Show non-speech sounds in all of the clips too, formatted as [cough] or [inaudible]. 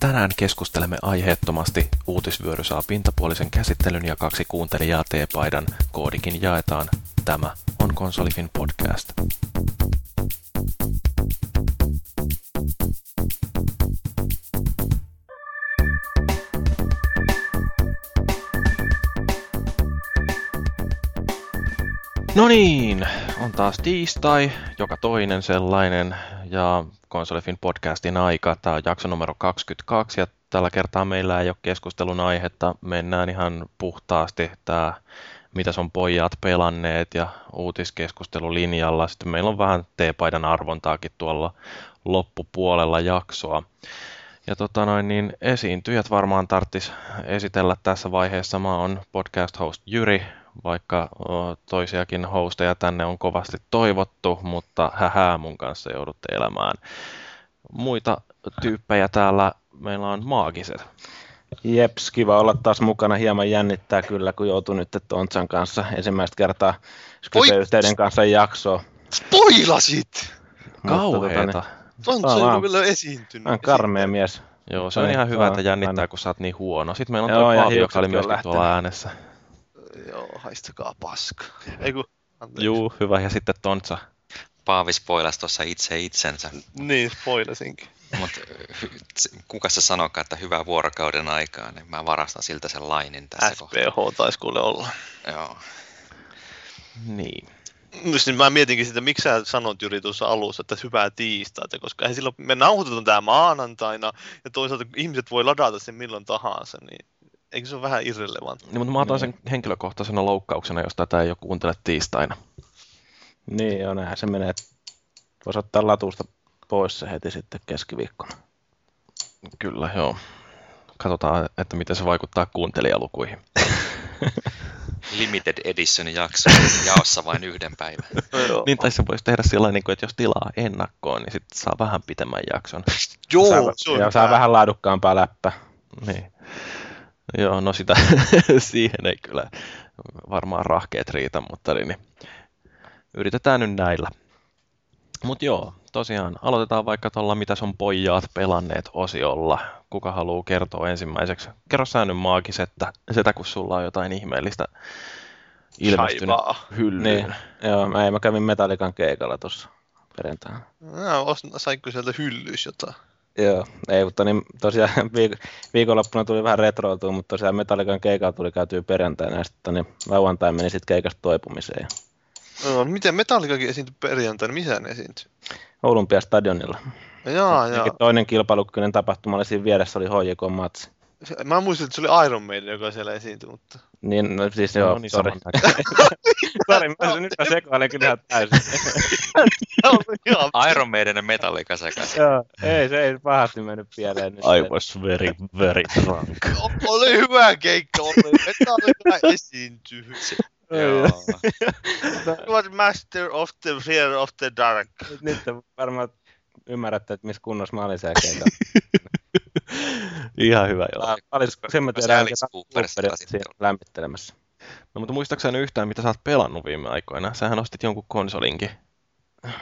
Tänään keskustelemme aiheettomasti. Uutisvyöry saa pintapuolisen käsittelyn ja kaksi kuuntelijaa T-paidan. Koodikin jaetaan. Tämä on Konsolifin podcast. No niin, on taas tiistai, joka toinen sellainen, ja Konsolifin podcastin aika. Tämä on jakso numero 22, ja tällä kertaa meillä ei ole keskustelun aihetta. Mennään ihan puhtaasti tämä, mitä on pojat pelanneet, ja uutiskeskustelulinjalla. Sitten meillä on vähän T-paidan arvontaakin tuolla loppupuolella jaksoa. Ja tota noin, niin esiintyjät varmaan tarttis esitellä tässä vaiheessa. Mä oon podcast host Jyri, vaikka toisiakin hosteja tänne on kovasti toivottu, mutta hähää mun kanssa joudutte elämään. Muita tyyppejä täällä meillä on maagiset. Jeps, kiva olla taas mukana. Hieman jännittää kyllä, kun joutuu nyt Tontsan kanssa ensimmäistä kertaa Skype-yhteyden kanssa jaksoa. Spoilasit! Kauheeta. Tontsa ei ole vielä esiintynyt. On karmea mies. Joo, se on ihan hyvä, että jännittää, kun sä oot niin huono. Sitten meillä on tuo Paavi, joka oli myöskin tuolla äänessä. Joo, haistakaa paska. Ei kun, Juu, hyvä. Ja sitten Tontsa. Paavi spoilasi tuossa itse itsensä. Niin, spoilasinkin. Mutta kuka se sanokaa, että hyvää vuorokauden aikaa, niin mä varastan siltä sen lainin tässä SPH kohtaa. taisi kuule olla. Joo. Niin. Just niin mä mietinkin sitä, miksi sä sanot Jyri tuossa alussa, että hyvää tiistaita, koska eihän silloin, me nauhoitetaan tää maanantaina, ja toisaalta ihmiset voi ladata sen milloin tahansa, niin eikö se ole vähän irrelevantti? Niin, mutta mä otan sen henkilökohtaisena loukkauksena, jos tätä ei ole kuuntele tiistaina. Niin, joo, näinhän se menee. Voisi ottaa latusta pois se heti sitten keskiviikkona. Kyllä, joo. Katsotaan, että miten se vaikuttaa kuuntelijalukuihin. [laughs] Limited Edition jakso jaossa vain yhden päivän. [laughs] niin, tai se voisi tehdä sillä niin että jos tilaa ennakkoon, niin sitten saa vähän pitemmän jakson. Joo, saa, se on ja saa vähän laadukkaampaa läppä. Niin. Joo, no sitä [laughs] siihen ei kyllä varmaan rahkeet riitä, mutta niin, niin yritetään nyt näillä. Mutta joo, tosiaan aloitetaan vaikka tuolla mitä on pojat pelanneet osiolla. Kuka haluaa kertoa ensimmäiseksi? Kerro sä nyt maagisettä, setä kun sulla on jotain ihmeellistä ilmestynyt hyllyyn. Niin, joo, mä, ei, mä kävin Metallikan keikalla tuossa perjantaina. No, saiko sieltä hyllyys jotain? Joo, ei, mutta niin tosiaan [laughs] viik- viikonloppuna tuli vähän retroiltua, mutta tosiaan Metallican keikalla tuli käytyä perjantaina ja sitten niin lauantai meni sitten keikasta toipumiseen. No, miten Metallicakin esiintyi perjantaina? Missä ne esiintyi? Olympiastadionilla. Jaa, jaa. Toinen kilpailukykyinen tapahtuma oli siinä vieressä, oli HJK Matsi. Mä muistin, että se oli Iron Maiden, joka siellä esiintyi, mutta... Niin, no siis joo, no, niin sori. [laughs] sori, mä nyt mä sekoilen kyllä ihan täysin. [laughs] Iron Maiden ja Metallica sekaisin. joo, ei, se ei pahasti mennyt pieleen. Nyt. I was very, very drunk. [laughs] oli hyvä keikka, oli Metallica esiintyi. Joo. was master of the fear of the dark. Nyt varmaan ymmärrätte, että missä kunnossa mä olin keikalla. [laughs] Ihan hyvä, joo. Olisiko sen mä tiedän, että lämmittelemässä. No, mutta muistaakseni yhtään, mitä sä oot pelannut viime aikoina? Sähän ostit jonkun konsolinkin.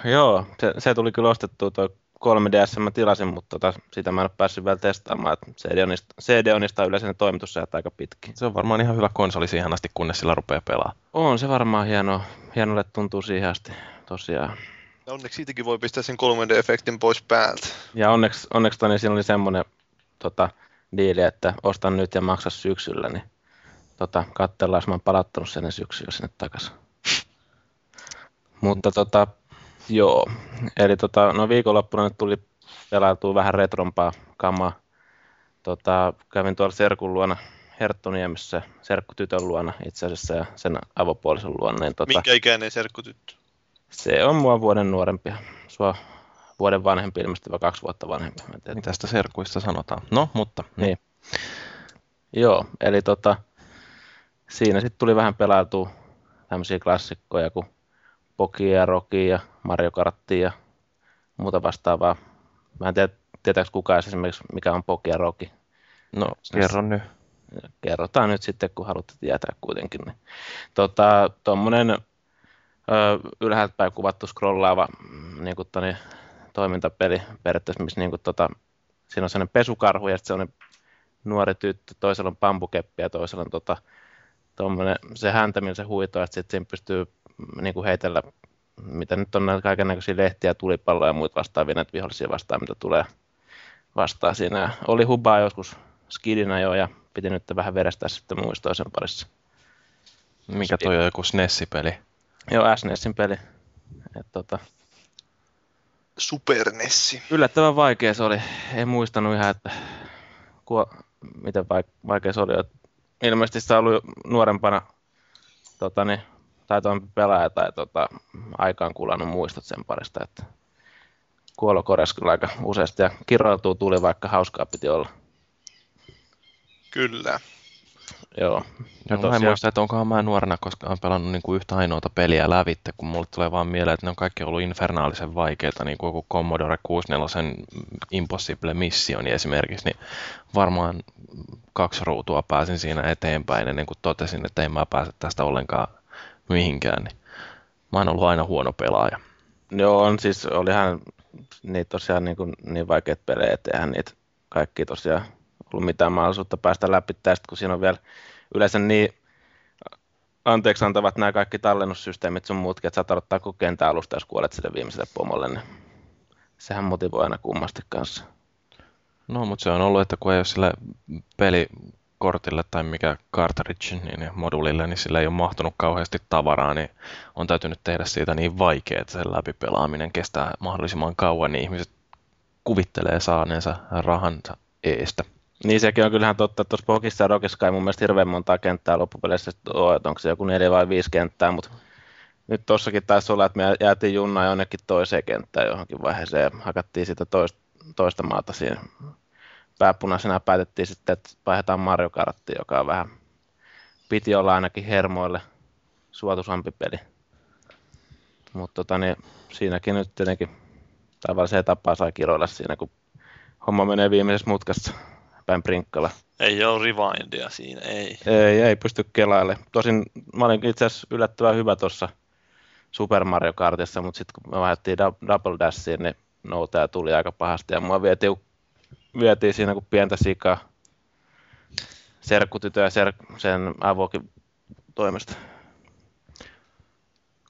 Joo, se, se tuli kyllä ostettua tuo 3DS mä tilasin, mutta tota, sitä mä en ole päässyt vielä testaamaan. Että CD-onista, CD-onista yleensä ne toimitusajat aika pitkin. Se on varmaan ihan hyvä konsoli siihen asti, kunnes sillä rupeaa pelaa. On se varmaan hieno. Hienolle tuntuu siihen asti tosiaan. Ja onneksi siitäkin voi pistää sen 3D-efektin pois päältä. Ja onneksi, onneksi toni, siinä oli semmoinen tota, diili, että ostan nyt ja maksa syksyllä, niin tota, katsellaan, jos mä oon palattanut sen syksyllä sinne takaisin. [laughs] Mutta tota, joo, eli tota, no viikonloppuna nyt tuli pelailtua vähän retrompaa kamaa. Tota, kävin tuolla Serkun luona Herttoniemessä, serkkutytön luona itse asiassa ja sen avopuolisen luona. Niin, tota, Minkä ikäinen serkkutyttö? Se on mua vuoden nuorempi. Sua vuoden vanhempi, ilmeisesti vai kaksi vuotta vanhempi. Mä sitä serkuista sanotaan? No, mutta. Niin. Joo, eli tota, siinä sitten tuli vähän pelailtua tämmöisiä klassikkoja kuin Pokia, Rocky ja Mario Karttia ja muuta vastaavaa. Mä en tiedä, tietääkö kukaan esimerkiksi, mikä on Pokia Rocky. No, kerro nyt. Kerrotaan nyt sitten, kun haluatte tietää kuitenkin. Niin. Tota, tuommoinen ylhäältä päin kuvattu scrollaava mm, niin kuin toni, toimintapeli periaatteessa, missä niin kuin, tota, siinä on sellainen pesukarhu ja sitten sellainen nuori tyttö, toisella on bambukeppi ja toisella on tota, se häntä, millä se huitoo, että sitten siinä pystyy mm, niin kuin heitellä, mitä nyt on kaiken näköisiä lehtiä, tulipalloja ja muita vastaavia näitä vihollisia vastaan, mitä tulee vastaan siinä. Oli hubaa joskus skidinä jo ja piti nyt vähän verestää sitten muistoisen parissa. Mikä toi on joku SNES-peli? Joo, SNESin peli. Et, tota, Super Nessi. Yllättävän vaikea se oli. En muistanut ihan, että kuo, miten vaikea se oli. Ilmeisesti se on ollut nuorempana tota, niin, taitoimpi pelaaja tai tota, aikaan kulannut muistot sen parista. Että kuolo korjas kyllä aika useasti ja kirjoituu tuli, vaikka hauskaa piti olla. Kyllä. Joo. Ja tosiaan... Mä en muista, että onkohan mä nuorena koskaan pelannut niin kuin yhtä ainoata peliä lävitte, kun mulle tulee vaan mieleen, että ne on kaikki ollut infernaalisen vaikeita, niin kuin joku Commodore 64 Impossible Mission esimerkiksi, niin varmaan kaksi ruutua pääsin siinä eteenpäin ennen kuin totesin, että en mä pääse tästä ollenkaan mihinkään. Niin mä oon ollut aina huono pelaaja. Joo, on siis, olihan niitä tosiaan niin, kuin, niin vaikeat pelejä, että eihän niitä kaikki tosiaan ollut mitään mahdollisuutta päästä läpi tästä, kun siinä on vielä yleensä niin anteeksi antavat nämä kaikki tallennussysteemit sun muutkin, että saat aloittaa koko kentän alusta, jos kuolet sille viimeiselle pomolle, niin sehän motivoi aina kummasti kanssa. No, mutta se on ollut, että kun ei ole sille pelikortille tai mikä cartridge niin modulille, niin sillä ei ole mahtunut kauheasti tavaraa, niin on täytynyt tehdä siitä niin vaikea, että sen läpipelaaminen kestää mahdollisimman kauan, niin ihmiset kuvittelee saaneensa rahansa eestä. Niin sekin on kyllähän totta, että tuossa Pokissa ja Rockissa ei mun mielestä hirveän monta kenttää loppupeleissä että onko se joku neljä vai viisi kenttää, mutta nyt tossakin taisi olla, että me jäätiin junnaan jonnekin toiseen kenttään johonkin vaiheeseen ja hakattiin sitä toista, toista maata siinä pääpunaisena päätettiin sitten, että vaihdetaan Mario Kartti, joka on vähän, piti olla ainakin hermoille suotuisampi peli. Mutta tota, niin, siinäkin nyt tietenkin tavalliseen tapaan saa kiroilla siinä, kun homma menee viimeisessä mutkassa päin prinkkalla. Ei ole rewindia siinä, ei. Ei, ei pysty kelaille. Tosin mä olin itse asiassa yllättävän hyvä tuossa Super Mario Kartissa, mutta sitten kun me vaihdettiin Double Dashiin, niin noutaja tuli aika pahasti ja mua vietiin, vietiin siinä kuin pientä sikaa serkkutytö ja ser- sen avokin toimesta.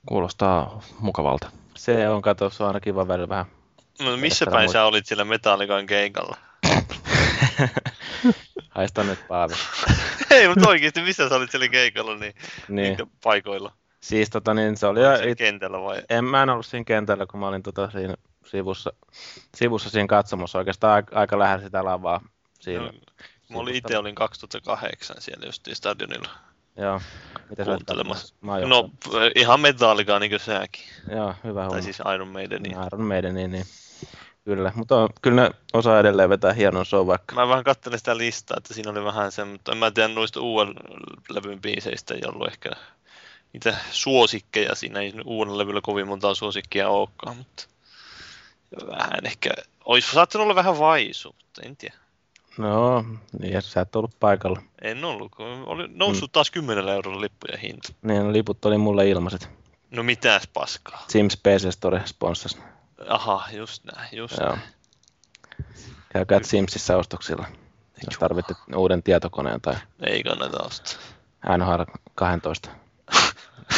Kuulostaa mukavalta. Se on, kato, se on aina kiva välillä vähän. No, missä päin sä olit sillä Metallican keikalla? [laughs] Haista nyt Paavi. [laughs] Ei, mutta oikeasti missä sä olit siellä keikalla, niin, niin. paikoilla? Siis tota niin, se oli... jo it... kentällä vai? En, mä en ollut siinä kentällä, kun mä olin tota siinä sivussa, sivussa siinä katsomossa oikeastaan aika, aika lähellä sitä lavaa. Siinä no, mä olin itse olin 2008 siellä just stadionilla. Joo. Mitä kuuntelemassa? No ihan metallikaa niin kuin säkin. Joo, hyvä homma. Tai siis Iron Maiden. Iron Maiden, niin, niin. Kyllä, mutta kyllä ne osaa edelleen vetää hienon show vaikka. Mä vähän katselin sitä listaa, että siinä oli vähän se, mutta en mä tiedä noista uuden levyn biiseistä ei ollut ehkä niitä suosikkeja siinä, ei uuden levyllä kovin montaa suosikkia olekaan, mutta vähän ehkä, olisi saattanut olla vähän vaisu, mutta en tiedä. No, niin sä et ollut paikalla. En ollut, kun oli noussut mm. taas 10 eurolla lippujen hinta. Niin, no, liput oli mulle ilmaiset. No mitäs paskaa? Sims PC Store sponssasi. Aha, just näin, just Joo. näin. Käykää Simsissä ostoksilla, jos tarvitte uuden tietokoneen tai... Ei kannata ostaa. NHL [laughs] 12.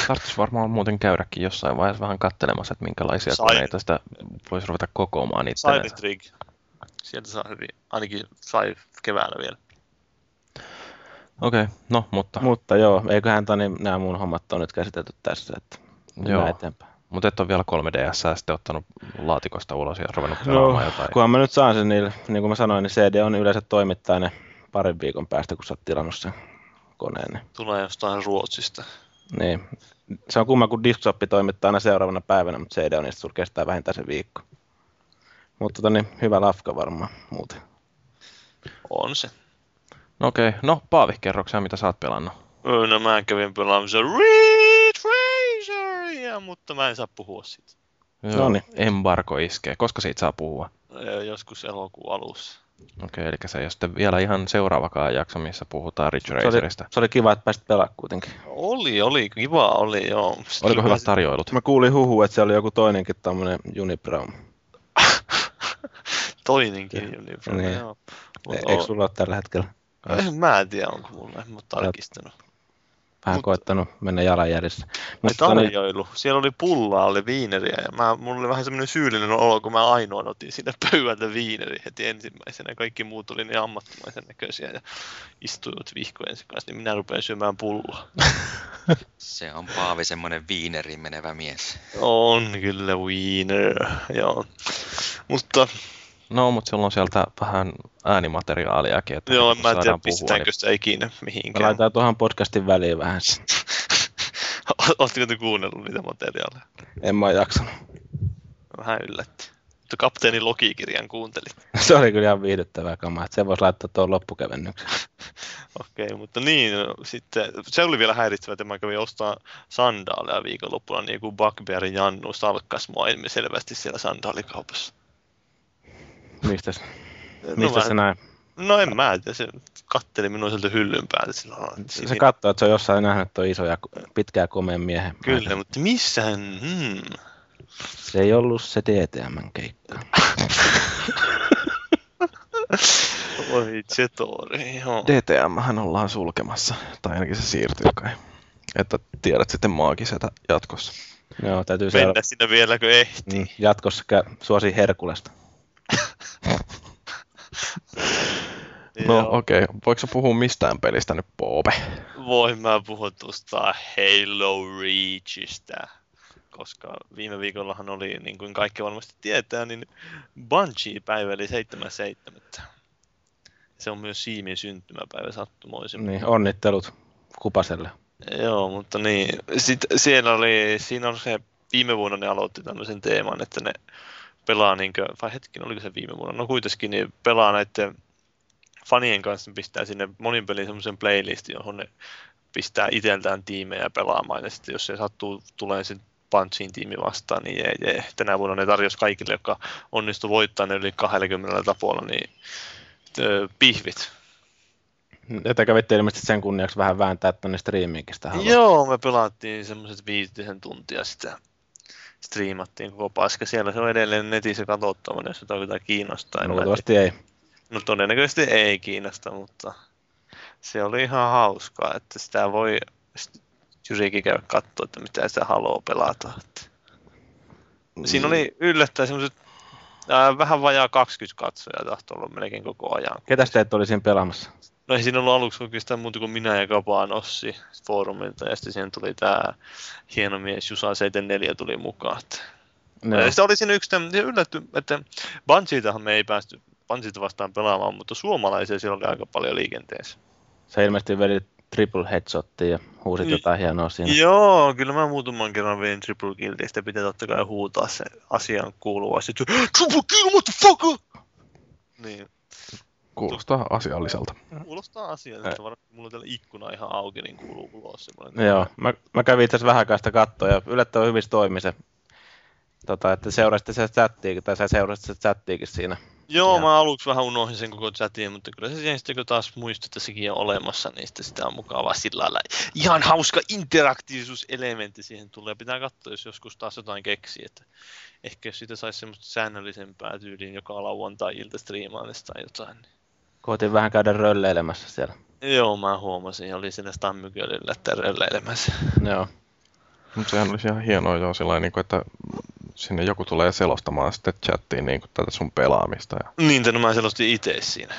Tarvitsisi varmaan muuten käydäkin jossain vaiheessa vähän katselemassa, että minkälaisia Sain... koneita sitä voisi ruveta kokoamaan itse. Silent Rig. Sieltä saa hyvin, ainakin sai keväällä vielä. Okei, okay, no mutta... Mutta joo, eiköhän tani, nämä mun hommat on nyt käsitelty tässä, että joo. eteenpäin. Mutta et ole vielä 3DS sitten ottanut laatikosta ulos ja ruvennut pelaamaan no, jotain. Kunhan mä nyt saan sen, niin, niin kuin mä sanoin, niin CD on yleensä toimittaa ne parin viikon päästä, kun sä oot tilannut sen koneen. Niin. Tulee jostain Ruotsista. Niin. Se on kumma, kun Discshop toimittaa aina seuraavana päivänä, mutta CD on niin sulla kestää vähintään se viikko. Mutta tota, niin, hyvä lafka varmaan muuten. On se. No okei, okay. no Paavi, kerroksä mitä sä oot pelannut? No mä kävin pelaamassa Ridge Racer, mutta mä en saa puhua siitä. Joo, niin. embargo iskee. Koska siitä saa puhua? Joskus elokuun alussa. Okei, okay, eli se ei ole sitten vielä ihan seuraavakaan jakso, missä puhutaan Ridge Racerista. Se oli, se oli kiva, että pääsit pelaamaan kuitenkin. Oli, oli, kiva oli, joo. Sitten Oliko hyvät tarjoilut? Mä kuulin huhu, että se oli joku toinenkin tämmöinen Unibrown. [laughs] toinenkin Unifront, Niin. joo. E- Mut Eikö o- sulla ole tällä hetkellä? Mä en tiedä, onko mulla, en mä ole tarkistanut. Vähän Mut- koettanut mennä jalanjäljissä. Ai Mutta niin, tarjoilu. Siellä oli pullaa, oli viineriä ja mä, mulla oli vähän semmoinen syyllinen olo, kun mä ainoan otin sinne [laughs] pöydältä viineri heti ensimmäisenä. Kaikki muut oli niin ammattimaisen näköisiä ja istuivat vihkojen kanssa, niin minä rupean syömään pullaa. [laughs] Se on Paavi semmoinen viineriin menevä mies. On kyllä wiener, joo. Mutta No, mutta silloin on sieltä vähän äänimateriaaliakin, että joo, en mä tiedä puhua, pistetäänkö sitä ikinä mihinkään. laitetaan tuohon podcastin väliin vähän. [laughs] Oletteko te kuunnellut niitä materiaaleja? En mä jaksanut. Vähän yllätti. Mutta kapteeni Loki-kirjan kuuntelit. [laughs] Se oli kyllä ihan viihdyttävää kamaa, että se voisi laittaa tuon loppukevennyksen. [laughs] Okei, mutta niin, no, sitten se oli vielä häiritsevä, että mä kävin ostaa sandaaleja viikonloppuna, niin kuin Bugbearin Jannu salkkas mua ilmiselvästi siellä sandaalikaupassa. Mistä, No, mistä mä- se näin? No en mä se katteli minua sieltä hyllyn päältä että Se siinä- katsoo, että se on jossain nähnyt tuon ja pitkää komeen miehen. Kyllä, mutta missä hän... Hmm. Se ei ollut se DTMn keikka. [laughs] Oi, Zetori, joo. DTM ollaan sulkemassa, tai ainakin se siirtyy kai. Että tiedät sitten maagisetä jatkossa. Joo, täytyy siellä Mennä sinne vieläkö ehti. mm, jatkossa kä- suosi Herkulesta. No okei, okay. voiko puhua mistään pelistä nyt, Poope? Voin mä puhua tuosta Halo Reachista, koska viime viikollahan oli, niin kuin kaikki varmasti tietää, niin Bungie päiväili 7.7. Se on myös Siimin syntymäpäivä sattumoisin. Niin, onnittelut Kupaselle. Joo, mutta niin, sit siellä oli, siinä on se, viime vuonna ne aloitti tämmöisen teeman, että ne pelaa niinkö, vai hetken, oliko se viime vuonna, no kuitenkin, niin pelaa näiden fanien kanssa, pistää sinne monin pelin semmoisen playlistin, johon ne pistää iteltään tiimejä pelaamaan, ja sitten jos se sattuu tulee sitten Punchiin tiimi vastaan, niin jee, jee. Tänä vuonna ne tarjosi kaikille, jotka onnistu voittaa ne yli 20 tapolla, niin ö, pihvit. Että kävitte ilmeisesti sen kunniaksi vähän vääntää tonne striimiinkin sitä. Joo, me pelattiin semmoiset viitisen tuntia sitä. Striimattiin koko paska. Siellä se on edelleen netissä katsottavana, jos jotain jotain kiinnostaa. Mä Luultavasti ei. No todennäköisesti ei kiinnosta, mutta se oli ihan hauskaa, että sitä voi Jyrikin käydä katsoa, että mitä sitä haluaa pelata. Siinä oli yllättäen semmoiset ää, vähän vajaa 20 katsojaa tahtoi olla melkein koko ajan. Ketäs teet oli siinä pelaamassa? No ei siinä ollut aluksi oikeastaan muuta kuin minä ja Kapaan Ossi foorumilta, ja sitten siihen tuli tämä hieno mies Jusa 74 tuli mukaan. Joo. Ja sitten oli siinä yksi tämmöinen yllätty, että Bungieitahan me ei päästy Bungieita vastaan pelaamaan, mutta suomalaisia siellä oli aika paljon liikenteessä. Se ilmeisesti veli triple headshottia ja huusit Niin. jotain hienoa siinä. Joo, kyllä mä muutaman kerran vein triple killtiä, sitten pitää totta kai huutaa se asian kuuluvasti, triple kill, motherfucker! Niin, Kuulostaa asialliselta. kuulostaa asialliselta, varmaan mulla on täällä ikkuna ihan auki, niin kuuluu ulos semmoinen. Joo, mä, mä kävin itse asiassa vähän sitä katsoa ja yllättävän hyvin se toimi se. Tota, että seurasitte se chattiikin, tai sä seurasit se chattiikin siinä. Joo, Ja- mä aluksi vähän unohdin sen koko chatin, mutta kyllä se siihen sitten kun taas muistui, että sekin on olemassa, niin sitten sitä on mukavaa sillä lailla. Ihan hauska interaktiivisuuselementti siihen tulee. Pitää katsoa, jos joskus taas jotain keksii, että ehkä jos siitä saisi semmoista säännöllisempää tyyliin joka lauantai-ilta striimaamista tai jotain. Niin. Koitin vähän käydä rölleilemässä siellä. Joo, mä huomasin, oli siinä Stammykölillä törröilemässä. Joo. Mutta sehän olisi ihan hienoa jo sillä niin kuin, että sinne joku tulee selostamaan sitten chattiin niin kuin, tätä sun pelaamista. Ja... Niin, no mä selostin itse siinä.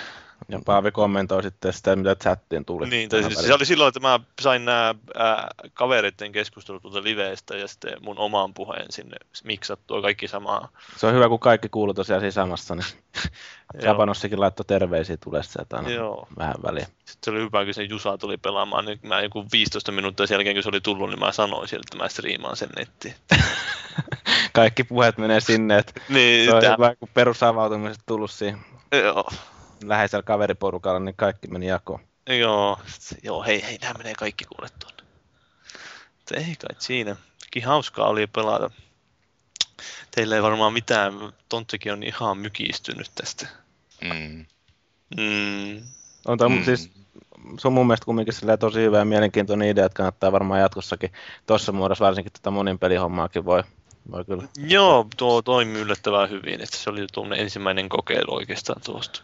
Ja Paavi kommentoi sitten sitä, mitä chattiin tuli. Niin, tai siis, se oli silloin, että mä sain nämä kavereiden keskustelut tuolta liveistä ja sitten mun oman puheen sinne miksattua kaikki samaa. se on hyvä, kun kaikki kuuluu tosiaan siinä samassa, niin [laughs] Joo. Japanossikin laittoi terveisiä tulee sieltä aina Joo. vähän väliä. Sitten se oli hyvä, kun se Jusa tuli pelaamaan, niin mä joku 15 minuuttia sen jälkeen, kun se oli tullut, niin mä sanoin sieltä, että mä striimaan sen nettiin. [laughs] Kaikki puheet menee sinne, että Niin, se on tää, hyvä, kun perusavautumiset tullut siihen joo, läheisellä kaveriporukalla, niin kaikki meni jakoon. joo, sit- joo, hei, hei, nämä menee kaikki kuule tuonne. Mutta ei kai siinä. Kyllä hauskaa oli pelata. Teillä ei varmaan mitään, Tontsekin on ihan mykistynyt tästä. Mm. Mm, On toi, Mm. siis, se on mun mielestä kumminkin tosi hyvä ja mielenkiintoinen idea, että kannattaa varmaan jatkossakin tuossa muodossa varsinkin tätä monin pelihommaakin voi Voi kyllä. Joo, tuo toimi yllättävän hyvin, että se oli tuommoinen ensimmäinen kokeilu oikeastaan tuosta.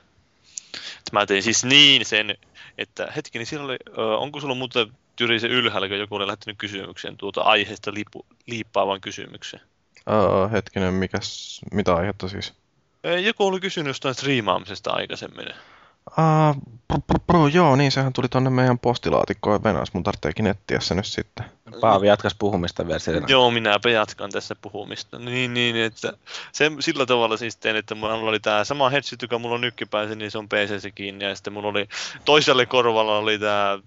Että mä tein siis niin sen, että hetki, niin siellä oli, ö, onko sulla muuten Jyri se ylhäällä, kun joku oli lähtenyt kysymykseen tuota aiheesta liippu, liippaavan kysymyksen? Uh, hetkinen, mikäs, mitä aihetta siis? Joku oli kysynyt jostain striimaamisesta aikaisemmin. Uh, joo, niin sehän tuli tonne meidän postilaatikkoon venas, mun tarvitseekin etsiä se nyt sitten. Paavi jatkas puhumista vielä siellä. Joo, minäpä jatkan tässä puhumista. Niin, niin, että se, sillä tavalla siis tein, että mulla oli tämä sama headset, joka mulla on nykypäisin, niin se on PC kiinni, ja sitten mulla oli toiselle korvalla oli tämä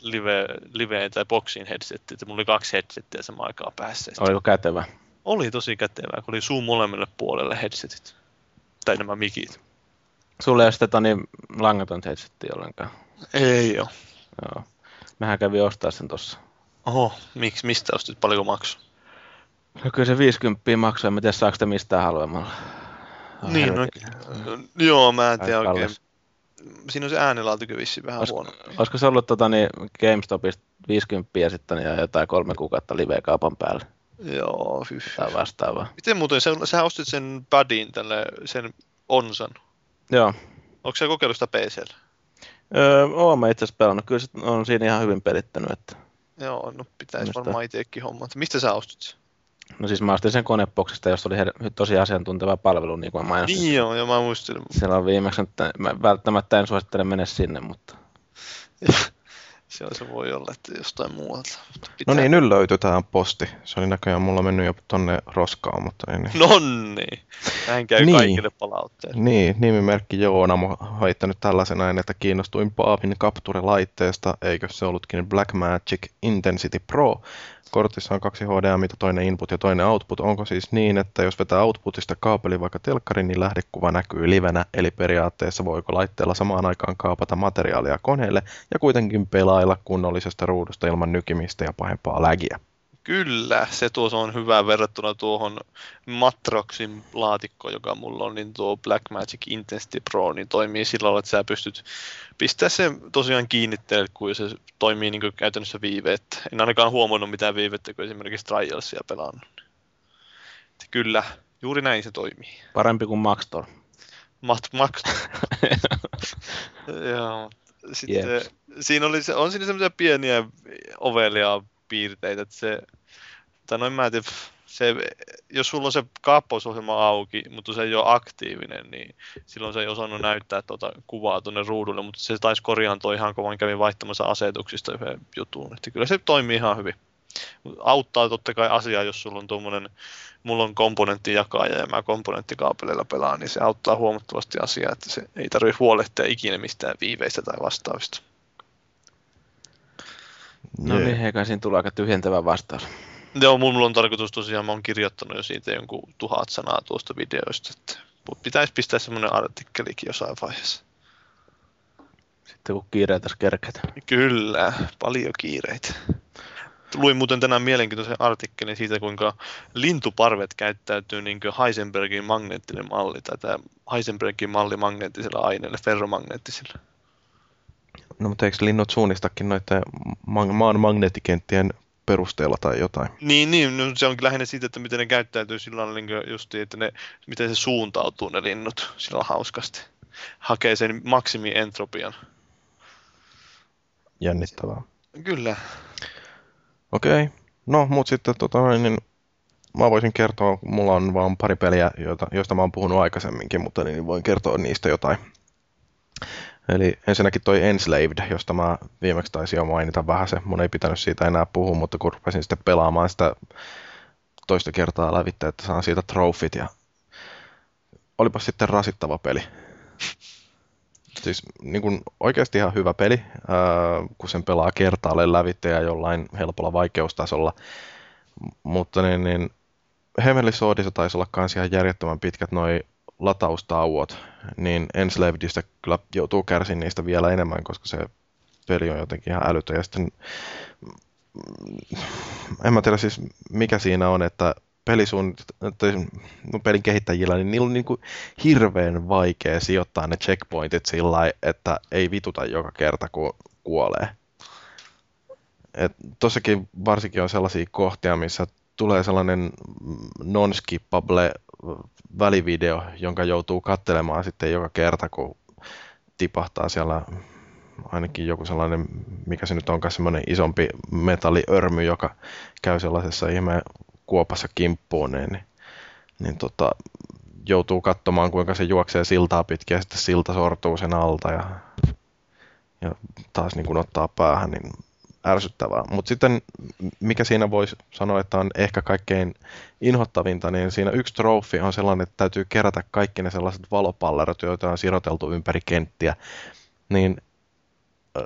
live, live tai boxin headset, että mulla oli kaksi headsettiä samaan aikaan päässä. Oliko kätevä? Oli tosi kätevää, kun oli suu molemmille puolelle headsetit. Tai nämä mikit. Sulla ei ole sitten toni langaton headsetti ollenkaan. Ei oo. Joo. Mähän kävin ostaa sen tossa. Oho, miksi, mistä ostit, paljonko maksu? No kyllä se 50 maksaa, en tiedä saako sitä mistään halvemmalla. Oh, niin, no, joo, mä en tiedä oikein. Siinä on se äänenlaatu vissiin vähän Olisiko, huono. olisiko se ollut tota, niin GameStopista 50 ja sitten ja jotain kolme kuukautta live-kaupan päälle Joo, hyh. tai vastaavaa. Miten muuten, sä, sä ostit sen Budin tälle, sen Onsan. Joo. Onko se kokeillut sitä PCllä? Öö, oon mä itse asiassa pelannut. Kyllä se on siinä ihan hyvin pelittänyt. Että... Joo, no pitäisi Mistä? varmaan itsekin hommat. Mistä sä ostit sen? No siis mä ostin sen koneboksista, jossa oli he- tosi asiantunteva palvelu, niin kuin mä mainostin. Niin joo, ja mä muistelin. Siellä on viimeksi, että mä välttämättä en suosittele mennä sinne, mutta [laughs] Se, se voi olla, että jostain muualta. No niin, nyt löytyi tää posti. Se oli näköjään mulla mennyt jo tonne roskaan, mutta ei niin. Nonni! Näin käy Niin. kaikille palautteille. Niin, nimimerkki Joona on heittänyt tällaisena, että kiinnostuin Paavin Capture-laitteesta, eikö se ollutkin Blackmagic Intensity Pro. Kortissa on kaksi HDMI, toinen input ja toinen output. Onko siis niin, että jos vetää outputista kaapeli vaikka telkkarin, niin lähdekuva näkyy livenä, eli periaatteessa voiko laitteella samaan aikaan kaapata materiaalia koneelle ja kuitenkin pelailla kunnollisesta ruudusta ilman nykimistä ja pahempaa lägiä. Kyllä, se tuossa on hyvä verrattuna tuohon Matroxin laatikkoon, joka mulla on, niin tuo Blackmagic Intensity Pro, niin toimii sillä tavalla, että sä pystyt pistää sen tosiaan kiinnitteelle, kun se toimii niin käytännössä viiveettä. En ainakaan huomannut mitään viivettä, kun esimerkiksi Trialsia pelannut. Kyllä, juuri näin se toimii. parempi kuin Maxtor. Max, Max. [laughs] Joo. Sitten Jeps. siinä oli se, on siinä semmoisia pieniä ovelia piirteitä, että se, tai mä en tiedä, se, jos sulla on se kaappausohjelma auki, mutta se ei ole aktiivinen, niin silloin se ei osannut näyttää tuota kuvaa tuonne ruudulle, mutta se taisi korjaantua ihan kun vaan kävin vaihtamassa asetuksista yhden jutun, että kyllä se toimii ihan hyvin. Mut Auttaa totta kai asiaa, jos sulla on tuommoinen, mulla on komponenttijakaja ja mä komponenttikaapeleilla pelaan, niin se auttaa huomattavasti asiaa, että se ei tarvitse huolehtia ikinä mistään viiveistä tai vastaavista. No niin, eikä siinä tule aika tyhjentävä vastaus. Joo, mulla on tarkoitus tosiaan, mä oon kirjoittanut jo siitä jonkun tuhat sanaa tuosta videoista, että pitäisi pistää semmoinen artikkelikin jossain vaiheessa. Sitten kun kiireitä kerketä. Kyllä, paljon kiireitä. Luin muuten tänään mielenkiintoisen artikkelin siitä, kuinka lintuparvet käyttäytyy niin kuin Heisenbergin magneettinen malli, tai tämä Heisenbergin malli magneettisella aineella, ferromagneettisella. No mutta eikö linnut suunnistakin noiden ma- maan magneettikenttien perusteella tai jotain? Niin, niin no se onkin lähinnä siitä, että miten ne käyttäytyy sillä lailla, niin justiin, että ne, miten se suuntautuu ne linnut sillä hauskasti. Hakee sen maksimi entropian. Jännittävää. Kyllä. Okei. No, mut sitten tota, niin mä voisin kertoa, mulla on vaan pari peliä, joita, joista mä oon puhunut aikaisemminkin, mutta niin voin kertoa niistä jotain. Eli ensinnäkin toi Enslaved, josta mä viimeksi taisin jo mainita vähän se. Mun ei pitänyt siitä enää puhua, mutta kun rupesin sitten pelaamaan sitä toista kertaa lävitse, että saan siitä trofit ja olipa sitten rasittava peli. [laughs] Siis niin kuin oikeasti ihan hyvä peli, kun sen pelaa kertaalleen lävitse ja jollain helpolla vaikeustasolla. Mutta niin, niin Heavenly Swordissa taisi olla kans ihan järjettömän pitkät noi lataustauot, niin Enslavedista kyllä joutuu kärsiin niistä vielä enemmän, koska se peli on jotenkin ihan älytön. Ja sitten, mm, en mä tiedä siis mikä siinä on, että tai no pelin kehittäjillä, niin niillä on niin kuin hirveän vaikea sijoittaa ne checkpointit sillä lailla, että ei vituta joka kerta, kun kuolee. Et tossakin varsinkin on sellaisia kohtia, missä tulee sellainen non-skippable välivideo, jonka joutuu katselemaan sitten joka kerta, kun tipahtaa siellä ainakin joku sellainen, mikä se nyt onkaan, semmoinen isompi metalliörmy, joka käy sellaisessa ihme kuopassa kimppuun, niin, niin, niin tota, joutuu katsomaan, kuinka se juoksee siltaa pitkin ja sitten silta sortuu sen alta ja, ja taas niin kuin ottaa päähän, niin ärsyttävää. Mutta sitten mikä siinä voisi sanoa, että on ehkä kaikkein inhottavinta, niin siinä yksi trofi on sellainen, että täytyy kerätä kaikki ne sellaiset valopallerot, joita on siroteltu ympäri kenttiä. Niin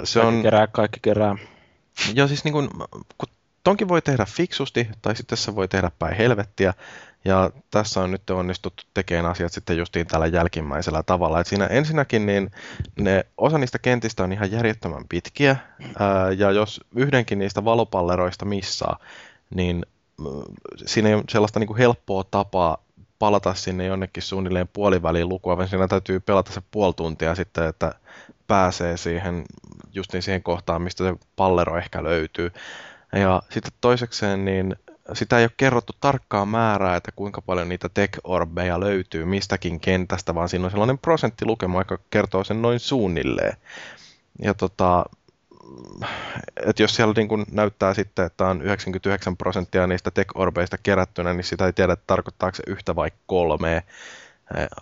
se kaikki on... kerää, kaikki kerää. Joo, siis niin kun, kun tonkin voi tehdä fiksusti, tai sitten se voi tehdä päin helvettiä, ja tässä on nyt onnistuttu tekemään asiat sitten justiin tällä jälkimmäisellä tavalla. Et siinä ensinnäkin niin ne, osa niistä kentistä on ihan järjettömän pitkiä, ää, ja jos yhdenkin niistä valopalleroista missaa, niin siinä ei ole sellaista niin kuin helppoa tapaa palata sinne jonnekin suunnilleen puoliväliin lukua, vaan siinä täytyy pelata se puoli tuntia sitten, että pääsee siihen, justiin siihen kohtaan, mistä se pallero ehkä löytyy. Ja sitten toisekseen, niin sitä ei ole kerrottu tarkkaa määrää, että kuinka paljon niitä tech-orbeja löytyy mistäkin kentästä, vaan siinä on sellainen prosenttilukema, joka kertoo sen noin suunnilleen. Ja tota, että jos siellä niin kun näyttää sitten, että on 99 prosenttia niistä tech-orbeista kerättynä, niin sitä ei tiedä, että tarkoittaako se yhtä vai kolmea.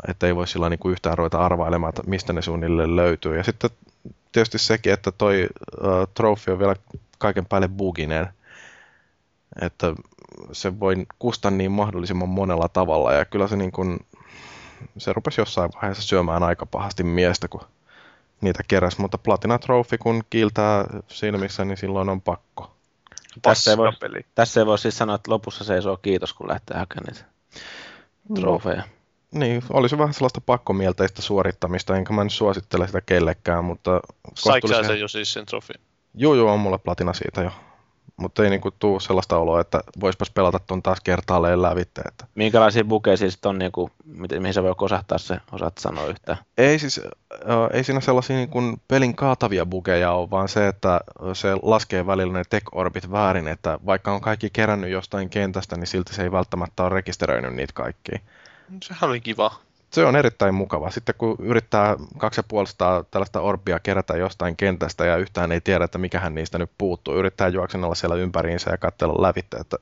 Että ei voi sillä niin kuin yhtään ruveta arvailemaan, että mistä ne suunnilleen löytyy. Ja sitten tietysti sekin, että toi uh, trofi on vielä kaiken päälle buginen. Että se voi kustaa niin mahdollisimman monella tavalla. Ja kyllä se, niin kun, se rupesi jossain vaiheessa syömään aika pahasti miestä, kun niitä keräs. Mutta Platina Trophy, kun kiiltää silmissä, niin silloin on pakko. Tässä ei, voi, tässä ei voi siis sanoa, että lopussa seisoo kiitos, kun lähtee hakemaan niitä no. trofeja. Niin, olisi vähän sellaista pakkomielteistä suorittamista, enkä mä nyt suosittele sitä kellekään, mutta... Saiko sä sen jo siis sen trofi? Joo, joo, on mulla platina siitä jo. Mutta ei niinku tuu sellaista oloa, että voispas pelata ton taas kertaalleen lävitte. Että... Minkälaisia bukeja siis on, niinku, mihin sä voi kosahtaa se, osaat sanoa yhtään? Ei siis, äh, ei siinä sellaisia niinku pelin kaatavia bukeja ole, vaan se, että se laskee välillä ne tech-orbit väärin, että vaikka on kaikki kerännyt jostain kentästä, niin silti se ei välttämättä ole rekisteröinyt niitä kaikkia. Sehän oli kiva. Se on erittäin mukava. Sitten kun yrittää 250 tällaista orbia kerätä jostain kentästä ja yhtään ei tiedä, että mikähän niistä nyt puuttuu, yrittää juoksennella siellä ympäriinsä ja katsella lävittä, että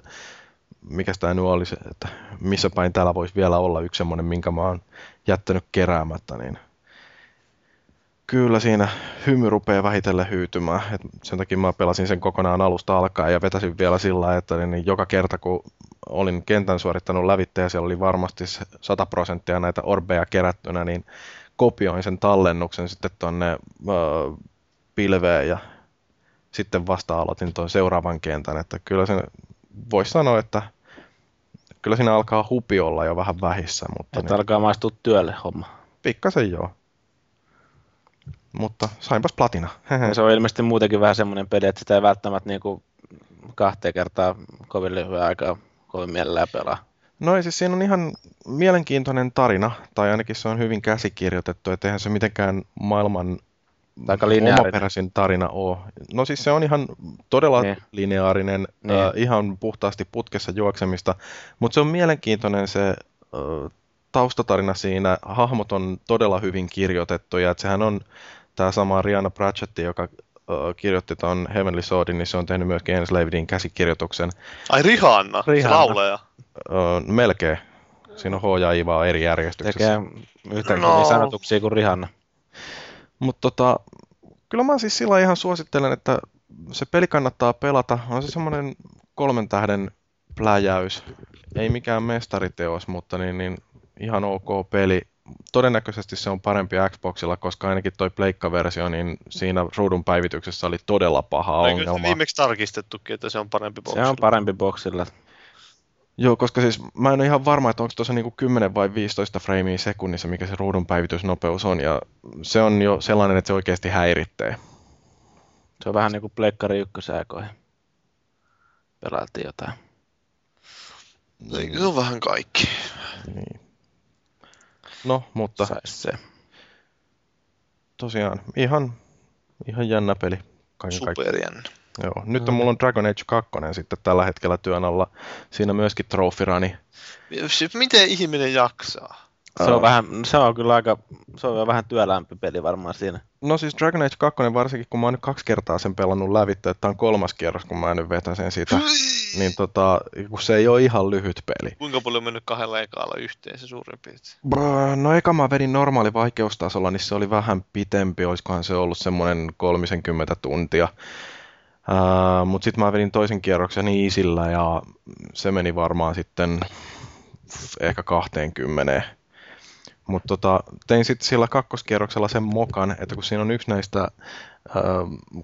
mikä tämä nyt olisi, että missä päin täällä voisi vielä olla yksi semmoinen, minkä mä oon jättänyt keräämättä, niin kyllä siinä hymy rupeaa vähitellen hyytymään. Et sen takia mä pelasin sen kokonaan alusta alkaen ja vetäsin vielä sillä, että niin joka kerta kun olin kentän suorittanut lävitteen ja siellä oli varmasti 100 prosenttia näitä orbeja kerättynä, niin kopioin sen tallennuksen sitten tuonne äh, pilveen ja sitten vasta aloitin tuon seuraavan kentän, että kyllä sen voisi sanoa, että kyllä siinä alkaa hupi olla jo vähän vähissä. Mutta että niin, alkaa maistua työlle homma. Pikkasen joo. Mutta sainpas platina. [laughs] se on ilmeisesti muutenkin vähän semmoinen peli, että sitä ei välttämättä niinku kahteen kertaa kovin lyhyen aikaa kovin mielellään pelaa. No ei siis siinä on ihan mielenkiintoinen tarina, tai ainakin se on hyvin käsikirjoitettu, että eihän se mitenkään maailman Aika omaperäisin tarina ole. No siis se on ihan todella niin. lineaarinen, niin. Äh, ihan puhtaasti putkessa juoksemista, mutta se on mielenkiintoinen se äh, taustatarina siinä. Hahmot on todella hyvin kirjoitettu ja että sehän on tämä sama Rihanna Pratchett, joka kirjoitti tuon Heavenly Swordin, niin se on tehnyt myöskin Enslavedin käsikirjoituksen. Ai Rihanna, Rihanna. se lauleja. Melkein. Siinä on H ja I vaan eri järjestyksessä. Tekee yhtä no. sanotuksia kuin Rihanna. Mutta tota, kyllä mä siis sillä ihan suosittelen, että se peli kannattaa pelata. On se semmoinen kolmen tähden pläjäys. Ei mikään mestariteos, mutta niin, niin ihan ok peli todennäköisesti se on parempi Xboxilla, koska ainakin toi Pleikka-versio, niin siinä ruudun päivityksessä oli todella paha Eikö ongelma. viimeksi tarkistettukin, että se on parempi boxilla? Se on parempi boxilla. Joo, koska siis mä en ole ihan varma, että onko tuossa niinku 10 vai 15 framea sekunnissa, mikä se ruudun päivitysnopeus on, ja se on jo sellainen, että se oikeasti häiritsee. Se on vähän niin kuin Pleikkari ykkösääkoihin. Pelailtiin jotain. Eikö se on vähän kaikki? Niin. No, mutta... Sais se. Tosiaan, ihan, ihan jännä peli. kaiken. Superjännä. Joo. Nyt on, mulla on Dragon Age 2 sitten tällä hetkellä työn alla. Siinä myöskin trofirani. Siis Miten ihminen jaksaa? Se on, vähän, se on kyllä aika, se on vähän työlämpi peli varmaan siinä. No siis Dragon Age 2, varsinkin kun mä oon nyt kaksi kertaa sen pelannut lävitse, että tää on kolmas kierros, kun mä nyt vetäsen siitä, niin tota, kun se ei ole ihan lyhyt peli. Kuinka paljon on mennyt kahdella ekaalla yhteen se suurin piirtein? Brr, No eka mä vedin normaali vaikeustasolla, niin se oli vähän pitempi, olisikohan se ollut semmoinen 30 tuntia. Uh, Mutta sitten mä vedin toisen kierroksen isillä ja se meni varmaan sitten ehkä 20. Mutta tota, tein sitten sillä kakkoskierroksella sen mokan, että kun siinä on yksi näistä ö,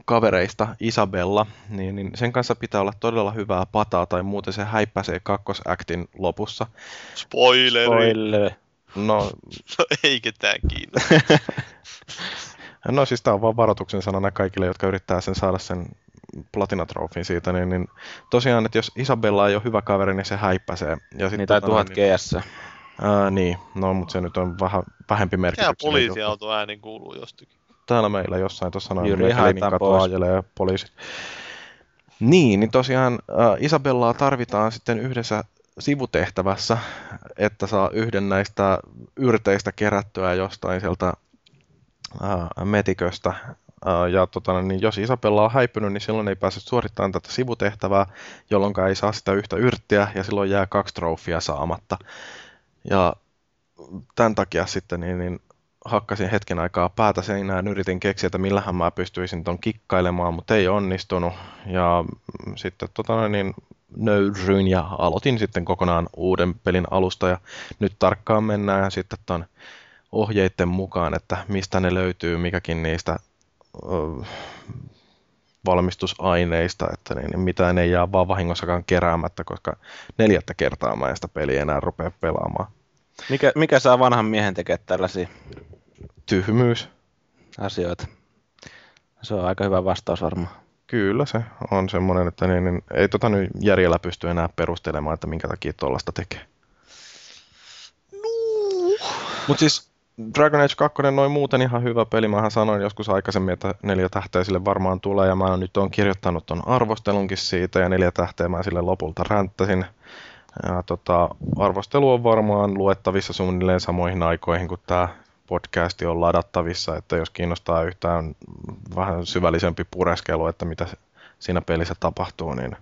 kavereista, Isabella, niin, niin sen kanssa pitää olla todella hyvää pataa tai muuten se häippäsee kakkosaktin lopussa. Spoileri! Spoiler. No, [laughs] No ei ketään kiinnosta. [laughs] no siis tämä on vaan varoituksen sanana kaikille, jotka yrittää sen saada sen platinatrofin siitä, niin, niin tosiaan, että jos Isabella ei ole hyvä kaveri, niin se häippäsee. Ja sit Niin, tai tota, 1000 niin, GS. Ää, niin, no mutta se nyt on vähän vähempi Mikä merkityksellinen juttu. poliisiauto ääni kuuluu jostakin? täällä meillä jossain tuossa noin Jyri pois. ajelee poliisit. Niin, niin tosiaan äh, Isabellaa tarvitaan sitten yhdessä sivutehtävässä, että saa yhden näistä yrteistä kerättyä jostain sieltä äh, metiköstä. Äh, ja tota, niin jos Isabella on häipynyt, niin silloin ei pääse suorittamaan tätä sivutehtävää, jolloin ei saa sitä yhtä yrttiä ja silloin jää kaksi trofia saamatta. Ja tämän takia sitten niin, niin hakkasin hetken aikaa päätä seinään, yritin keksiä, että millähän mä pystyisin ton kikkailemaan, mutta ei onnistunut. Ja mm, sitten tota niin nöyryin ja aloitin sitten kokonaan uuden pelin alusta ja nyt tarkkaan mennään sitten ton ohjeiden mukaan, että mistä ne löytyy, mikäkin niistä valmistusaineista, että niin, niin mitään ei jää vaan vahingossakaan keräämättä, koska neljättä kertaa mä en sitä peliä enää rupea pelaamaan. Mikä, mikä saa vanhan miehen tekemään tällaisia Tyhmyys. asioita? Se on aika hyvä vastaus varmaan. Kyllä se on semmoinen, että niin, niin, ei tota nyt järjellä pysty enää perustelemaan, että minkä takia tuollaista tekee. Mutta siis Dragon Age 2 noin muuten ihan hyvä peli. Mähän sanoin joskus aikaisemmin, että neljä tähteä sille varmaan tulee ja mä nyt on kirjoittanut ton arvostelunkin siitä ja neljä tähteä mä sille lopulta ränttäsin. Ja tota, arvostelu on varmaan luettavissa suunnilleen samoihin aikoihin kuin tämä podcasti on ladattavissa, että jos kiinnostaa yhtään vähän syvällisempi pureskelu, että mitä siinä pelissä tapahtuu, niin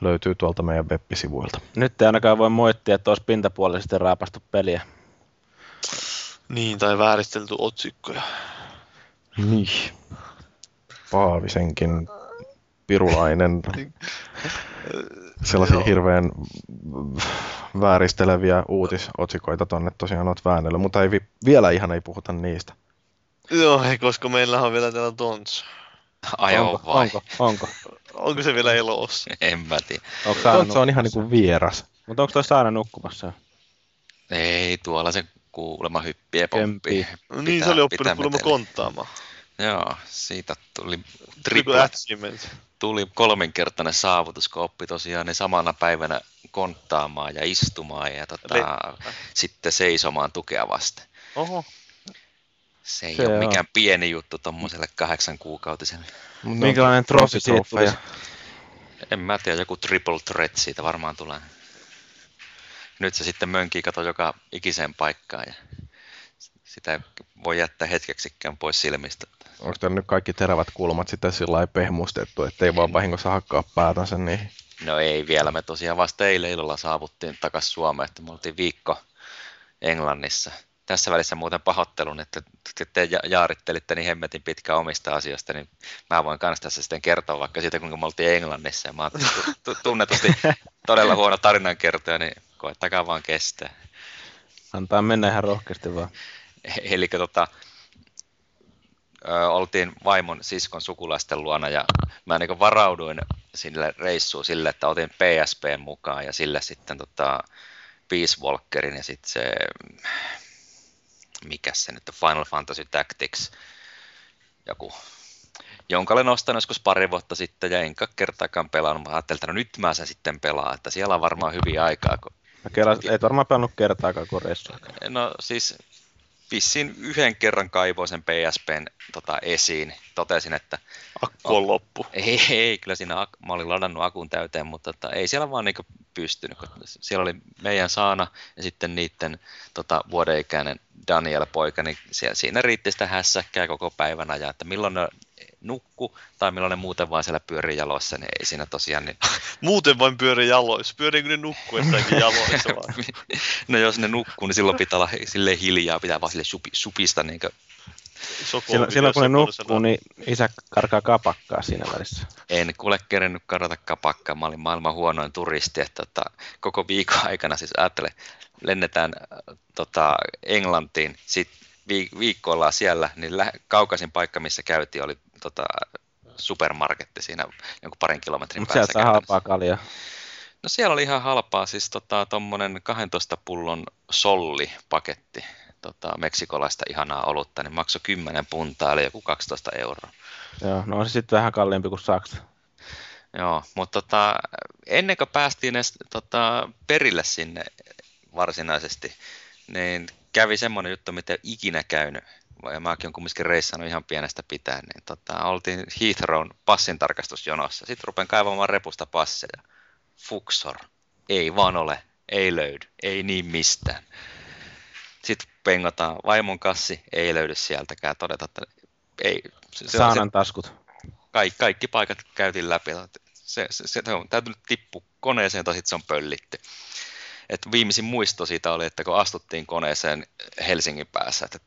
löytyy tuolta meidän web-sivuilta. Nyt ei ainakaan voi moittia, että olisi pintapuolisesti raapastu peliä. Niin, tai vääristelty otsikkoja. Niin. Paavisenkin pirulainen [laughs] sellaisia hirveän vääristeleviä uutisotsikoita tonne tosiaan oot väännellyt, mutta ei vi- vielä ihan ei puhuta niistä. Joo, ei, koska meillä on vielä täällä Tons. Ajo onko, vai? onko, onko? Onko se vielä elossa? [laughs] En mä tiedä. Onko Tontsa on ihan niin kuin vieras. Mutta onko toi Saara nukkumassa? Ei, tuolla se kuulemma Kömpii. pomppii. No niin, Pitää- se oli oppinut kuulemma konttaamaan. Joo, siitä tuli Triple tuli kolminkertainen saavutus, kun oppi tosiaan ne samana päivänä konttaamaan ja istumaan ja tota, Le- sitten seisomaan tukea vasten. Oho. Se ei Se ole on. mikään pieni juttu tuommoiselle kahdeksan kuukautiselle. Minkälainen trofi siitä? En mä tiedä, joku triple threat siitä varmaan tulee. Nyt se sitten mönkii kato joka ikiseen paikkaan ja sitä voi jättää hetkeksikään pois silmistä. Onko täällä nyt kaikki terävät kulmat sitten sillä lailla pehmustettu, ettei vaan vahingossa hakkaa päätänsä niihin? No ei vielä, me tosiaan vasta eilen illalla saavuttiin takaisin Suomeen, että me oltiin viikko Englannissa. Tässä välissä muuten pahoittelun, että te- te ja- jaarittelitte niin hemmetin pitkä omista asioista, niin mä voin kanssa tässä sitten kertoa vaikka siitä, kuinka me oltiin Englannissa. Ja mä oon tu- tu- tunnetusti todella huono tarinankertoja, niin koettakaa vaan kestää. Antaa mennä ihan rohkeasti vaan. [laughs] Eli tota, ö, oltiin vaimon siskon sukulaisten luona ja mä niin varauduin sille reissuun sille, että otin PSP mukaan ja sille sitten tota Peace Walkerin ja sitten se, mikä se nyt on, Final Fantasy Tactics, joku, jonka olen ostanut joskus pari vuotta sitten ja enkä kertaakaan pelannut. Mä ajattelin, että no nyt mä sen sitten pelaan, että siellä on varmaan hyviä aikaa, kun Mä kelas, et varmaan pelannut kertaakaan kuin reissua. No siis vissiin yhden kerran kaivoin sen PSPn tota, esiin. Totesin, että Akku on loppu. ei, ei, kyllä siinä ak- mä olin ladannut akun täyteen, mutta tota, ei siellä vaan niinku pystynyt. kun Siellä oli meidän Saana ja sitten niiden tota, vuodeikäinen Daniel-poika, niin siellä, siinä riitti sitä hässäkkää koko päivän ajan, että milloin ne nukku tai milloin ne muuten vaan siellä pyörii jaloissa, niin ei siinä tosiaan niin [laughs] Muuten vain pyörii jaloissa. Pyöriikö ne nukkuessakin jaloissa vaan? [laughs] No jos ne nukkuu, niin silloin pitää olla silleen hiljaa, pitää vaan sille supi, supista niin Silloin, silloin kun ne nukkuu, niin isä karkaa kapakkaa siinä välissä. en kuule kerennyt kadota kapakkaa. Mä olin maailman huonoin turisti, että tota, koko viikon [laughs] aikana siis ajattele, lennetään äh, tota, Englantiin, sitten viikko ollaan siellä, niin lä- kaukaisin paikka, missä käytiin, oli tota, supermarketti siinä jonkun parin kilometrin Mutta päässä. sieltä saa käytännössä. halpaa kaljaa. No siellä oli ihan halpaa, siis tota, tommonen 12 pullon solli-paketti, tota, meksikolaista ihanaa olutta, niin maksoi 10 puntaa, eli joku 12 euroa. Joo, no on se sitten vähän kalliimpi kuin Saksa. Joo, mutta tota, ennen kuin päästiin edes tota, perille sinne varsinaisesti, niin kävi semmoinen juttu, mitä ikinä käynyt. Ja mäkin olen kumminkin reissannut ihan pienestä pitäen, niin tota, oltiin Heathrown passintarkastusjonossa. Sitten rupean kaivamaan repusta passeja. Fuxor. Ei vaan ole. Ei löydy. Ei niin mistään. Sitten pengotaan vaimon kassi. Ei löydy sieltäkään. Todeta, että ei. Se, se, Saanan taskut. kaikki, kaikki paikat käytiin läpi. Se, se, se, se on täytynyt tippua koneeseen tai sitten se on pöllitty. Et viimeisin muisto siitä oli, että kun astuttiin koneeseen Helsingin päässä, että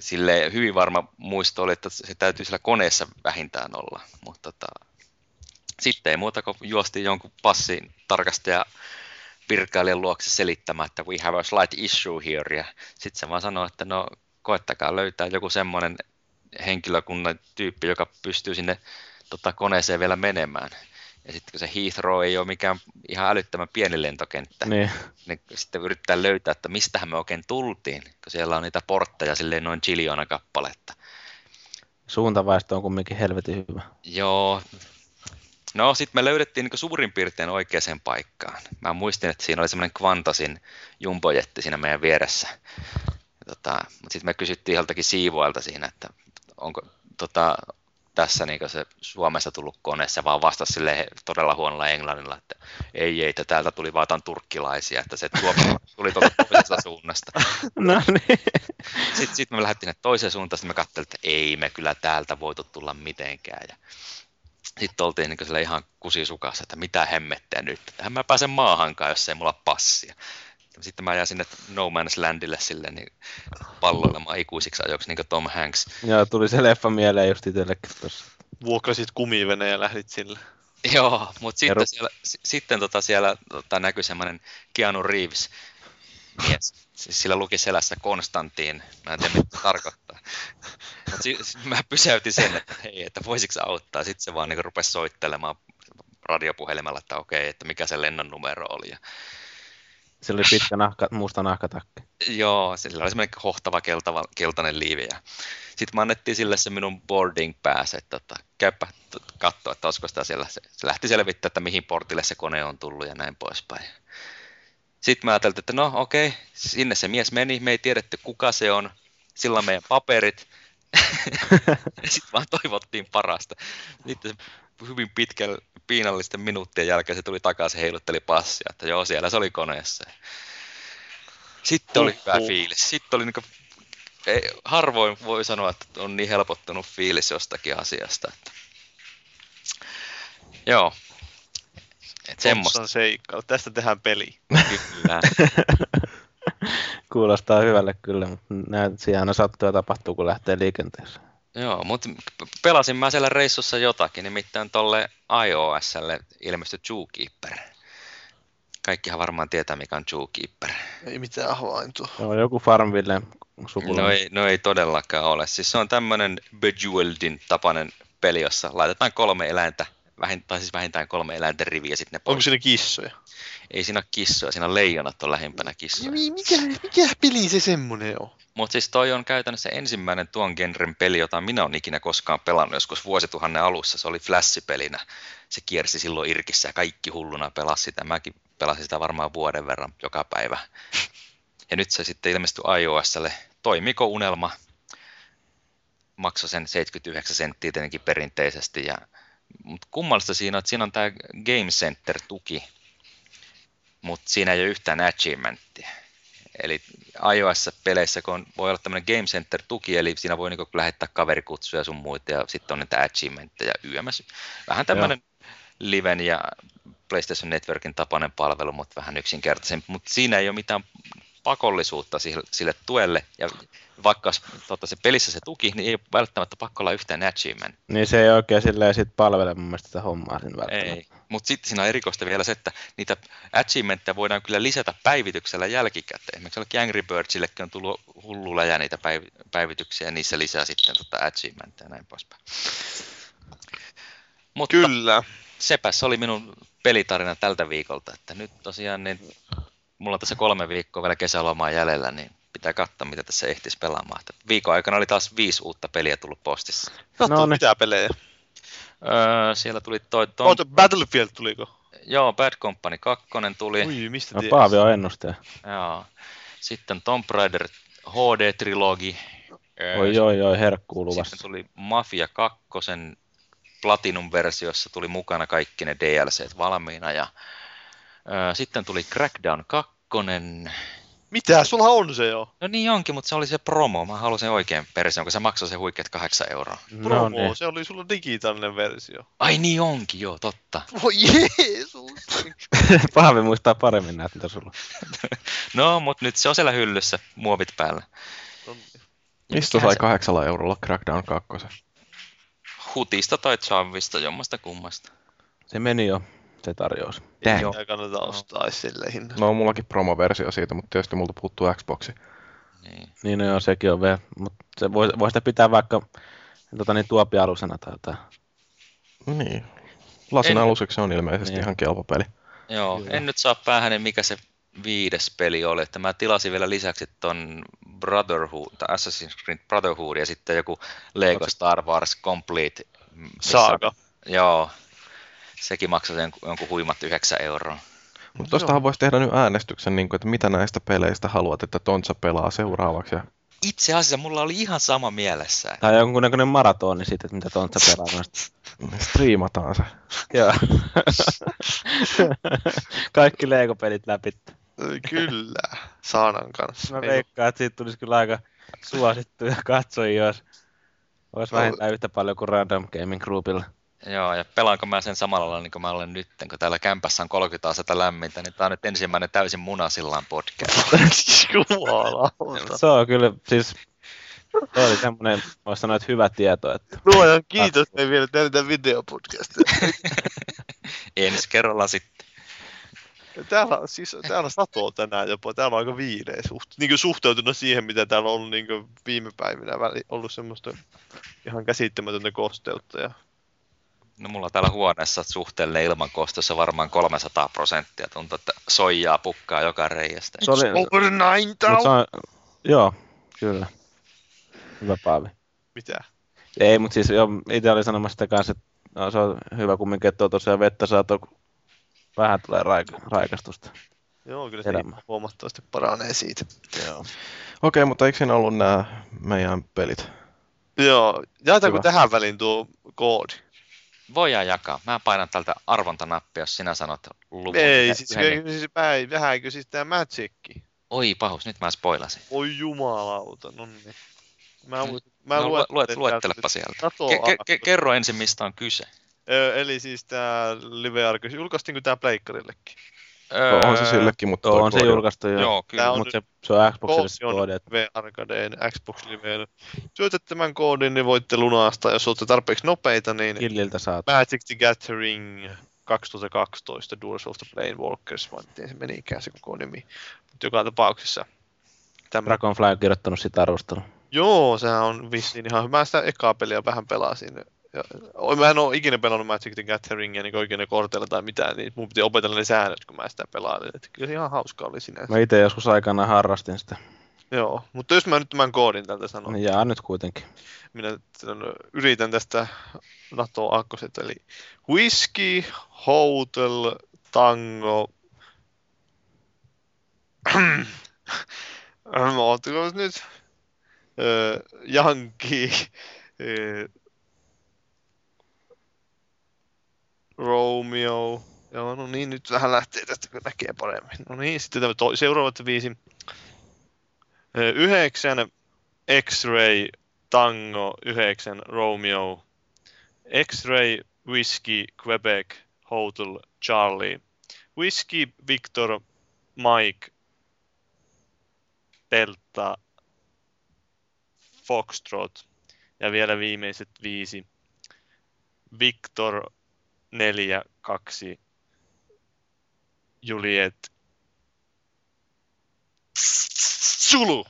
sille hyvin varma muisto oli, että se täytyy siellä koneessa vähintään olla. Mutta tota, sitten ei muuta kuin juostiin jonkun passin tarkastaja virkailijan luokse selittämään, että we have a slight issue here. Ja sitten se vaan sanoo, että no koettakaa löytää joku semmoinen henkilökunnan tyyppi, joka pystyy sinne tota, koneeseen vielä menemään. Ja sitten kun se Heathrow ei ole mikään ihan älyttömän pieni lentokenttä, Niin. niin sitten yrittää löytää, että mistähän me oikein tultiin, kun siellä on niitä portteja silleen noin chiliona kappaletta. Suuntavaisto on kumminkin helvetin hyvä. Joo. No, sitten me löydettiin niin suurin piirtein oikeaan paikkaan. Mä muistin, että siinä oli semmoinen Qantasin jumbojetti siinä meidän vieressä. Ja Tota, mutta sitten me kysyttiin joltakin siivoilta siinä, että onko tota, tässä niin se Suomessa tullut kone, se vaan vastasi sille todella huonolla englannilla, että ei, ei, että täältä tuli vaan turkkilaisia, että se tuli tuolta toisesta [laughs] suunnasta. No niin. Sitten sit me lähdettiin toiseen suuntaan, sitten me katselin, että ei me kyllä täältä voitu tulla mitenkään. Ja sitten oltiin niin sille ihan kusisukassa, että mitä hemmettiä nyt, että mä pääsen maahankaan, jos ei mulla passia. Sitten mä jäin sinne No Man's Landille sille niin palloilemaan ikuisiksi ajoiksi, niin kuin Tom Hanks. Joo, tuli se leffa mieleen just itsellekin tuossa. Vuokrasit kumiveneen ja lähdit sille. Joo, mutta sitten ru- siellä, s- sitten tota siellä tota, näkyi semmoinen Keanu Reeves mies. Siis sillä luki selässä Konstantiin. Mä en tiedä, mitä se tarkoittaa. Mutta si- si- mä pysäytin sen, että hei, että voisiko auttaa. Sitten se vaan niin rupesi soittelemaan radiopuhelimella, että okei, että mikä se lennon numero oli. Ja, Se oli pitkä nahka, musta nahkatakki. joo, sillä oli semmoinen hohtava keltava, keltainen liivi. Ja sitten mä annettiin sille se minun boarding pass, että tota, käypä katsoa, että olisiko sitä siellä. Se, se lähti selvittämään, että mihin portille se kone on tullut ja näin poispäin. Sitten mä ajattelin, että no okei, sinne se mies meni, me ei tiedetty kuka se on, sillä on meidän paperit. [laughs] Sitten vaan toivottiin parasta. Sitten hyvin pitkällä piinallisten minuuttien jälkeen se tuli takaisin, heilutteli passia, että joo, siellä se oli koneessa. Sitten oli hyvä fiilis. Sitten oli niinku, ei, harvoin voi sanoa, että on niin helpottunut fiilis jostakin asiasta. Että. Joo. Et semmoista seikkailu. Tästä tehdään peli. kyllä. [laughs] Kuulostaa hyvälle kyllä, mutta näin siihen aina sattuu ja tapahtuu, kun lähtee liikenteeseen. Joo, mutta pelasin mä siellä reissussa jotakin, nimittäin tolle iOSlle ilmestyi Zookeeper. Kaikkihan varmaan tietää, mikä on Zookeeper. Ei mitään havaintoa. Se on joku Farmville sukulainen. No ei, no ei todellakaan ole. Siis se on tämmöinen Bejeweledin tapainen peli, jossa laitetaan kolme eläintä, vähin, tai siis vähintään kolme eläintä riviä, sitten ne Onko pois. siinä kissoja? Ei siinä ole kissoja, siinä leijonat on lähimpänä kissoja. Mikä, mikä peli se semmonen on? Mutta siis toi on käytännössä ensimmäinen tuon genren peli, jota minä olen ikinä koskaan pelannut joskus vuosituhannen alussa. Se oli flash-pelinä. Se kiersi silloin Irkissä ja kaikki hulluna pelasi sitä. Mäkin pelasin sitä varmaan vuoden verran joka päivä. Ja nyt se sitten ilmestyi iOSlle toimiko unelma, maksoi sen 79 senttiä tietenkin perinteisesti, ja, mutta kummallista siinä on, että siinä on tämä Game Center-tuki, mutta siinä ei ole yhtään achievementtia. Eli iOS-peleissä, kun voi olla tämmöinen Game Center-tuki, eli siinä voi niin lähettää kaverikutsuja sun muita, ja sitten on niitä achievementteja YMS. Vähän tämmöinen Liven ja PlayStation Networkin tapainen palvelu, mutta vähän yksinkertaisempi. Mutta siinä ei ole mitään pakollisuutta sille, sille tuelle, ja vaikka tota, se pelissä se tuki, niin ei ole välttämättä pakko olla yhtään achievement. Niin se ei oikein silleen sit palvele mun mielestä sitä hommaa siinä välttämättä. Ei, mutta sitten siinä on erikoista vielä se, että niitä achievementteja voidaan kyllä lisätä päivityksellä jälkikäteen. Esimerkiksi Angry Birdsillekin on tullut hullulla ja niitä päivityksiä, ja niissä lisää sitten tota achievementteja ja näin poispäin. Mutta kyllä. Sepäs oli minun pelitarina tältä viikolta, että nyt tosiaan niin mulla on tässä kolme viikkoa vielä kesälomaa jäljellä, niin pitää katsoa, mitä tässä ehtisi pelaamaan. Että viikon aikana oli taas viisi uutta peliä tullut postissa. Katso, no, mitä pelejä? Öö, siellä tuli toi... Tom... Oota, Battlefield tuliko? Joo, Bad Company 2 tuli. Ui, mistä no, Paavi on ennustaja. Joo. Sitten Tomb Raider HD-trilogi. Oi, joo, joo, herkkuu luvassa. Sitten tuli Mafia 2, Platinum-versiossa tuli mukana kaikki ne DLCt valmiina. Ja, sitten tuli Crackdown 2, mitä? Sulla on se jo. No niin onkin, mutta se oli se promo. Mä halusin oikein version, kun se maksoi se huikeat 8 euroa. Promo, no niin. se oli sulla digitaalinen versio. Ai niin onkin, joo, totta. Voi Jeesus! [laughs] Pahvi muistaa paremmin näitä, mitä sulla [laughs] No, mutta nyt se on siellä hyllyssä, muovit päällä. Mistä sai kahdeksalla eurolla Crackdown 2? Hutista tai Chavista, jommasta kummasta. Se meni jo se tarjous. Dang. Joo. kannata ostaa sille hinnalla. No, mullakin promoversio siitä, mutta tietysti multa puuttuu Xboxi. Niin, niin no joo, sekin on vielä, mutta se voi, voi sitä pitää vaikka tota, niin, tuopialusena tai jotain. Niin. Lasin en... aluseksi se on ilmeisesti niin. ihan kelpo peli. Joo, Kyllä. en nyt saa päähän, niin mikä se viides peli oli, että mä tilasin vielä lisäksi ton Brotherhood, tai Assassin's Creed Brotherhood ja sitten joku Lego Star Wars Complete. Saga. Joo, sekin maksoi sen jonkun huimat 9 euroa. Mutta tuostahan voisi tehdä nyt äänestyksen, niin kuin, että mitä näistä peleistä haluat, että Tontsa pelaa seuraavaksi. Ja... Itse asiassa mulla oli ihan sama mielessä. Tai jonkunnäköinen maratoni sitten, että mitä Tontsa pelaa noista. [laughs] Striimataan se. Joo. Kaikki Lego-pelit läpi. Kyllä, Saanan kanssa. Mä veikkaan, että siitä tulisi kyllä aika suosittuja katsojia, jos olisi vähintään yhtä paljon kuin Random Gaming Groupilla. Joo, ja pelaanko mä sen samalla lailla niin kuin mä olen nyt, kun täällä kämpässä on 30 astetta lämmintä, niin tää on nyt ensimmäinen täysin munasillaan podcast. Jumalauta. Se on kyllä, siis se oli semmoinen, voisi sanoa, että hyvä tieto. Että... Luojan kiitos, että ei vielä tehdä videopodcastia. [laughs] Ensi kerralla sitten. Täällä, siis, täällä satoo tänään jopa, täällä on aika viileä suht, niin suhteutunut siihen, mitä täällä on ollut niin viime päivinä ollut semmoista ihan käsittämätöntä kosteutta ja No mulla täällä huoneessa suhteellinen ilmankostossa varmaan 300 prosenttia. Tuntuu, että soijaa pukkaa joka reiästä. Se oli... Over 9000! Joo, kyllä. Hyvä Paavi. Mitä? Ei, mutta siis jo, itse olin sanomassa sitä kanssa, että no, se on hyvä kumminkin, että on tosiaan vettä saatu, vähän tulee raik- raikastusta. Joo, kyllä se Elämä. huomattavasti paranee siitä. Joo. Okei, okay, mutta eikö siinä ollut nämä meidän pelit? Joo, jaetaanko tähän väliin tuo koodi? Voidaan jakaa. Mä painan tältä arvontanappia, jos sinä sanot luvun. Ei, siis, siis päin, vähänkö siis tää Magicki? Oi pahus, nyt mä spoilasin. Oi jumalauta, no niin. Mä, mm. mä no, luet, luettelepa sieltä. Ke, ke, kerro ensin, mistä on kyse. Ö, eli siis tää Live Arcus, julkaistiinko tää Pleikkarillekin? Öö, on se sillekin, mutta on, on se julkaistu jo. Joo, kyllä. Mutta se, se on Xboxille se koodi. Live Arcadeen Xbox Live. Syötät tämän koodin, niin voitte lunastaa. Jos olette tarpeeksi nopeita, niin Killiltä saat. Magic the Gathering 2012 Duels of the Plane Walkers, vaan se meni ikään se koko nimi. Mutta joka tapauksessa. Tämä... Dragonfly on kirjoittanut sitä arvostelua. Joo, sehän on vissiin ihan hyvä. Mä sitä ekaa peliä vähän pelasin ja, mä en ole ikinä pelannut Magic the Gatheringia niin oikein korteilla tai mitään, niin mun piti opetella ne säännöt, kun mä sitä pelailin. Että kyllä se ihan hauskaa oli sinänsä. Mä itse joskus aikana harrastin sitä. Joo, mutta jos mä nyt tämän koodin tältä sanon. Niin jaa nyt kuitenkin. Minä yritän tästä NATO akkoset, eli Whisky, Hotel, Tango, Ootteko nyt? Öö, Yankee, öö, Romeo. Joo, no niin, nyt vähän lähtee tästä, kun näkee paremmin. No niin, sitten tämä to- seuraavat viisi. Yhdeksän X-Ray, Tango, yhdeksän Romeo. X-Ray, Whiskey, Quebec, Hotel, Charlie. Whiskey, Victor, Mike, Delta, Foxtrot ja vielä viimeiset viisi. Victor 4, 2, Juliet, Zulu.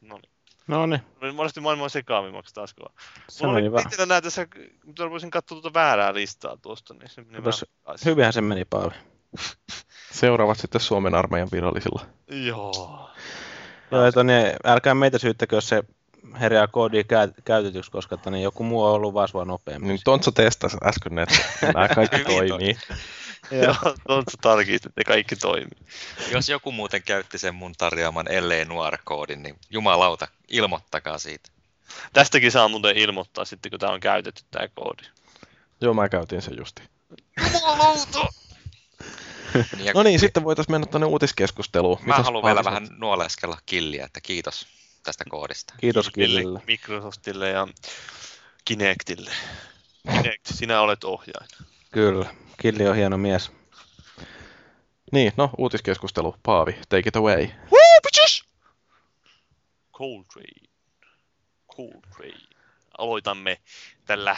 No niin. No niin, Meni monesti maailman sekaavimmaksi taas kun se Mulla oli vähän. itsellä näitä tässä, mutta voisin katsoa tuota väärää listaa tuosta, niin se meni Katos, vähän... Hyvinhän se meni Paavi. [laughs] Seuraavat sitten Suomen armeijan virallisilla. Joo. Joo, että niin, älkää meitä syyttäkö, jos se herää koodi käy, käytetyksi, koska että niin joku muu on ollut vaan sua nopeammin. Niin Tontsa testasi äsken, että [laughs] nämä kaikki toimii. [laughs] Joo, tuossa tarkistit, että ne kaikki toimii. Jos joku muuten käytti sen mun tarjoaman ellei Noir-koodin, niin jumalauta, ilmoittakaa siitä. Tästäkin saa muuten ilmoittaa sitten, kun tämä on käytetty tämä koodi. Joo, mä käytin sen justi. Jumalauta! Niin, ja No niin, sitten voitaisiin mennä tuonne uutiskeskusteluun. Mä Mitäs haluan vielä vähän nuoleskella killiä, että kiitos tästä koodista. Kiitos Kille, Killille. Microsoftille ja Kinectille. Kinect, sinä olet ohjaaja. Kyllä, Killi on hieno mies. Niin, no uutiskeskustelu. Paavi, take it away. Woo, bitches! Coltrane. Coltrane. Aloitamme tällä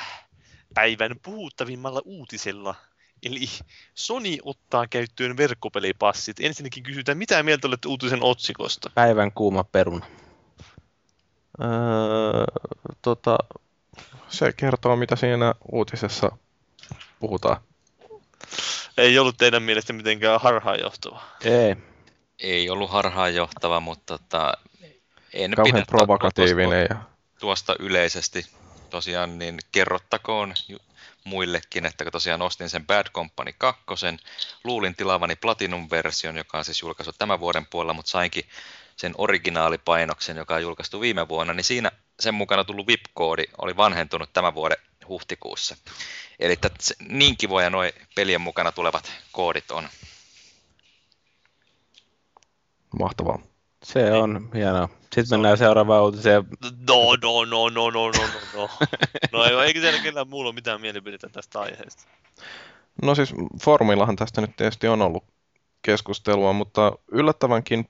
päivän puhuttavimmalla uutisella. Eli Sony ottaa käyttöön verkkopelipassit. Ensinnäkin kysytään, mitä mieltä olette uutisen otsikosta? Päivän kuuma peruna. Öö, tota, se kertoo, mitä siinä uutisessa puhutaan. Ei ollut teidän mielestä mitenkään harhaanjohtava. Ei, Ei ollut harhaanjohtava, mutta tota, en Kauhean pidä provokatiivinen. Ja... tuosta yleisesti. Tosiaan niin kerrottakoon muillekin, että kun tosiaan ostin sen Bad Company 2, luulin tilaavani Platinum-version, joka on siis julkaistu tämän vuoden puolella, mutta sainkin sen originaalipainoksen, joka on julkaistu viime vuonna, niin siinä sen mukana tullut VIP-koodi oli vanhentunut tämän vuoden huhtikuussa. Eli se- niin kivoja nuo pelien mukana tulevat koodit on. Mahtavaa. se on hienoa. Sitten mennään seuraavaan uutiseen. No, no, no, no, no, no, no, no. No ei, eikö teillä kellään muulla ole mitään mielipidettä tästä aiheesta? No siis foorumillahan tästä nyt tietysti on ollut keskustelua, mutta yllättävänkin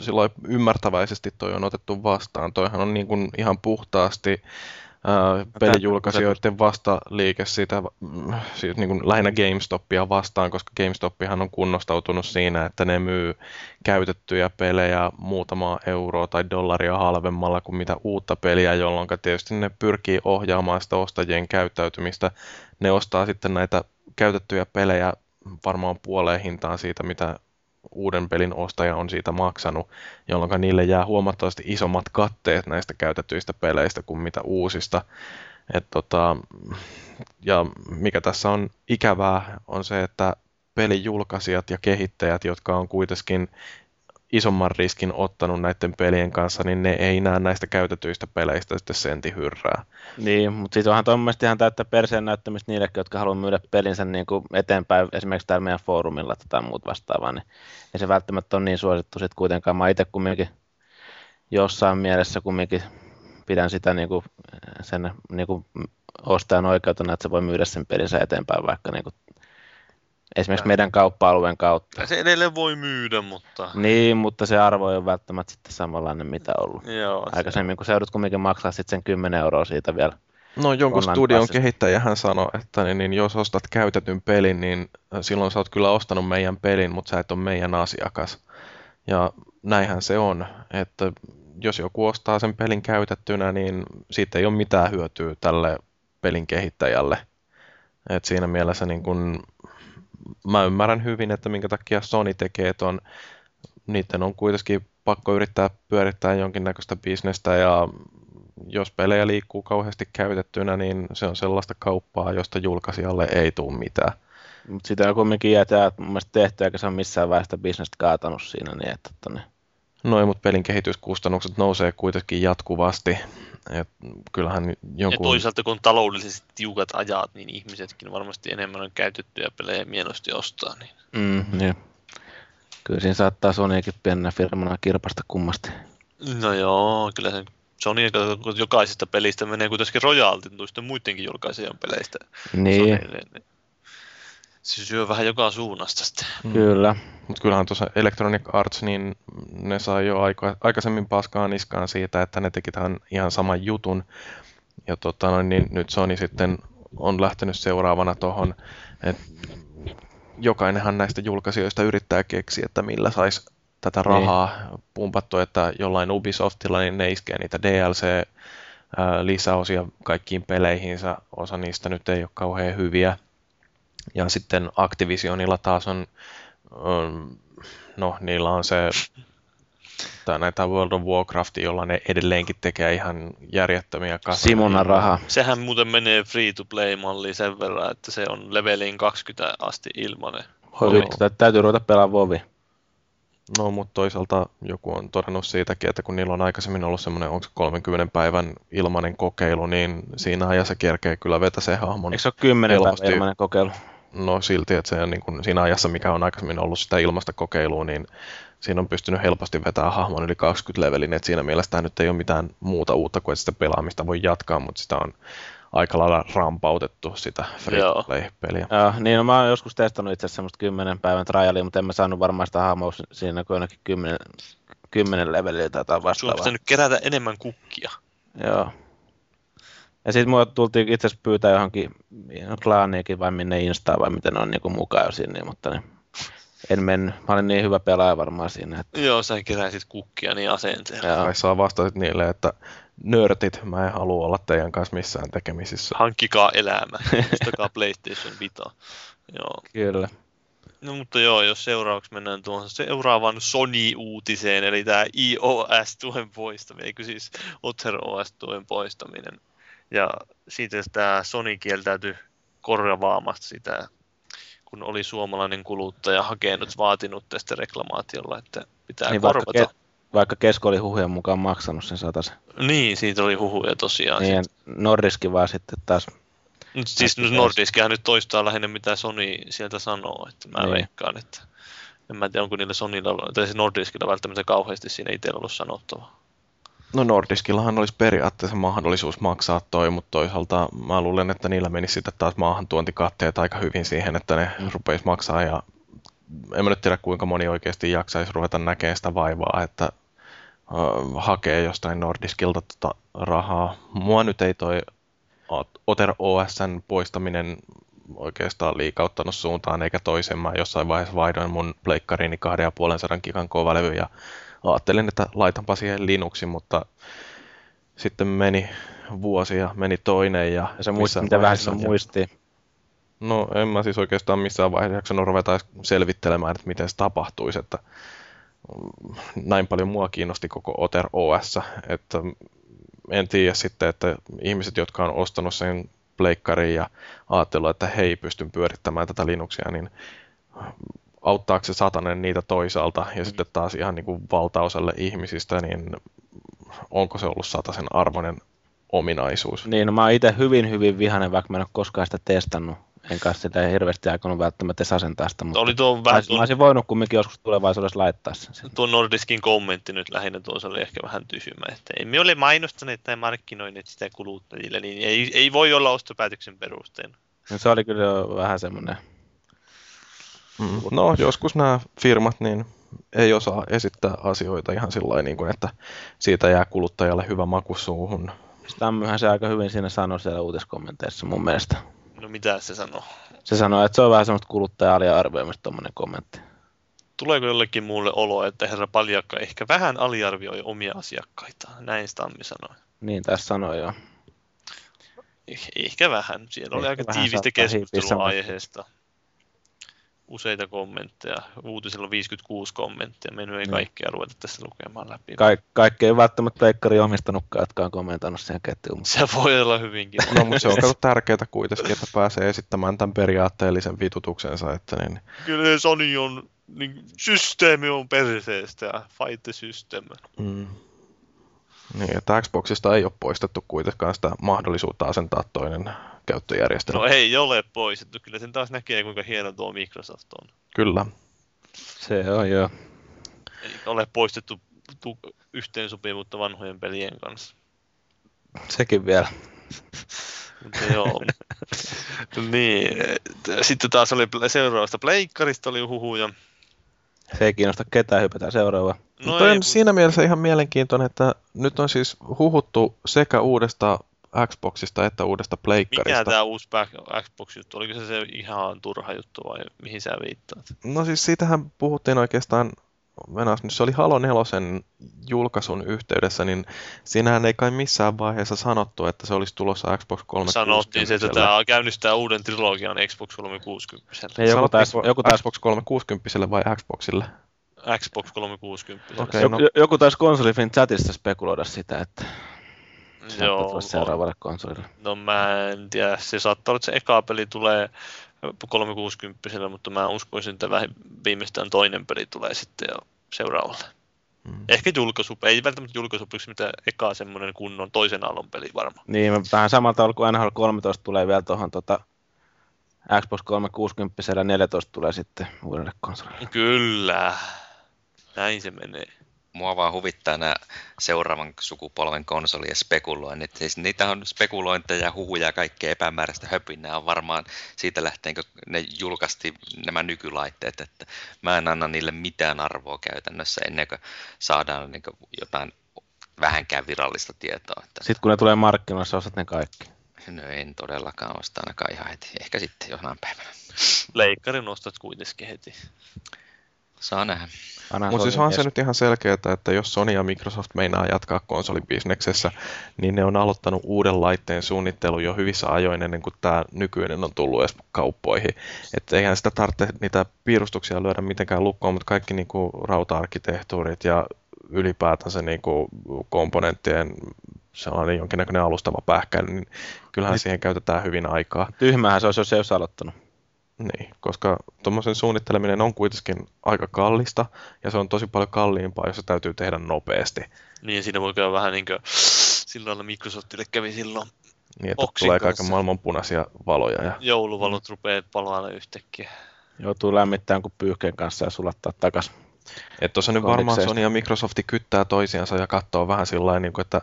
sillä ymmärtäväisesti toi on otettu vastaan. Toihan on niin kuin ihan puhtaasti ää, pelijulkaisijoiden vastaliike siitä, mm, siis niin kuin lähinnä GameStopia vastaan, koska GameStopihan on kunnostautunut siinä, että ne myy käytettyjä pelejä muutamaa euroa tai dollaria halvemmalla kuin mitä uutta peliä, jolloin tietysti ne pyrkii ohjaamaan sitä ostajien käyttäytymistä. Ne ostaa sitten näitä käytettyjä pelejä varmaan puoleen hintaan siitä, mitä uuden pelin ostaja on siitä maksanut, jolloin niille jää huomattavasti isommat katteet näistä käytetyistä peleistä kuin mitä uusista. Et tota, ja mikä tässä on ikävää on se, että pelijulkaisijat ja kehittäjät, jotka on kuitenkin isomman riskin ottanut näiden pelien kanssa, niin ne ei näe näistä käytetyistä peleistä sitten senti hyrrää. Niin, mutta sitten onhan tuommoista ihan täyttä perseen näyttämistä niillekin, jotka haluaa myydä pelinsä niin kuin eteenpäin, esimerkiksi täällä meidän foorumilla tai muut vastaavaa, niin ei se välttämättä ole niin suosittu sitten kuitenkaan. Mä itse kumminkin jossain mielessä kumminkin pidän sitä niin kuin sen niin kuin ostajan oikeutena, että se voi myydä sen pelinsä eteenpäin vaikka niin kuin esimerkiksi meidän kauppa-alueen kautta. Se edelleen voi myydä, mutta... Niin, mutta se arvo ei ole välttämättä sitten samanlainen, mitä ollut. Joo, se- Aikaisemmin, kun se joudut kumminkin maksaa sitten sen 10 euroa siitä vielä. No jonkun studion passista. kehittäjähän sanoi, että niin, niin jos ostat käytetyn pelin, niin silloin sä oot kyllä ostanut meidän pelin, mutta sä et ole meidän asiakas. Ja näinhän se on, että jos joku ostaa sen pelin käytettynä, niin siitä ei ole mitään hyötyä tälle pelin kehittäjälle. Et siinä mielessä niin kun, mä ymmärrän hyvin, että minkä takia Sony tekee ton. Niiden on kuitenkin pakko yrittää pyörittää jonkinnäköistä bisnestä ja jos pelejä liikkuu kauheasti käytettynä, niin se on sellaista kauppaa, josta julkaisijalle ei tule mitään. Mutta sitä on kumminkin jätää mun mielestä tehty, eikä se ole missään vaiheessa bisnestä kaatanut siinä, niin että, että ne, Noin, mutta pelin kehityskustannukset nousee kuitenkin jatkuvasti. Et kyllähän jonkun... Ja toisaalta kun taloudellisesti tiukat ajat, niin ihmisetkin varmasti enemmän on käytettyjä pelejä mieluusti ostaa. Niin. Mm, niin. Kyllä siinä saattaa Sonyakin pienenä firmana kirpasta kummasti. No joo, kyllä se Sony jokaisesta pelistä menee kuitenkin royaltit tuosta muidenkin julkaisijan peleistä. Niin. Sonylle, niin se syö vähän joka suunnasta sitten. Mm. Kyllä. Mutta kyllähän tuossa Electronic Arts, niin ne sai jo aika, aikaisemmin paskaa niskaan siitä, että ne teki tämän ihan saman jutun. Ja tota, no, niin nyt Sony sitten on lähtenyt seuraavana tuohon, että jokainenhan näistä julkaisijoista yrittää keksiä, että millä saisi tätä niin. rahaa niin. pumpattua, että jollain Ubisoftilla niin ne iskee niitä DLC lisäosia kaikkiin peleihinsä. Osa niistä nyt ei ole kauhean hyviä. Ja sitten Activisionilla taas on, on no niillä on se, tai näitä World of Warcraft, jolla ne edelleenkin tekee ihan järjettömiä kasvoja. Simona raha. Sehän muuten menee free to play malliin sen verran, että se on leveliin 20 asti ilmanen. Hoi vittu, täytyy ruveta pelaamaan Vovi. No, mutta toisaalta joku on todennut siitäkin, että kun niillä on aikaisemmin ollut semmoinen, onko 30 päivän ilmainen kokeilu, niin siinä ajassa kerkee kyllä vetä se hahmon. Eikö se ole 10 päivän ilmainen kokeilu? No silti, että se on niin kuin siinä ajassa, mikä on aikaisemmin ollut sitä ilmasta kokeilua, niin siinä on pystynyt helposti vetämään hahmon yli 20 levelin, että siinä mielessä tämä nyt ei ole mitään muuta uutta kuin, että sitä pelaamista voi jatkaa, mutta sitä on aika lailla rampautettu sitä free-to-play-peliä. Joo, niin no, mä oon joskus testannut itse asiassa semmoista 10 päivän trialia, mutta en mä saanut varmaan sitä hahmoa siinä kuin ainakin 10, 10 levelillä tai jotain vastaavaa. Sulla on kerätä enemmän kukkia. Joo. Ja sitten mua tultiin itse asiassa pyytää johonkin klaaniakin vai minne Instaan vai miten on niin mukaan jo sinne, mutta niin, en mennyt. Mä olin niin hyvä pelaaja varmaan siinä. Että... Joo, sä keräsit kukkia niin asenteella. Kai saa vastasit niille, että nörtit, mä en halua olla teidän kanssa missään tekemisissä. Hankkikaa elämä, ostakaa PlayStation Vita. Joo. Kyllä. No mutta joo, jos seuraavaksi mennään tuohon seuraavan Sony-uutiseen, eli tämä iOS-tuen poistaminen, eikö siis Otter OS-tuen poistaminen. Ja siitä tämä Sony kieltäytyi korvaamasta sitä, kun oli suomalainen kuluttaja hakenut, vaatinut tästä reklamaatiolla, että pitää niin korvata. Vaikka, ke- vaikka Kesko oli huhujen mukaan maksanut sen sataisen. Niin, siitä oli huhuja tosiaan. Niin, Nordiski vaan sitten taas nyt siis Nordiskihan nyt toistaa lähinnä mitä Sony sieltä sanoo, että mä niin. veikkaan, että en mä tiedä onko niillä Sonylla, tai siis Nordiskilla välttämättä kauheasti siinä itsellä ollut sanottavaa. No Nordiskillahan olisi periaatteessa mahdollisuus maksaa toi, mutta toisaalta mä luulen, että niillä menisi sitten taas maahantuontikatteet aika hyvin siihen, että ne mm. rupeisi maksaa ja en mä nyt tiedä kuinka moni oikeasti jaksaisi ruveta näkemään sitä vaivaa, että hakee jostain Nordiskilta tota rahaa. Mua nyt ei toi Oter OSn poistaminen oikeastaan liikauttanut suuntaan eikä toiseen. Mä jossain vaiheessa vaihdoin mun pleikkarini 2,5 gigan kovalevy ja ajattelin, että laitanpa siihen Linuxin, mutta sitten meni vuosi ja meni toinen. Ja, ja se muisti, mitä vähän se muisti. No en mä siis oikeastaan missään vaiheessa jaksanut ruveta selvittelemään, että miten se tapahtuisi, että näin paljon mua kiinnosti koko Otter OS, että en tiedä sitten, että ihmiset, jotka on ostanut sen pleikkariin ja ajatellut, että hei, pystyn pyörittämään tätä Linuxia, niin auttaako se satanen niitä toisaalta ja sitten taas ihan niin kuin valtaosalle ihmisistä, niin onko se ollut sataisen arvoinen ominaisuus? Niin, no mä oon itse hyvin, hyvin vihainen, vaikka mä en ole koskaan sitä testannut. En kanssa sitä hirveästi aikonut välttämättä edes asentaa sitä, mutta oli tuo vähän mä, mä olisin voinut kumminkin joskus tulevaisuudessa laittaa sen. Tuo Nordiskin kommentti nyt lähinnä tuossa oli ehkä vähän tysymä, että emme ole mainostaneet tai markkinoineet sitä kuluttajille, niin ei, ei voi olla ostopäätöksen perusteena. No, se oli kyllä vähän semmoinen Mm. No, joskus nämä firmat niin ei osaa esittää asioita ihan sillä niin kuin, että siitä jää kuluttajalle hyvä maku suuhun. Stammyhän se aika hyvin siinä sanoi siellä uutiskommenteissa mun mielestä. No mitä se sanoo? Se sanoi, että se on vähän semmoista kuluttaja-aliarvioimista tuommoinen kommentti. Tuleeko jollekin muulle olo, että herra Paljakka ehkä vähän aliarvioi omia asiakkaitaan? Näin Stammi sanoi. Niin, tässä sanoi joo. Eh, ehkä vähän. Siellä oli aika tiivistä keskustelua aiheesta. Useita kommentteja. Uutisilla on 56 kommenttia. Mennyt ei Niin. kaikkea ruveta tässä lukemaan läpi. Ka- kaikki ei välttämättä pleikkari omistanutkaan, jotka on kommentoinut siihen ketjuun. Se voi olla hyvinkin. No, mutta se on tärkeää kuitenkin, että pääsee esittämään tämän periaatteellisen vitutuksensa, että niin, Kyllä Sony on, niin, systeemi on perseestä ja fight the system. mm, niin, että Xboxista ei ole poistettu kuitenkaan sitä mahdollisuutta asentaa toinen käyttöjärjestelmä. No ei ole poistettu. Kyllä sen taas näkee, kuinka hieno tuo Microsoft on. Kyllä. Se on joo. Ei ole poistettu tu- yhteensopivuutta vanhojen pelien kanssa. Sekin vielä. Mutta joo. [laughs] niin, sitten taas oli seuraavasta pleikkarista oli huhuja. Se ei kiinnosta ketään, hypätään seuraavaan. No ei, on siinä mielessä ihan mielenkiintoinen, että nyt on siis huhuttu sekä uudesta Xboxista että uudesta mikä pleikkarista. tämä uusi back- Xbox-juttu? Oliko se se ihan turha juttu vai mihin sä viittaat? No siis siitähän puhuttiin oikeastaan, nyt se oli Halo 4 julkaisun yhteydessä, niin siinähän ei kai missään vaiheessa sanottu, että se olisi tulossa Xbox 360. Sanottiin se, että tämä käynnistää uuden trilogian Xbox 360. Ei, joku taisi, joku taisi, Xbox 360 vai Xboxille? Xbox 360. Okei, joku, no. joku taisi konsolifin chatissa spekuloida sitä, että Joo, tulla seuraavalle konsolille. no mä en tiedä, se saattaa olla, että se eka peli tulee 360 mutta mä uskoisin, että viimeistään toinen peli tulee sitten jo seuraavalle. Mm. Ehkä julkaisu, ei välttämättä julkaisu, mitä eka semmoinen kunnon toisen aallon peli varmaan. Niin, mä- vähän samalta tavalla kuin NHL 13 tulee vielä tuohon tota, Xbox 360 ja 14 tulee sitten uudelle konsolille. Kyllä, näin se menee. Mua vaan huvittaa nämä seuraavan sukupolven konsolien spekuloinnit. Siis niitä on spekulointeja ja huhuja ja kaikkea epämääräistä höpinää on varmaan siitä lähtien, kun ne julkaisti nämä nykylaitteet, että mä en anna niille mitään arvoa käytännössä ennen kuin saadaan niin kuin jotain vähänkään virallista tietoa. Että Sitten kun ne tulee markkinoille, sä ostat ne kaikki. no en todellakaan osta ainakaan ihan heti. Ehkä sitten jonain päivänä. Leikkarin nostat kuitenkin heti. Saa nähdä. Mutta siis on se nyt ihan selkeää, että jos Sony ja Microsoft meinaa jatkaa konsolibisneksessä, niin ne on aloittanut uuden laitteen suunnittelun jo hyvissä ajoin ennen kuin tämä nykyinen on tullut edes kauppoihin. Että eihän sitä tarvitse niitä piirustuksia lyödä mitenkään lukkoon, mutta kaikki niinku rauta-arkkitehtuurit ja ylipäätänsä niinku komponenttien sellainen jonkinnäköinen alustava pähkäily, niin kyllähän Nyt- siihen käytetään hyvin aikaa. Tyhmähän se olisi, jos ei olisi aloittanut. Niin, koska tuommoisen suunnitteleminen on kuitenkin aika kallista, ja se on tosi paljon kalliimpaa, jos se täytyy tehdä nopeasti. Niin siinä voi käydä vähän niin kuin sillä lailla Microsoftille kävi silloin Niin, että Oksin tulee kanssa. kaiken maailman punaisia valoja. Ja... jouluvalot rupeaa palaamaan yhtäkkiä. Joutuu lämmittämään kuin pyyhkeen kanssa ja sulattaa takas. Että tuossa nyt varmaan. Sony ja Microsofti kyttää toisiansa ja katsoo vähän sillä lailla, niin että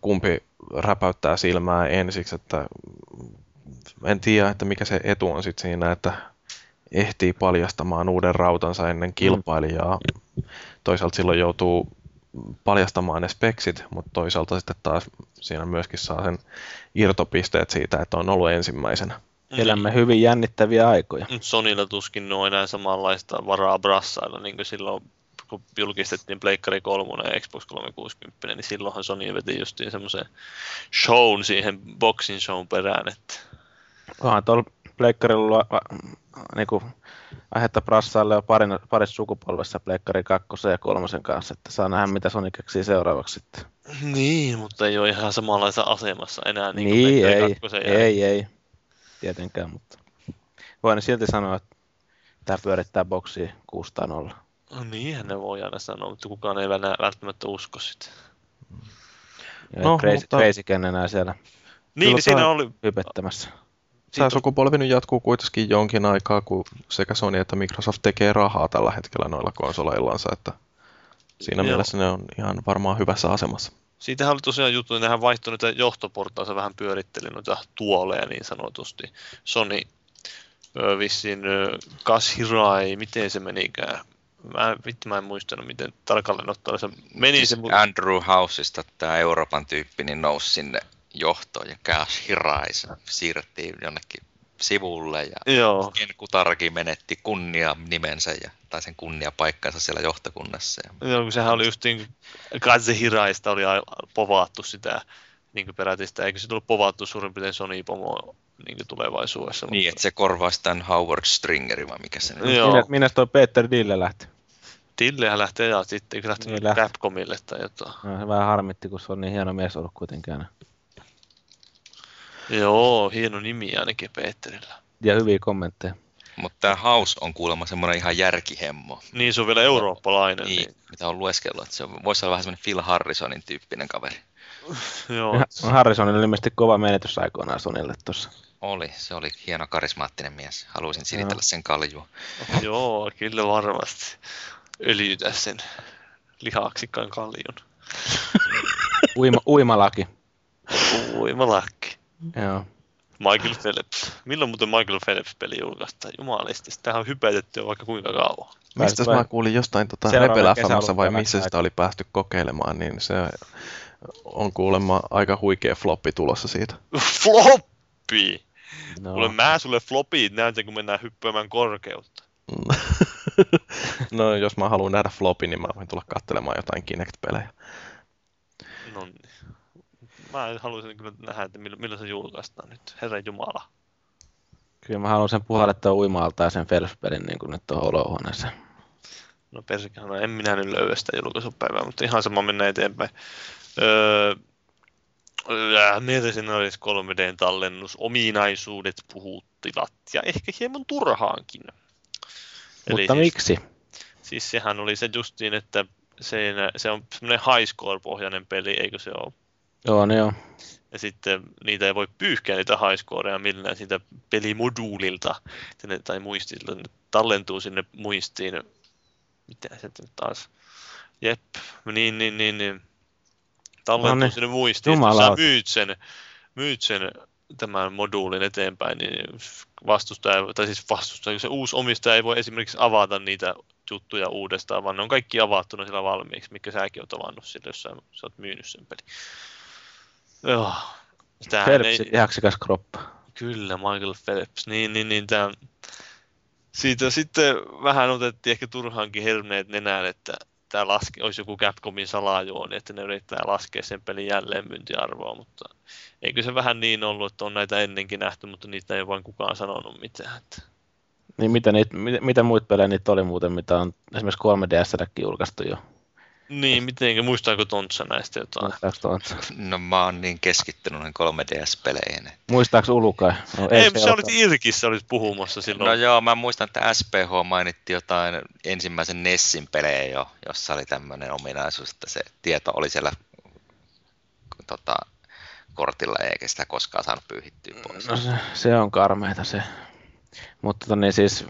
kumpi räpäyttää silmää ensiksi, että mm, en tiedä, että mikä se etu on sitten siinä, että ehtii paljastamaan uuden rautansa ennen kilpailijaa. Toisaalta silloin joutuu paljastamaan ne speksit, mutta toisaalta sitten taas siinä myöskin saa sen irtopisteet siitä, että on ollut ensimmäisenä. Elämme hyvin jännittäviä aikoja. Nyt Sonilla tuskin on enää samanlaista varaa brassailla, niin kuin silloin kun julkistettiin Pleikkari 3 ja Xbox 360, niin silloinhan Sony veti justiin semmoisen shown siihen boxing shown perään, että Onhan tuolla pleikkarilla niinku, aihetta brassaille jo parin, parissa sukupolvessa pleikkari kakkosen ja kolmosen kanssa, että saa nähdä mitä Sony keksii seuraavaksi sitten. niin, mutta ei ole ihan samanlaisessa asemassa enää niin, kuin Niin, ei, jälkeen. ei, ei, tietenkään, mutta voin silti sanoa, että tämä pyörittää boksia 600 No niinhän ne voi aina sanoa, mutta kukaan ei välttämättä usko sitä. Ja No, crazy, mutta- crazy enää siellä Niin, Kyllä niin siinä oli, hypettämässä. Tämä sukupolvi nyt jatkuu kuitenkin jonkin aikaa, kun sekä Sony että Microsoft tekee rahaa tällä hetkellä noilla konsoleillansa, että siinä Joo. mielessä ne on ihan varmaan hyvässä asemassa. Siitähän oli tosiaan juttu, että nehän vaihtoi niitä johtoportaansa vähän pyöritteli noita tuoleja niin sanotusti. Sony ö, vissiin ö, Kashirai, miten se menikään? Mä, vittu, mä en muistanut, miten tarkalleen ottaen se meni se, Andrew Houseista tämä Euroopan tyyppi niin nousi sinne johtoon ja Cash Hirais siirrettiin jonnekin sivulle ja Joo, Ken Kutarki menetti kunnia nimensä ja, tai sen kunniapaikkansa siellä johtokunnassa. Ja, joo, kun sehän oli just niin Kaze Hiraista oli povaattu sitä niin peräti sitä, eikö se tullut povattu suurin piirtein Sony Pomo niin tulevaisuudessa. Niin, että se korvaisi tämän Howard Stringerin vai mikä se Joo. Minne, minne toi Peter Dille lähti? Dillehän lähtee ja sitten, eikö lähti Niin niin lähti. Capcomille tai jotain. No, se vähän harmitti, kun se on niin hieno mies ollut kuitenkin aina. Joo, hieno nimi ainakin Peterillä. Ja hyviä kommentteja. Mutta tämä House on kuulemma semmoinen ihan järkihemmo, Niin, se on vielä eurooppalainen. niin, Niin. mitä on lueskellut. Että se on- voisi olla vähän semmoinen Phil Harrisonin tyyppinen kaveri. [laughs] Joo, Ja Harrisonilla oli ilmeisesti kova menetys aikoinaan Sonille tuossa. Oli, se oli hieno karismaattinen mies. Haluaisin silitellä sen kaljua. [laughs] joo, kyllä varmasti. Öljytä sen lihaksikkaan kaljon. Uima, uimalaki. Uimalakki. Joo. Michael Phelps. Milloin muuten Michael Phelps-peli julkaistaan? Jumalisti, tähän on hypätetty jo vaikka kuinka kauan. Mistä mä kuulin jostain tota FMssä vai missä sitä oli päästy kokeilemaan, niin se on kuulemma aika huikea floppi tulossa siitä. Floppi! No, Kuule, mä sulle flopit näytän, kun mennään hyppäämään korkeutta. [laughs] no jos mä haluan nähdä flopin, niin mä voin tulla katselemaan jotain Kinect-pelejä. No niin. Mä haluaisin kyllä nähdä, että milloin, se julkaistaan nyt. Herra Jumala. Kyllä mä haluan sen puhallettua uimaalta ja sen Phelps-pelin niin kuin nyt tuohon olohuoneeseen. No persekähän, no en minä nyt löyä sitä julkaisupäivää, mutta ihan sama mennä eteenpäin. Öö, äh, miltä siinä olisi 3D-tallennus, ominaisuudet puhuttivat ja ehkä hieman turhaankin. Mutta siis, miksi? Siis sehän oli se justiin, että se, se on semmoinen high score-pohjainen peli, eikö se ole? Joo, niin joo. Ja sitten niitä ei voi pyyhkiä niitä high scoreja millään siitä pelimoduulilta ne, tai muistilta. Ne tallentuu sinne muistiin. Mitä se nyt taas? Jep, niin, niin, niin, niin. Tallentuu No niin. sinne muistiin. Jos sä myyt sen, myyt sen tämän moduulin eteenpäin, niin vastustaja, tai siis vastustaja, se uusi omistaja ei voi esimerkiksi avata niitä juttuja uudestaan, vaan ne on kaikki avattuna sillä valmiiksi, mikä säkin oot avannut sillä, jos sä, sä oot myynyt sen pelin. Joo. Tämähän Phelps, ei, ihaksikas kroppa. kyllä, Michael Phelps. Niin, niin, niin tämä, siitä sitten vähän otettiin ehkä turhaankin herneet nenään, että tämä laske, olisi joku Capcomin salajuoni, että ne yrittää laskea sen pelin jälleenmyyntiarvoa, mutta eikö se vähän niin ollut, että on näitä ennenkin nähty, mutta niitä ei vain kukaan sanonut mitään. Että... Niin mitä, niitä, mitä, mitä muita pelejä niitä oli muuten, mitä on esimerkiksi 3DS-kin julkaistu jo? Niin, miten, muistaako Tontsa näistä jotain? Muistaaks tuon? No mä oon niin keskittynyt noihin 3DS-peleihin. että- Muistaaks Ulukai? No, Ei, se se ota. olit Irkissä, olit puhumassa silloin. No joo, mä muistan, että SPH mainitti jotain ensimmäisen Nessin pelejä jo, jossa oli tämmöinen ominaisuus, että se tieto oli siellä tota, kortilla eikä sitä koskaan saanut pyyhittyä pois. No se, se on karmeita se. Mutta tota, niin siis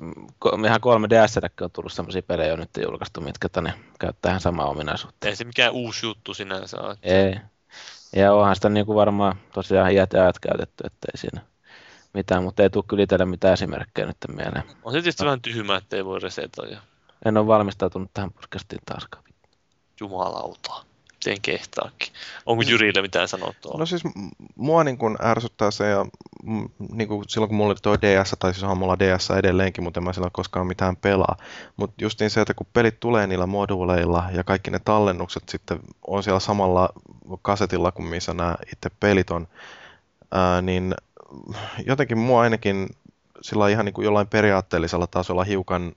ihan 3DS on tullut sellaisia pelejä jo nyt julkaistu, mitkä tänne käyttää ihan samaa ominaisuutta. Ei se mikään uusi juttu sinänsä ole. Ei. Ja onhan sitä niin kuin varmaan tosiaan iät ja ajat käytetty, että ei siinä mitään, mutta ei tule kyllä itselle mitään esimerkkejä nyt mieleen. On se tietysti vähän tyhmää, että ei voi resetoida. En ole valmistautunut tähän podcastiin taaskaan. Jumalauta. Miten kehtaakin. Onko Jyrille mitään sanottua? No siis mua niin kuin ärsyttää se, ja niin kuin silloin kun mulla oli tuo DS, tai siis onhan mulla DS edelleenkin, mutta en mä sillä koskaan mitään pelaa. Mutta justiin se, että kun pelit tulee niillä moduuleilla ja kaikki ne tallennukset sitten on siellä samalla kasetilla kuin missä nämä itse pelit on, ää, niin jotenkin mua ainakin sillä ihan niin kuin jollain periaatteellisella tasolla hiukan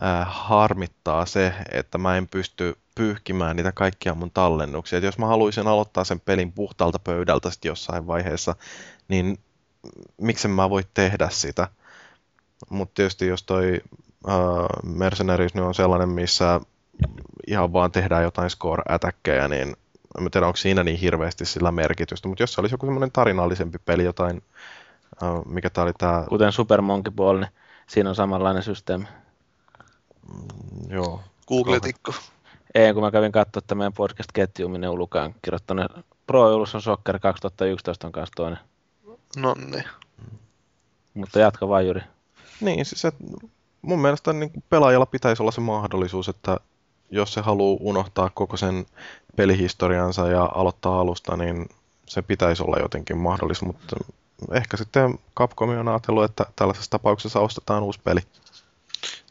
ää, harmittaa se, että mä en pysty pyyhkimään niitä kaikkia mun tallennuksia. Et jos mä haluaisin aloittaa sen pelin puhtaalta pöydältä sitten jossain vaiheessa, niin miksen mä voi tehdä sitä. Mutta tietysti jos toi ää, Mercenaries nyt on sellainen, missä ihan vaan tehdään jotain score-ätäkkejä, niin en tiedä, onko siinä niin hirveästi sillä merkitystä. Mutta jos se olisi joku semmoinen tarinallisempi peli, jotain, ää, mikä tää oli tää, Kuten Super Monkey Ball, niin siinä on samanlainen systeemi. Joo, Googletikko. Ei, kun mä kävin katsoa, että meidän podcast-ketju, minne Ulukaan on kirjoittanut. Pro Evolution Soccer 2011 on kanssa toinen. No niin. Mutta jatka vaan Jyri. Niin, siis et, mun mielestä niin pelaajalla pitäisi olla se mahdollisuus, että jos se haluaa unohtaa koko sen pelihistoriansa ja aloittaa alusta, niin se pitäisi olla jotenkin mahdollista, mutta ehkä sitten Capcom on ajatellut, että tällaisessa tapauksessa ostetaan uusi peli.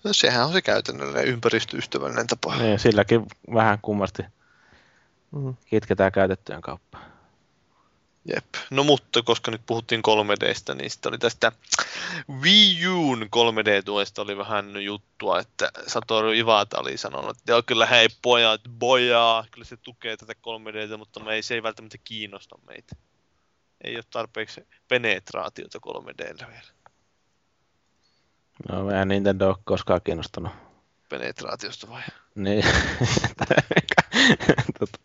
No, sehän on se käytännöllinen ympäristöystävällinen tapa. Niin, silläkin vähän kummasti Mm. kitketään käytettyjen kauppaa. Jep. No mutta koska nyt puhuttiin 3Dstä, niin sitten oli tästä Wii Uun 3D-tuesta oli vähän juttua, että Satoru Iwata oli sanonut, että joo, kyllä hei pojat, bojaa, kyllä se tukee tätä 3Dtä, mutta me ei, se ei välttämättä kiinnosta meitä. Ei ole tarpeeksi penetraatiota 3Dllä vielä. No eihän Nintendo ole koskaan kiinnostanut. Penetraatiosta vai? Niin. [laughs] Tota,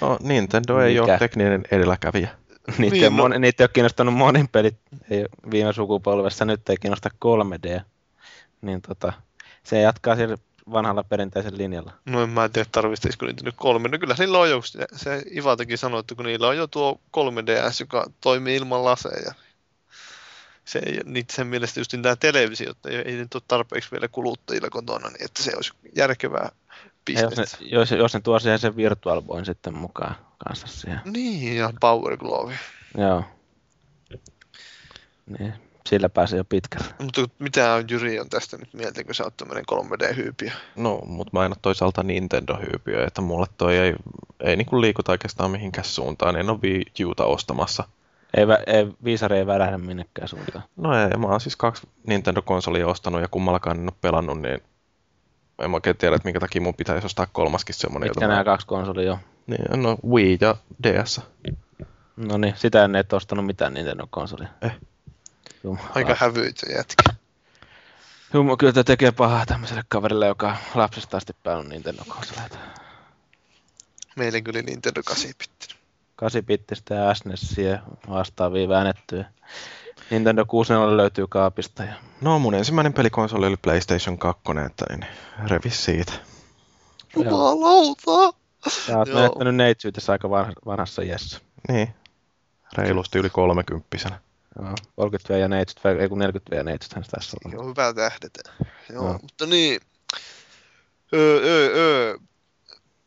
No Nintendo ei Mikä? ole tekninen edelläkävijä. [laughs] niitä, Niin, no- moni, niitä ei ole kiinnostanut monin pelit ei, viime sukupolvessa, nyt ei kiinnosta 3D. Niin tota, se jatkaa sillä vanhalla perinteisellä linjalla. No en mä tiedä, tarvitsisiko niitä nyt kolme. No kyllä niillä on jo, se, se Ivatakin sanoi, että kun niillä on jo tuo 3DS, joka toimii ilman laseja. Se ei, niitä sen mielestä just tämä televisio, että ei, ei nyt ole tarpeeksi vielä kuluttajilla kotona, niin että se olisi järkevää Ja jos, ne, bisnestä. jos, jos ne tuo siihen sen Virtual Boyn sitten mukaan kanssa siihen. Niin, ja Power Glove. Joo. Niin, sillä pääsee jo pitkälle. Mutta mitä Jyri on tästä nyt mieltä, kun sä oot tämmöinen 3D-hyypiö? No, mutta mä en ole toisaalta Nintendo-hyypiö, että mulle toi ei, ei niinku liikuta oikeastaan mihinkään suuntaan. En ole Wii Uta ostamassa. Ei, vä- ei, viisari ei värähdä minnekään suuntaan. No ei, mä oon siis kaksi Nintendo-konsolia ostanut ja kummallakaan en ole pelannut, niin en mä oikein tiedä, että minkä takia mun pitäisi ostaa kolmaskin semmonen. Mitkä jota nämä kaksi konsolia on? Niin, no Wii ja DS. No niin, sitä en et ostanut mitään Nintendo-konsolia. Eh. Jumala. Aika hävyitä jätkä. Jumala, kyllä tämä tekee pahaa tämmöiselle kaverille, joka lapsesta asti pelannut Nintendo-konsoleita. Meillä kyllä Nintendo 8-bitti. 8-bittistä ja SNESiä vastaavia väännettyjä. Nintendo 64 löytyy kaapista ja No mun ensimmäinen pelikonsoli oli PlayStation 2, että niin revis siitä. Jumalauta! sä oot menettänyt neitsyytessä aika vanha- vanhassa iässä. Niin, reilusti yli kolmekymppisenä. Joo, 30 V ja neitsyt, vai ei kun 40 V ja neitsyt hän tässä on. Joo, hyvä tähdetä. Joo, Joo. mutta niin. Öö, öö, öö.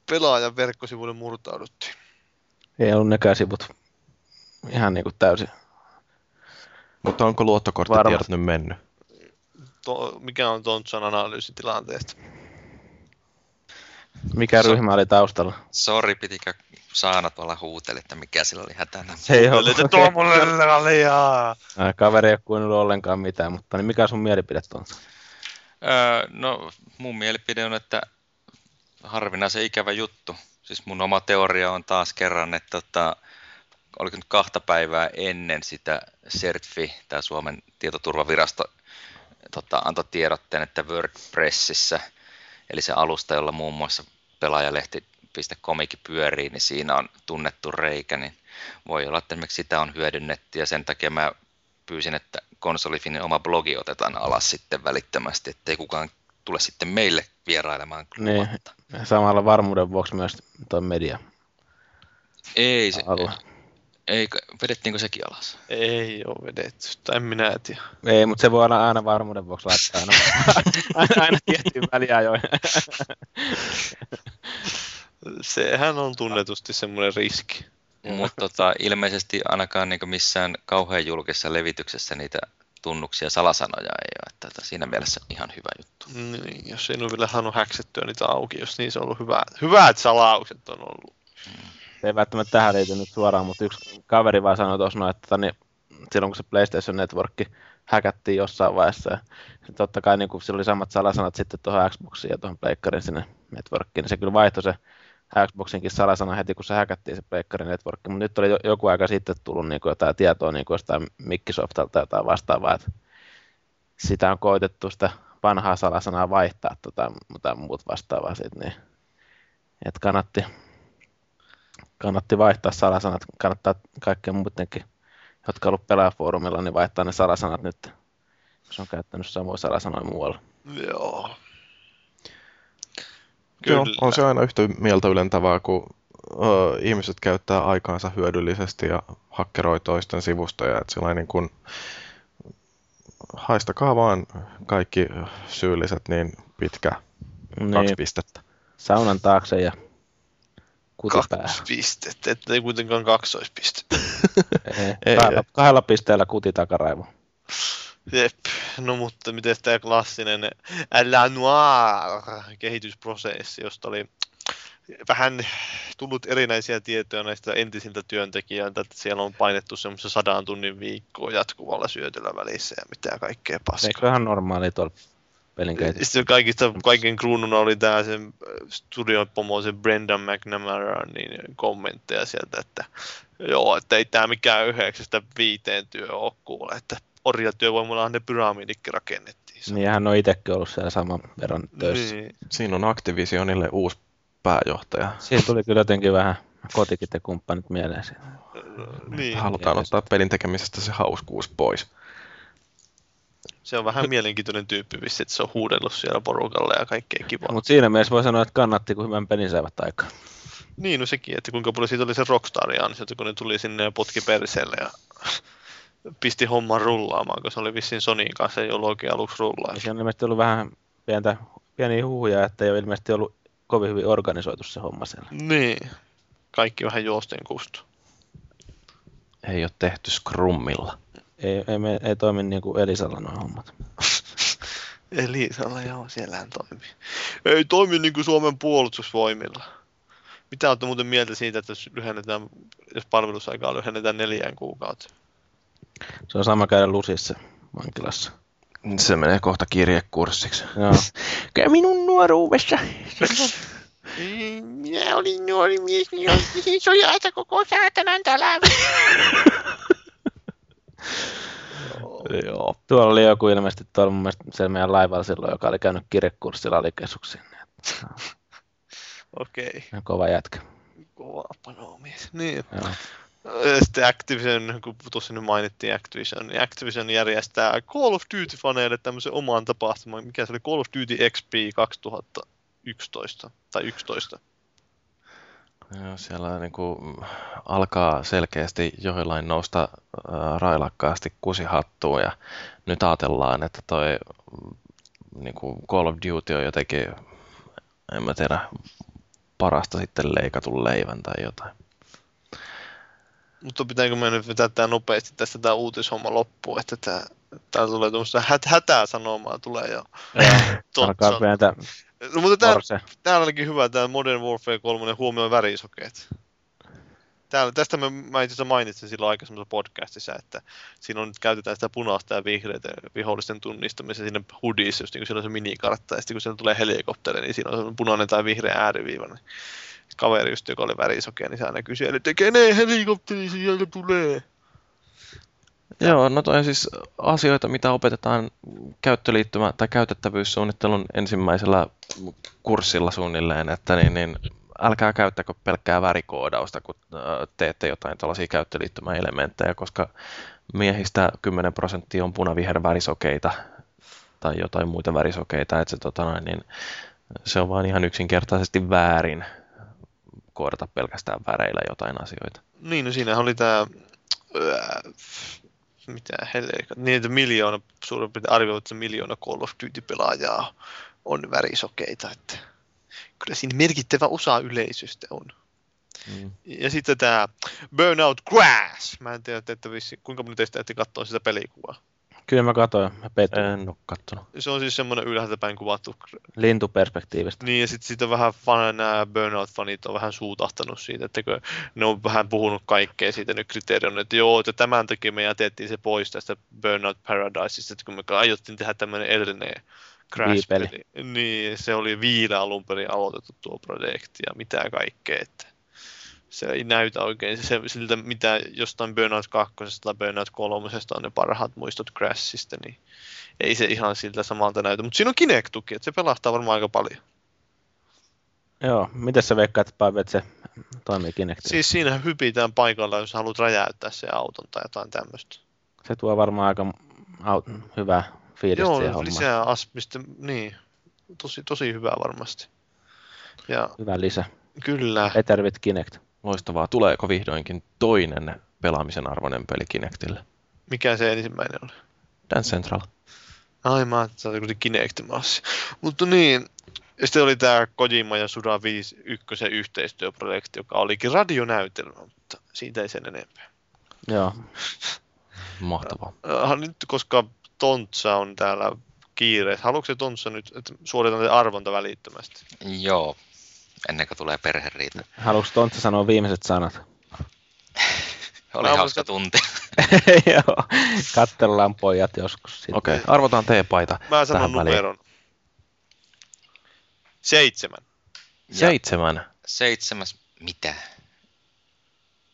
Pelaajan verkkosivuille murtauduttiin. Ei ollut nekään sivut ihan niinku täysin. Mutta onko luottokorttitiedot nyt mennyt? To, mikä on Tontsan analyysi tilanteesta? Mikä Se- ryhmä oli taustalla? Sori, pitikö Saana tuolla huuteli, että mikä sillä oli hätänä. Se ei Eli te tuo mulle. Ää, Kaveri ei ole kuunnellut ollenkaan mitään, mutta niin mikä sun mielipide on? Öö, no, mun mielipide on, että harvinaisen ikävä juttu. Siis mun oma teoria on taas kerran, että tota, oliko nyt kahta päivää ennen sitä CERTFI, tämä Suomen tietoturvavirasto, tota, antoi tiedotteen, että WordPressissä, eli se alusta, jolla muun muassa pelaajalehti.comikin pyörii, niin siinä on tunnettu reikä, niin voi olla, että esimerkiksi sitä on hyödynnetty, ja sen takia mä pyysin, että konsolifinin oma blogi otetaan alas sitten välittömästi, ettei kukaan tule sitten meille vierailemaan Niin. Samalla varmuuden vuoksi myös tuo media Ei, se, alue. ei, vedettiinkö sekin alas? Ei oo vedetty, tai en minä tiedä. Ei, mutta se voi olla aina varmuuden vuoksi laittaa aina, [laughs] aina, aina tiettyyn väliajoin. [laughs] Sehän on tunnetusti semmoinen riski. Mutta tota, ilmeisesti ainakaan niin missään kauhean julkisessa levityksessä niitä tunnuksia salasanoja ei ole. Että tota, siinä mielessä ihan hyvä juttu. Niin, jos ei ole vielä saanut häksettyä niitä auki, jos niin se on ollut hyvä, hyvät salaukset on ollut. Se ei välttämättä tähän liity nyt suoraan, mutta yksi kaveri vaan sanoi tuossa, noin, että niin, silloin kun se PlayStation Network häkättiin jossain vaiheessa, ja totta kai niin kun sillä oli samat salasanat sitten tuohon Xboxiin ja tuohon Pleikkarin sinne networkiin, niin se kyllä vaihtoi se Xboxinkin salasana heti, kun se häkättiin se Pleikkarin network, mutta nyt oli jo, joku aika sitten tullut niin kuin jotain tietoa niin kuin jostain Microsoftalta tai jotain vastaavaa, että sitä on koitettu sitä vanhaa salasanaa vaihtaa tota, mutta muut vastaavaa siitä, niin että kannatti, kannatti vaihtaa salasanat. Kannattaa kaikkien muidenkin, jotka on ollut pelaajafoorumilla, niin vaihtaa ne salasanat nyt, jos on käyttänyt samoja salasanoja muualla. Joo. Joo, Kyllä. on se aina yhtä mieltä ylentävää, kun ö, ihmiset käyttää aikaansa hyödyllisesti ja hakkeroi toisten sivustoja. Että sillä niin kun, haistakaa vaan kaikki syylliset niin pitkä kaksi Niin, pistettä. saunan taakse ja kutipää. Kaksi pistettä, ettei kuitenkaan kaksoispiste. Ei, [laughs] Ei, kahdella, ei. kahdella pisteellä kuti takaraivo. Jep, no mutta miten tämä klassinen La Noir kehitysprosessi, josta oli vähän tullut erinäisiä tietoja näistä entisiltä työntekijöiltä, että siellä on painettu semmoista sadan tunnin viikkoa jatkuvalla syötöllä välissä ja mitä kaikkea paskaa. Eikö ihan normaali tuolla pelin? Sitten kaikista, kaiken kruununa oli tämä sen studion pomo, se Brendan McNamara, niin kommentteja sieltä, että joo, että ei tämä mikään yhdeksästä viiteen työ ole kuule, että orjatyövoimallahan ne pyramidikin rakennettiin. Niin, hän on itsekin ollut siellä saman verran töissä. Niin. Siinä on Activisionille uusi pääjohtaja. Siinä tuli kyllä jotenkin vähän kotikit ja kumppanit mieleen. siinä. niin. Halutaan Niin, ottaa pelin tekemisestä se hauskuus pois. Se on vähän mielenkiintoinen tyyppi vissi, että se on huudellut siellä porukalle ja kaikkea kivaa. Mutta siinä mielessä voi sanoa, että kannatti, kun hyvän pelin saivat aikaan. Niin, no sekin, että kuinka paljon siitä oli se Rockstarin ansiota, kun ne tuli sinne ja potki perseelle ja pisti homman rullaamaan, kun se oli vissiin Sonyin kanssa jo oikein aluksi rullaa. Siinä on ilmeisesti ollut vähän pientä, pieniä huhuja, että ei ole ilmeisesti ollut kovin hyvin organisoitu se homma siellä. Niin, kaikki vähän juosten kustu. Ei ole tehty Scrummilla. Ei, ei, me, ei toimi niin kuin Elisalla nuo hommat. [laughs] Elisalla, joo, siellähän toimii. Ei toimi niin kuin Suomen puolustusvoimilla. Mitä olette muuten mieltä siitä, että jos, lyhennetään, jos palvelusaikaa lyhennetään neljään kuukauteen? Se on sama käydä lusissa vankilassa. Se menee kohta kirjekurssiksi. Joo. [laughs] Kyllä minun nuoruudessa. [laughs] Minä olin nuori mies, niin oli siis oli koko säätänän tälävä. [laughs] Joo. Tuolla oli joku ilmeisesti tuolla mun mielestä siellä meidän laivalla silloin, joka oli käynyt kirjekurssilla alikessuksiin. Okei, Kova jätkä. kova panomies. Niin. Joo. Sitten Activision, kun tuossa nyt mainittiin Activision, niin Activision järjestää Call of Duty-faneille tämmöisen oman tapahtuman, mikä se oli Call of Duty XP 2011 tai 11. Joo, siellä niin kuin alkaa selkeästi joillain nousta äh, railakkaasti kusihattuun ja nyt ajatellaan, että toi mm, niin kuin Call of Duty on jotenkin, en mä tiedä, parasta sitten leikatun leivän tai jotain. Mutta pitääkö me nyt vetää tää nopeasti tästä tämä uutishomma loppuun, että tää, tää tulee tuommoista hät, hätää sanomaa tulee jo. [laughs] Alkaa pientä No, mutta tää, morse. täällä olikin hyvä tämä Modern Warfare 3 huomioi värisokeet. Täällä, tästä mä, mä itse asiassa mainitsin silloin aikaisemmassa podcastissa, että siinä on nyt käytetään sitä punaista ja vihreitä vihollisten tunnistamista siinä hoodiissa, just niin kuin siellä on se minikartta, ja sitten kun siellä tulee helikopteri, niin siinä on se punainen tai vihreä ääriviiva. Niin kaveri just, joka oli värisokea, niin se aina kysyi, että kenen helikopteri sieltä tulee? Joo, no toi on siis asioita, mitä opetetaan käyttöliittymä- tai käytettävyyssuunnittelun ensimmäisellä kurssilla suunnilleen, että niin, niin älkää käyttäkö pelkkää värikoodausta, kun äh, teette jotain tällaisia käyttöliittymäelementtejä, koska miehistä 10 prosenttia on punavihervärisokeita tai jotain muita värisokeita, että se, tota niin se on vaan ihan yksinkertaisesti väärin koodata pelkästään väreillä jotain asioita. Niin, no siinähän oli tämä, mitä helvetti, niin että miljoona, suurin piirtein arvioitu, että miljoona Call of Duty-pelaajaa on värisokeita, että kyllä siinä merkittävä osa yleisöstä on. Mm. Ja sitten tämä Burnout Crash. Mä en tiedä, että vissi, kuinka moni teistä ehti katsoa sitä pelikuvaa. Kyllä mä katsoin ja pettyin. En ole kattonut. Se on siis semmoinen ylhäältä päin kuvattu. Lintuperspektiivistä. Niin, ja sitten siitä vähän fan, nämä Burnout-fanit on vähän suutahtanut siitä, että kun ne on vähän puhunut kaikkea siitä nyt kriteerion, että joo, että tämän takia me jätettiin se pois tästä Burnout Paradiseista, että kun me aiottiin tehdä tämmöinen edellinen Crash-peli. Niin, se oli viile alun perin aloitettu tuo projekti ja mitä kaikkea, että se ei näytä oikein se, siltä, mitä jostain Burnout 2 tai Burnout 3 on ne parhaat muistot Crashista, niin ei se ihan siltä samalta näytä. Mutta siinä on Kinect-tuki, että se pelastaa varmaan aika paljon. Joo, miten sä veikkaat, Paive, että se toimii Kinectillä? Siis siinä hypitään paikalla, jos haluat räjäyttää se auton tai jotain tämmöistä. Se tuo varmaan aika au- hyvää fiilistä siihen Joo, hommaan. lisää aspista, niin. Tosi, tosi hyvä varmasti. Ja Hyvä lisä. kyllä, Better with Kinect. Loistavaa. Tuleeko vihdoinkin toinen pelaamisen arvoinen peli Kinectille? mikä se ensimmäinen oli? Dance Central. Ai mä ajattelin, että se oli kuitenkin Kinect-massi. Mutta niin, ja sitten oli tämä Kojima ja Suda 5 ykkösen yhteistyöprojekti, joka olikin radionäytelmä, mutta siitä ei sen enempää. Joo, [laughs] Mahtavaa. Äh, nyt koska Tontsa on täällä kiireessä, haluatko se Tontsa nyt, että suoritetaan arvonta välittömästi? Joo. Ennen kuin tulee perheriita. Haluatko Tontsa sanoa viimeiset sanat? [laughs] Oli Mä hauska tunti. [laughs] Joo, katsellaan pojat joskus sitten. Okei, okay, arvotaan teepaita Mä sanon tähän väliin. numeron. Seitsemän. Ja Seitsemän. seitsemäs, mitä?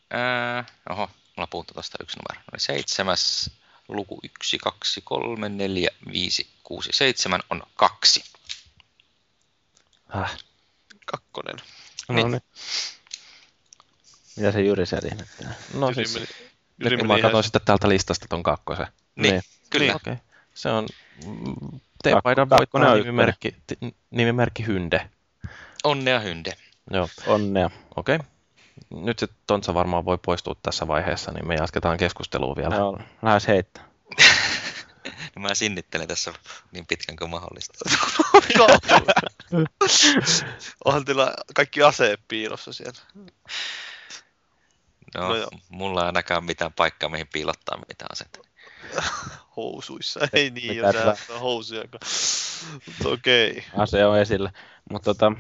Ää, oho, mulla puuttuu tosta yksi numero. Eli seitsemäs luku yksi, kaksi, kolme, neljä, viisi, kuusi, seitsemän on kaksi. Häh. Kakkonen. No Niin. niin. Mitä se Jyri selittää? No Jyri siis, meni- Jyri kun mä katsoin ihan- sitten täältä listasta ton kakkosen. Niin, Niin. kyllä. Niin. Okei, okay. se on mm, voittaja on nimimerkki, ti- nimimerkki Hynde. Onnea hynde. Joo, Onnea. okei. Okay. Nyt se Tontsa varmaan voi poistua tässä vaiheessa, niin me jatketaan keskustelua vielä. Joo, lähes heittää. [laughs] No mä sinnittelen tässä niin pitkän kuin mahdollista. [laughs] [laughs] Onhan teillä kaikki aseet piilossa siellä. No, No joo. mulla ei ainakaan mitään paikkaa, mihin piilottaa mitään asetta. [laughs] Housuissa. Ei niin, Mitä jos on housuja. Mutta okei. Ase on esillä. Mutta tota,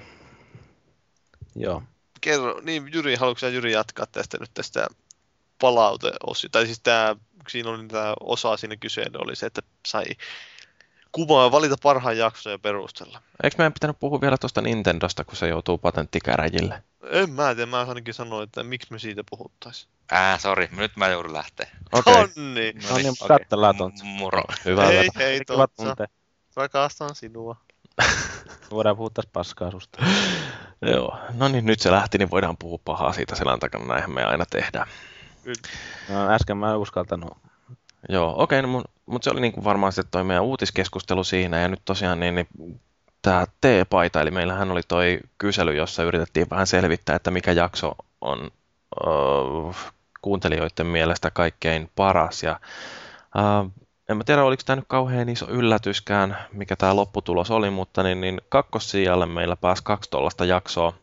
joo. Kerro, niin Jyri, haluatko sä Jyri jatkaa tästä nyt tästä palauteosio? Tai siis tää, siinä oli tämä osa siinä kysely oli se, että sai kuvaa valita parhaan jakson ja perustella. Eikö meidän pitänyt puhua vielä tuosta Nintendosta, kun se joutuu patenttikäräjille? En mä tiedä, mä ainakin sanoin, että miksi me siitä puhuttaisiin. Ää, sori, nyt mä joudun lähteä. Okei, okay. Onni! No niin, okei. katsellaan M- Tontsa. Moro. hyvä. Hei, Hei. Tontsa. Rakastan sinua. [laughs] Voidaan puhua tässä paskaa susta. Joo, no niin, nyt se lähti, niin voidaan puhua pahaa siitä selän takana, näinhän me aina tehdään. No, äsken mä en uskaltanut. Joo, okei, no, mutta se oli niin kuin varmaan sitten toi meidän uutiskeskustelu siinä, ja nyt tosiaan niin, niin tämä T-paita, eli meillähän oli toi kysely, jossa yritettiin vähän selvittää, että mikä jakso on öö, kuuntelijoiden mielestä kaikkein paras, ja öö, en mä tiedä, oliko tämä nyt kauhean iso yllätyskään, mikä tämä lopputulos oli, mutta niin, niin kakkossijalle meillä pääsi kaksi tuollaista jaksoa,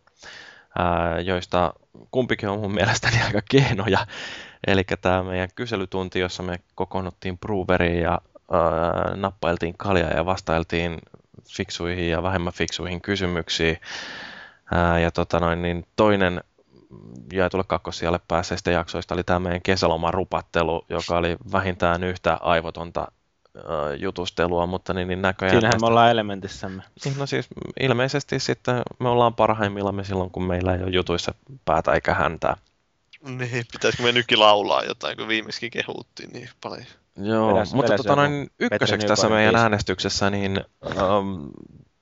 ää, joista kumpikin on mun mielestäni [laughs] aika keinoja. Eli tämä meidän kyselytunti, jossa me kokoonnuttiin Breweriin ja ää, nappailtiin kaljaa ja vastailtiin fiksuihin ja vähemmän fiksuihin kysymyksiin. Ää, ja tota noin, niin toinen jaetulle kakkossijalle päässeistä jaksoista oli tämä meidän kesäloman rupattelu, joka oli vähintään yhtä aivotonta ää, jutustelua, mutta niin, niin näköjään... Siinähän näistä- me ollaan elementissämme. niin, no siis ilmeisesti sitten me ollaan parhaimmillamme silloin, kun meillä ei ole jutuissa päätä eikä häntää. Niin, pitäisikö me nytkin laulaa jotain, kun viimeiskin kehuttiin niin paljon. Joo, Vedä- mutta vedä tota noin ykköseksi tässä meidän biisi. äänestyksessä, niin um,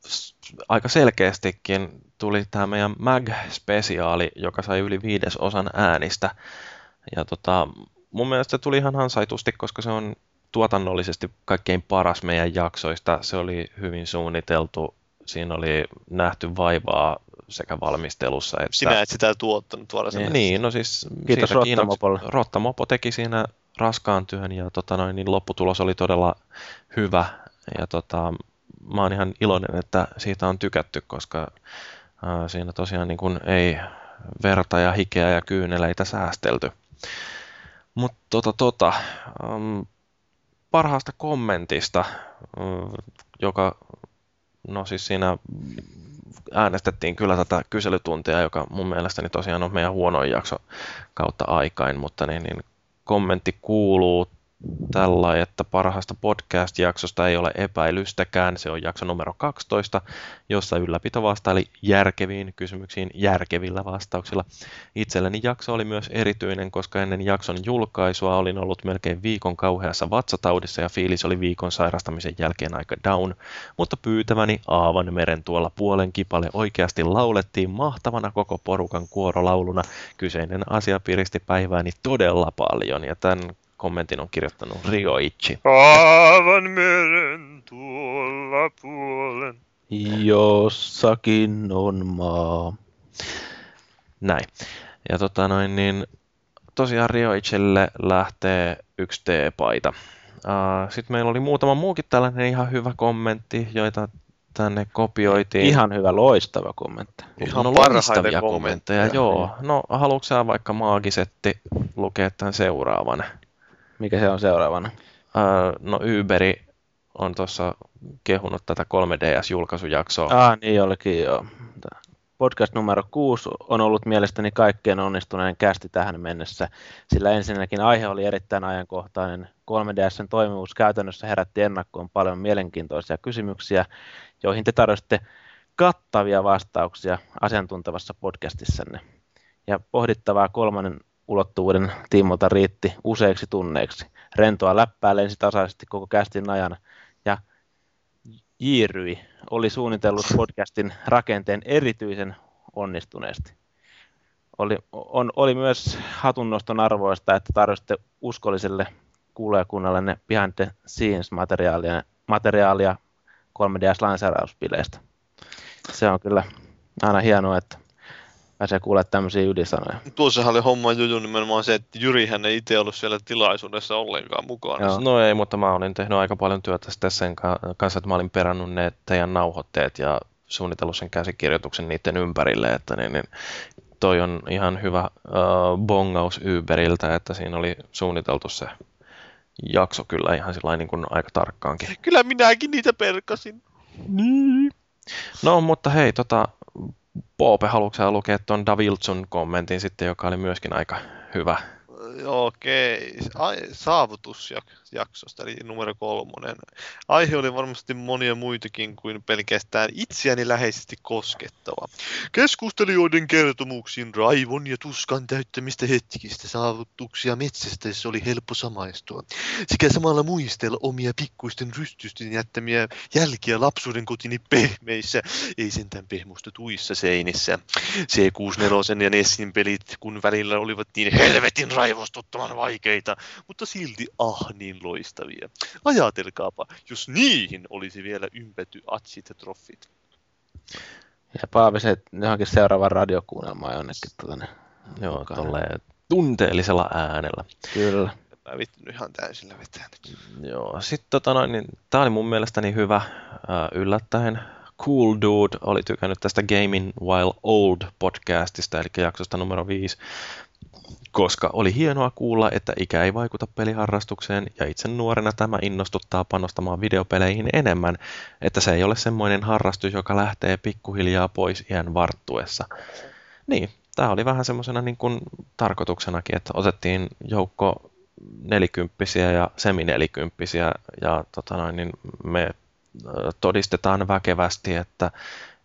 s- aika selkeästikin tuli tämä meidän MAG-spesiaali, joka sai yli viidesosan äänistä. Ja tota, mun mielestä se tuli ihan ansaitusti, koska se on tuotannollisesti kaikkein paras meidän jaksoista. Se oli hyvin suunniteltu, siinä oli nähty vaivaa sekä valmistelussa että... Sinä et sitä tuottanut sen. Niin. Niin, no siis Kiitos Rottamopolle. Rottamopo teki siinä raskaan työn ja tota noin, niin lopputulos oli todella hyvä. Ja tota, mä oon ihan iloinen, että siitä on tykätty, koska ää, siinä tosiaan niin kun ei verta ja hikeä ja kyyneleitä säästelty. Mutta tota, tota, um, parhaasta kommentista, mm, joka, no siis siinä äänestettiin kyllä tätä kyselytuntia, joka mun mielestäni tosiaan on meidän huonoin jakso kautta aikain, mutta niin, niin kommentti kuuluu tällä, että parhaasta podcast-jaksosta ei ole epäilystäkään. Se on jakso numero 12, jossa ylläpito vastaili järkeviin kysymyksiin järkevillä vastauksilla. Itselleni jakso oli myös erityinen, koska ennen jakson julkaisua olin ollut melkein viikon kauheassa vatsataudissa ja fiilis oli viikon sairastamisen jälkeen aika down, mutta pyytäväni Aavan meren tuolla puolen kipale oikeasti laulettiin mahtavana koko porukan kuorolauluna. Kyseinen asia piristi päivääni todella paljon ja tämän kommentin on kirjoittanut Rioichi. Aavan meren tuolla puolen. Jossakin on maa. Näin. Ja tota noin, niin tosiaan Rioichille lähtee yksi T-paita. Sitten meillä oli muutama muukin tällainen ihan hyvä kommentti, joita tänne kopioitiin. Ihan hyvä, loistava kommentti. Ihan no, loistavia kommentteja. kommentteja, joo. No, haluatko sä vaikka maagisetti lukea tämän seuraavan? Mikä se on seuraavana? Ää, no, Uberi on tuossa kehunut tätä 3DS-julkaisujaksoa. Ah, niin olikin joo. Podcast numero 6 on ollut mielestäni kaikkein onnistuneen kästi tähän mennessä, sillä ensinnäkin aihe oli erittäin ajankohtainen. 3DSn toimivuus käytännössä herätti ennakkoon paljon mielenkiintoisia kysymyksiä, joihin te tarjositte kattavia vastauksia asiantuntevassa podcastissanne. Ja pohdittavaa kolmannen ulottuvuuden tiimolta riitti useiksi tunneiksi. Rentoa läppää lensi tasaisesti koko kästin ajan ja Jiiryi oli suunnitellut podcastin rakenteen erityisen onnistuneesti. Oli, on, oli myös hatunnoston arvoista, että tarjositte uskolliselle kuulijakunnalle behind the scenes materiaalia, materiaalia 3DS-lanseerauspileistä. Se on kyllä aina hienoa, että pääsee kuulemaan tämmöisiä ylisanoja. Tuossahan oli homma juju nimenomaan se, että Jyrihän ei itse ollut siellä tilaisuudessa ollenkaan mukana. Joo. No ei, mutta mä olin tehnyt aika paljon työtä sitten sen kanssa, että mä olin perannut ne teidän nauhoitteet ja suunnitellut sen käsikirjoituksen niiden ympärille, että niin, niin toi on ihan hyvä uh, bongaus Uberiltä, että siinä oli suunniteltu se jakso kyllä ihan sillä niin kuin aika tarkkaankin. Kyllä minäkin niitä perkasin. Niin. No, mutta hei, tota, Poope, haluatko lukea tuon Daviltsun kommentin sitten, joka oli myöskin aika hyvä? Okei, Ai, saavutusjaksosta, eli numero kolmonen. Aihe oli varmasti monia muitakin kuin pelkästään itseäni läheisesti koskettava. Keskustelijoiden kertomuksiin raivon ja tuskan täyttämistä hetkistä saavutuksia metsästäessä oli helppo samaistua, sekä samalla muistella omia pikkuisten rystysten jättämiä jälkiä lapsuuden kotini pehmeissä, ei sentään pehmusta tuissa seinissä. C64 ja Nessin pelit, kun välillä olivat niin helvetin raivo arvostuttoman vaikeita, mutta silti ah niin loistavia. Ajatelkaapa, jos niihin olisi vielä ympety atsit ja troffit. Ja Paaviset johonkin seuraavan radiokuunnelmaan jonnekin tuonne. Joo, tolleen tunteellisella äänellä. Kyllä. Mä vittu ihan täysillä vetää nyt. Joo, sitten tota noin, niin tää oli mun mielestäni hyvä yllättäen. Cool Dude oli tykännyt tästä Gaming While Old podcastista, eli jaksosta numero 5 koska oli hienoa kuulla, että ikä ei vaikuta peliharrastukseen ja itse nuorena tämä innostuttaa panostamaan videopeleihin enemmän, että se ei ole semmoinen harrastus, joka lähtee pikkuhiljaa pois iän varttuessa. Niin, tämä oli vähän semmoisena niin kuin tarkoituksenakin, että otettiin joukko nelikymppisiä ja seminelikymppisiä ja tota noin, niin me todistetaan väkevästi, että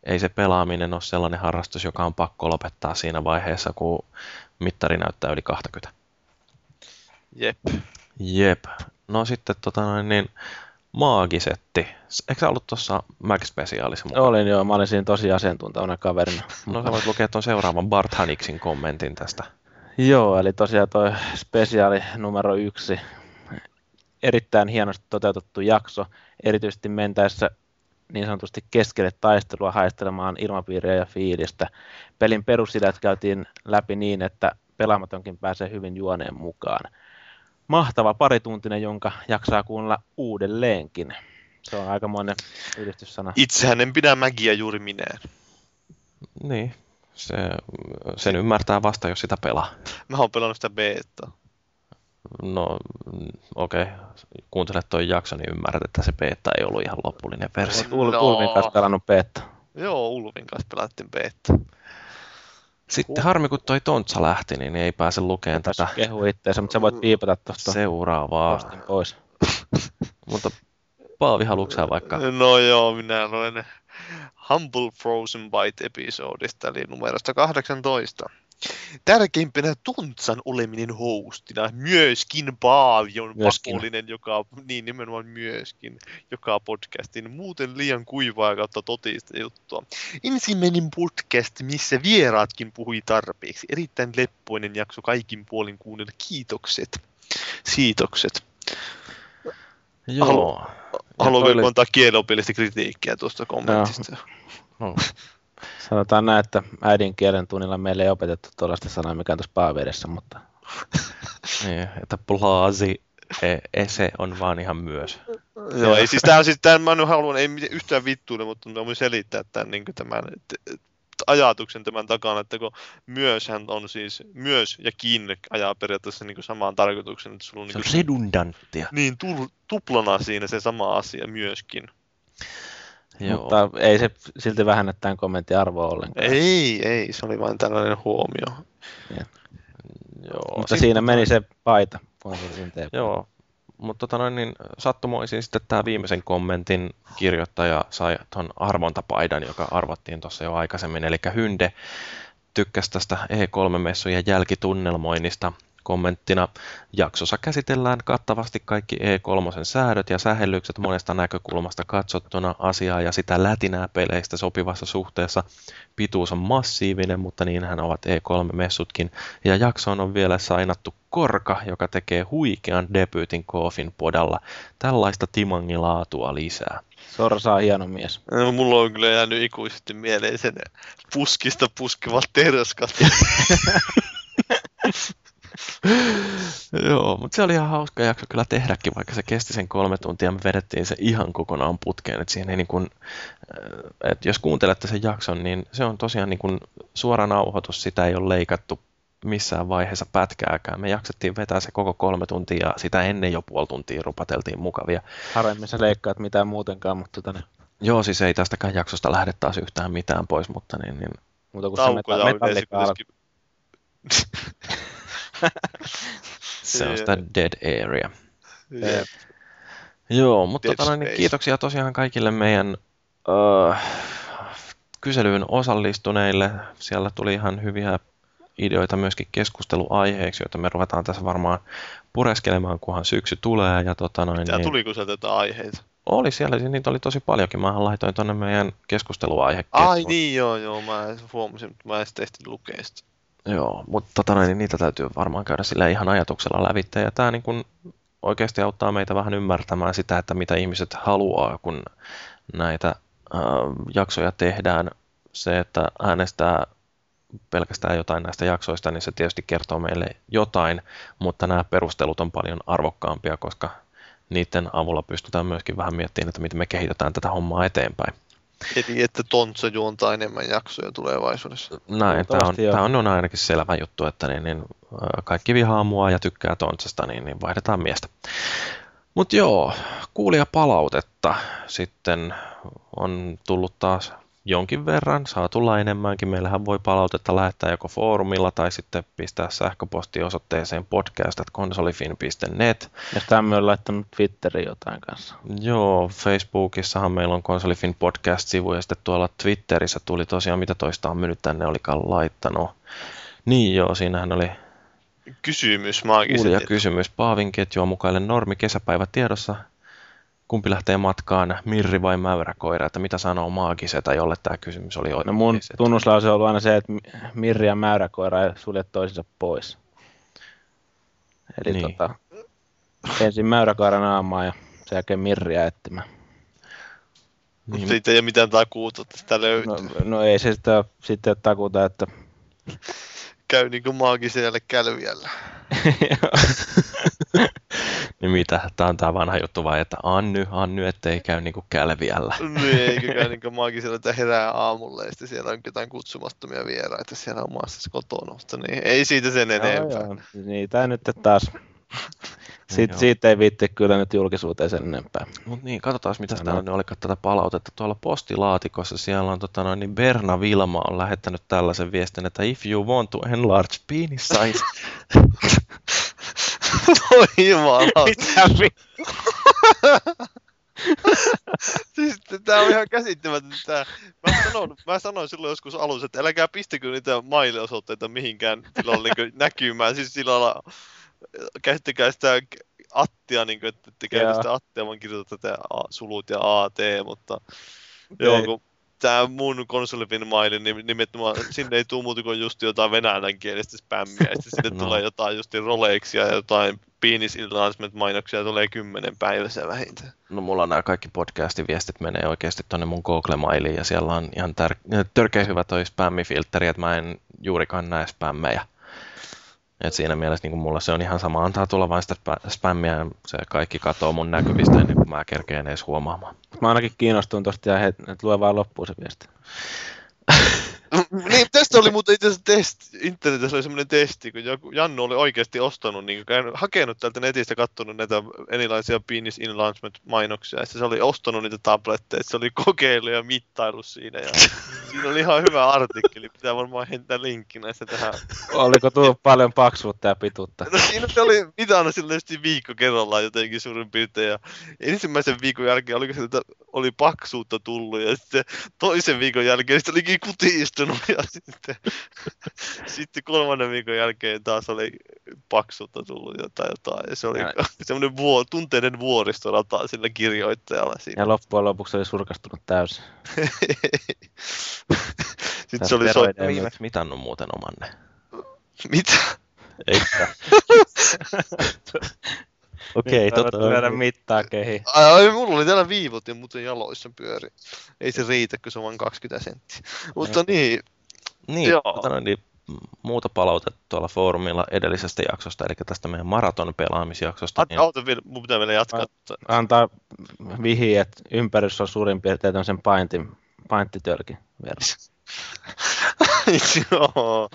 ei se pelaaminen ole sellainen harrastus, joka on pakko lopettaa siinä vaiheessa, kun mittari näyttää yli 20. Jep. Jep. No sitten tota noin, niin maagisetti. Eikö sä ollut tuossa Mac Specialissa mukana? Olin joo, mä olin siinä tosi asiantuntevana kaverina. No sä voit lukea tuon seuraavan Bart Haniksin kommentin tästä. Joo, eli tosiaan toi spesiaali numero yksi. Erittäin hienosti toteutettu jakso, erityisesti mentäessä niin sanotusti keskelle taistelua haistelemaan ilmapiiriä ja fiilistä. Pelin perusidät käytiin läpi niin, että pelaamatonkin pääsee hyvin juoneen mukaan. Mahtava parituntinen, jonka jaksaa kuunnella uudelleenkin. Se on aika monen yhdistyssana. Itsehän en pidä mägiä juuri minään. Niin, se, sen ymmärtää vasta, jos sitä pelaa. Mä oon pelannut sitä beta. No, okei. Okay. Kuuntele toi jakso, niin ymmärrät, että se beta ei ollut ihan lopullinen versio. Ul- no. Ulvin kanssa pelannut beta. Joo, Ulvin kanssa pelattiin beta. Sitten harmi, kun toi Tontsa lähti, niin ei pääse lukemaan tätä. Kehu itseensä, mutta sä voit viipata tuosta. Seuraavaa. pois. [laughs] mutta Paavi, haluatko vaikka? No joo, minä luen Humble Frozen Bite-episodista, eli numerosta 18. Tärkeimpänä Tontsan oleminen hostina, myöskin Paavion myöskin. pakollinen, joka, niin nimenomaan myöskin, joka podcastin. Muuten liian kuivaa kautta totista juttua. Ensimmäinen podcast, missä vieraatkin puhui tarpeeksi. Erittäin leppoinen jakso kaikin puolin kuunnella. Kiitokset. Siitokset. Joo. Halu, haluatko oli... antaa kielopillista kritiikkiä tuosta kommentista? No. Sanotaan näin, että äidinkielen tunnilla meille ei opetettu tuollaista sanaa, mikä on tuossa paavedessa, mutta... [laughs] niin, että plaasi e, ese on vaan ihan myös. Joo, ei siis tämä on siis, tämän, mä en haluan, ei yhtään vittuille, mutta mä voin selittää tämän, niin tämän ajatuksen tämän takana, että kun myöshän on siis myös ja kin ajaa periaatteessa niin samaan tarkoituksen. Että sulla on, se niin on redundanttia. Niin, tuplana siinä se sama asia myöskin. Joo. Mutta ei se silti vähennä tämän kommentin arvoa ollenkaan. Ei, ei, se oli vain tällainen huomio. Ja. Joo, mutta siinä meni se paita. Joo, mutta tota noin, niin sattumoisin sitten tämä viimeisen kommentin kirjoittaja sai tuon arvontapaidan, joka arvattiin tuossa jo aikaisemmin, eli Hynde tykkäsi tästä E3-messujen jälkitunnelmoinnista kommenttina. Jaksossa käsitellään kattavasti kaikki E3 säädöt ja sähellykset monesta näkökulmasta katsottuna asiaa ja sitä lätinää peleistä sopivassa suhteessa. Pituus on massiivinen, mutta niinhän ovat E3-messutkin. Ja jaksoon on vielä sainattu Korka, joka tekee huikean debyytin Koofin podalla. Tällaista timangilaatua lisää. Sorsa hieno mies. No, mulla on kyllä jäänyt ikuisesti mieleen sen puskista puskevat teräskat. [laughs] [laughs] Joo, mutta se oli ihan hauska jakso kyllä tehdäkin, vaikka se kesti sen kolme tuntia, me vedettiin se ihan kokonaan putkeen, että siihen ei niin kuin, äh, että jos kuuntelette sen jakson, niin se on tosiaan niin kuin suora nauhoitus, sitä ei ole leikattu missään vaiheessa pätkääkään. Me jaksettiin vetää se koko kolme tuntia ja sitä ennen jo puoli tuntia rupateltiin mukavia. Harvemmin sä leikkaat mitään muutenkaan, mutta tota ne... Joo, siis ei tästäkään jaksosta lähde taas yhtään mitään pois, mutta niin... niin... Mutta kun Taukoja se meta- [laughs] [laughs] se on sitä dead area. Yep. Joo, mutta tota, niin kiitoksia tosiaan kaikille meidän uh, kyselyyn osallistuneille. Siellä tuli ihan hyviä ideoita myöskin keskusteluaiheeksi, joita me ruvetaan tässä varmaan pureskelemaan, kunhan syksy tulee. Ja tota noin, niin, tuliko sieltä jotain aiheita? Oli siellä, niitä oli tosi paljonkin. Mä laitoin tuonne meidän keskusteluaihe. Ai niin, joo, joo, mä huomasin, mutta mä en sitten lukea sitä. Joo, mutta tota niin niitä täytyy varmaan käydä sillä ihan ajatuksella lävitse. Ja tämä niin kun oikeasti auttaa meitä vähän ymmärtämään sitä, että mitä ihmiset haluaa, kun näitä äh, jaksoja tehdään. Se, että äänestää pelkästään jotain näistä jaksoista, niin se tietysti kertoo meille jotain, mutta nämä perustelut on paljon arvokkaampia, koska niiden avulla pystytään myöskin vähän miettimään, että miten me kehitetään tätä hommaa eteenpäin. Eli että Tontsa juontaa enemmän jaksoja tulevaisuudessa. Näin, tämä on, tämä on, on ainakin selvä juttu, että niin, niin, kaikki vihaa mua ja tykkää Tontsasta, niin, niin vaihdetaan miestä. Mutta joo, kuulia palautetta sitten on tullut taas jonkin verran, saa tulla enemmänkin. Meillähän voi palautetta lähettää joko foorumilla tai sitten pistää sähköpostiosoitteeseen podcast.konsolifin.net. Ja sitä on laittanut Twitteriin jotain kanssa. Joo, Facebookissahan meillä on Konsolifin podcast-sivu ja sitten tuolla Twitterissä tuli tosiaan, mitä toista on mennyt tänne olikaan laittanut. Niin joo, siinähän oli kysymys maagisesti. Ja kysymys. Paavin ketjua mukaille normi kesäpäivä tiedossa kumpi lähtee matkaan, Mirri vai Mäyräkoira, että mitä sanoo maagisetä, jolle tämä kysymys oli No mun tunnuslause on ollut aina se, että Mirri ja Mäyräkoira ei sulje toisensa pois. Eli niin. tota, ensin Mäyräkoiran aamaa ja sen jälkeen Mirriä etsimään. Niin. Siitä ei ole mitään takuuta, että sitä löytyy. No, no ei se sitä sitten takuuta, että... Käy niin kuin maagiselle kälviällä. [laughs] niin mitä, tämä on tämä vanha juttu vai, että Anny, Anny, ettei käy niinku kälviällä. niin, eikö [laughs] käy niinku maagisella, että herää aamulla ja sitten siellä on jotain kutsumattomia vieraita siellä omassa kotona, mutta niin, ei siitä sen enempää. Joo, joo. Niitä nyt taas Siit, siitä ei viitti kyllä nyt julkisuuteen sen enempää. Mut niin, katsotaan mitä täällä nyt oli tätä palautetta. Tuolla postilaatikossa siellä on tota noin, niin Berna Vilma on lähettänyt tällaisen viestin, että if you want to enlarge penis size. [laughs] Voi jumala. Mitä [laughs] siis tää on ihan käsittämätöntä. Mä sanoin, mä sanoin silloin joskus alussa, että älkää pistäkö niitä mailiosoitteita mihinkään tilalla niin näkymään. Siis sillä lailla käyttäkää sitä attia, niin kuin, että te käytä sitä attia, vaan kirjoitat tätä sulut ja AT, mutta joo, kun tämä mun konsolifin maili, niin nimenomaan sinne ei tule muuta kuin just jotain venäjänkielistä spämmiä, ja sitten sinne no. tulee jotain just Rolexia ja jotain penis enlargement mainoksia tulee kymmenen päivässä vähintään. No mulla nämä kaikki podcastin viestit menee oikeasti tonne mun Google-mailiin ja siellä on ihan tär- törkeä hyvä toi spämmifiltteri, että mä en juurikaan näe spämmejä. Et siinä mielessä niin mulla se on ihan sama, antaa tulla vain sitä spämmiä ja se kaikki katoo mun näkyvistä ennen kuin mä kerkeen edes huomaamaan. Mä ainakin kiinnostun tosta ja että lue vaan loppuun se viesti. [laughs] [laughs] niin, tästä oli muuten itse asiassa testi, internetissä oli semmoinen testi, kun joku, Jannu oli oikeasti ostanut, niin käynyt, hakenut täältä netistä, katsonut näitä erilaisia Penis Enlargement-mainoksia, ja se oli ostanut niitä tabletteja, se oli kokeillut ja mittailu siinä, ja [laughs] siinä oli ihan hyvä artikkeli, pitää varmaan hentää linkki näistä tähän. Oliko tullut paljon paksuutta ja pituutta? No siinä se oli mitannut sillä viikko kerrallaan jotenkin suurin piirtein, ja ensimmäisen viikon jälkeen oliko se, oli paksuutta tullut, ja sitten toisen viikon jälkeen se olikin kutistunut, ja [laughs] sitten, sitten kolmannen viikon jälkeen taas oli paksuutta tullut jotain jotain, ja se oli ja. [laughs] semmoinen vuo, tunteiden vuoristorata sillä kirjoittajalla siinä. Ja loppujen lopuksi oli surkastunut täysin. [laughs] sitten se oli so... Viimeksi mitannut muuten omanne. Mitä? Eikä. Okei, okay, totta. Lyödä mittaa kehi. Ai, mulla oli täällä viivot ja muuten jaloissa pyöri. Ei se riitä, kun se on vain 20 senttiä. Mutta niin. Niin, Tota, niin muuta palautetta tuolla foorumilla edellisestä jaksosta, eli tästä meidän maraton pelaamisjaksosta. Niin... Auto, mun pitää vielä jatkaa. Antaa vihi, että ympärys on suurin piirtein tämmöisen paintin, painttitölkin verran. [laughs] [laughs] Joo,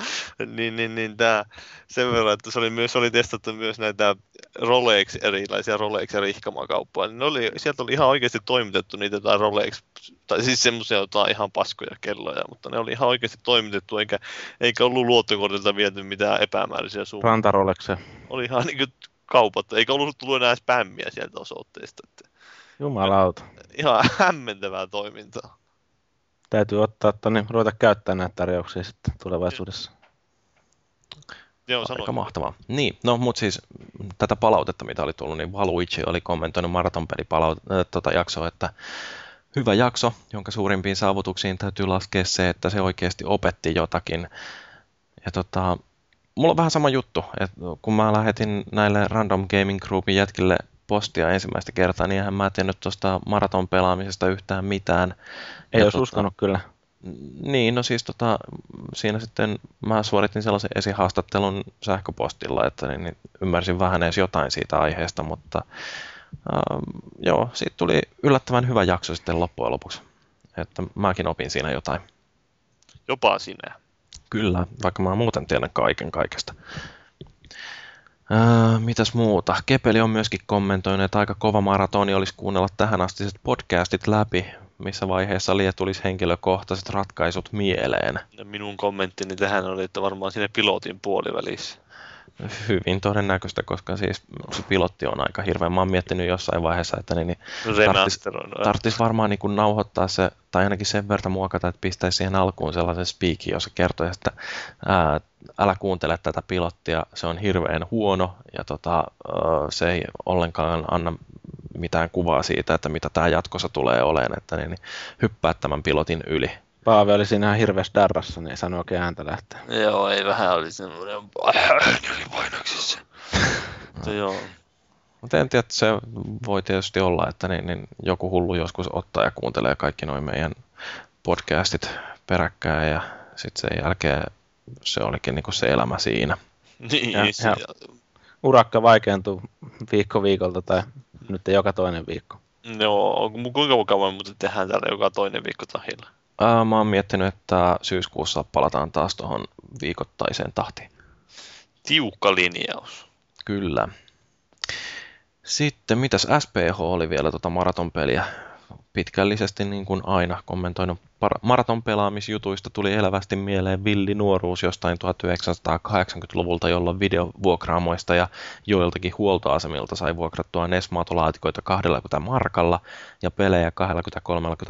niin, niin, niin tää, sen verran, että se oli, myös, oli testattu myös näitä Rolex, erilaisia Rolex- ja rihkamakauppoja, niin oli, sieltä oli ihan oikeasti toimitettu niitä jotain Rolex, tai siis semmoisia jotain ihan paskoja kelloja, mutta ne oli ihan oikeasti toimitettu, eikä, eikä ollut luottokortilta viety mitään epämääräisiä summia. Ranta Rolexia. Oli ihan niin kuin kaupat, eikä ollut tullut enää spämmiä sieltä osoitteesta. Että, Jumalauta. Ihan hämmentävää toimintaa täytyy ottaa tonne, ruveta käyttää näitä tarjouksia sitten tulevaisuudessa. Joo, sanoin. Aika mahtavaa. Niin, no mutta siis tätä palautetta, mitä oli tullut, niin Valuichi oli kommentoinut maratonpelipalautetta äh, tota jaksoa, että hyvä jakso, jonka suurimpiin saavutuksiin täytyy laskea se, että se oikeasti opetti jotakin. Ja tota, mulla on vähän sama juttu, että kun mä lähetin näille Random Gaming Groupin jätkille postia ensimmäistä kertaa, niin eihän mä tiennyt tuosta maraton pelaamisesta yhtään mitään. Ei olisi tota, uskonut kyllä. Niin, no siis tota, siinä sitten mä suoritin sellaisen esihaastattelun sähköpostilla, että niin, niin ymmärsin vähän edes jotain siitä aiheesta, mutta äh, joo, siitä tuli yllättävän hyvä jakso sitten loppujen lopuksi. Että mäkin opin siinä jotain. Jopa sinä. Kyllä, vaikka mä muuten tiedän kaiken kaikesta. Äh, mitäs muuta? Kepeli on myöskin kommentoinut, että aika kova maratoni olisi kuunnella tähän asti podcastit läpi missä vaiheessa liian tulisi henkilökohtaiset ratkaisut mieleen. Minun kommenttini tähän oli, että varmaan sinne pilotin puolivälissä. Hyvin todennäköistä, koska siis se pilotti on aika hirveä. Mä oon miettinyt jossain vaiheessa, että niin, niin tarvitsisi varmaan niin kuin nauhoittaa se, tai ainakin sen verran muokata, että pistäisi siihen alkuun sellaisen speakin, jossa kertoo, että ää, älä kuuntele tätä pilottia, se on hirveän huono ja tota, se ei ollenkaan anna mitään kuvaa siitä, että mitä tämä jatkossa tulee olemaan, että niin, niin hyppää tämän pilotin yli. Paavi oli siinä ihan hirveässä darrassa, niin ei saanut oikein ääntä lähteä. Joo, ei vähän oli semmoinen painoksissa. [laughs] joo. Mutta en tiedä, se voi tietysti olla, että niin, niin joku hullu joskus ottaa ja kuuntelee kaikki noin meidän podcastit peräkkäin ja sitten sen jälkeen se olikin niin se elämä siinä. [laughs] Niin, ja, ja urakka vaikeentuu viikko viikolta tai nyt joka toinen viikko. Joo, kuinka kauan muuten tehdään täällä joka toinen viikko tahilla? Ää, mä oon miettinyt, että syyskuussa palataan taas tuohon viikoittaiseen tahtiin. Tiukka linjaus. Kyllä. Sitten mitäs SPH oli vielä tuota maratonpeliä pitkällisesti niin kuin aina kommentoinut maraton pelaamisjutuista tuli elävästi mieleen villi nuoruus jostain 1980-luvulta, jolloin videovuokraamoista ja joiltakin huoltoasemilta sai vuokrattua NES-maatolaatikoita 20 markalla ja pelejä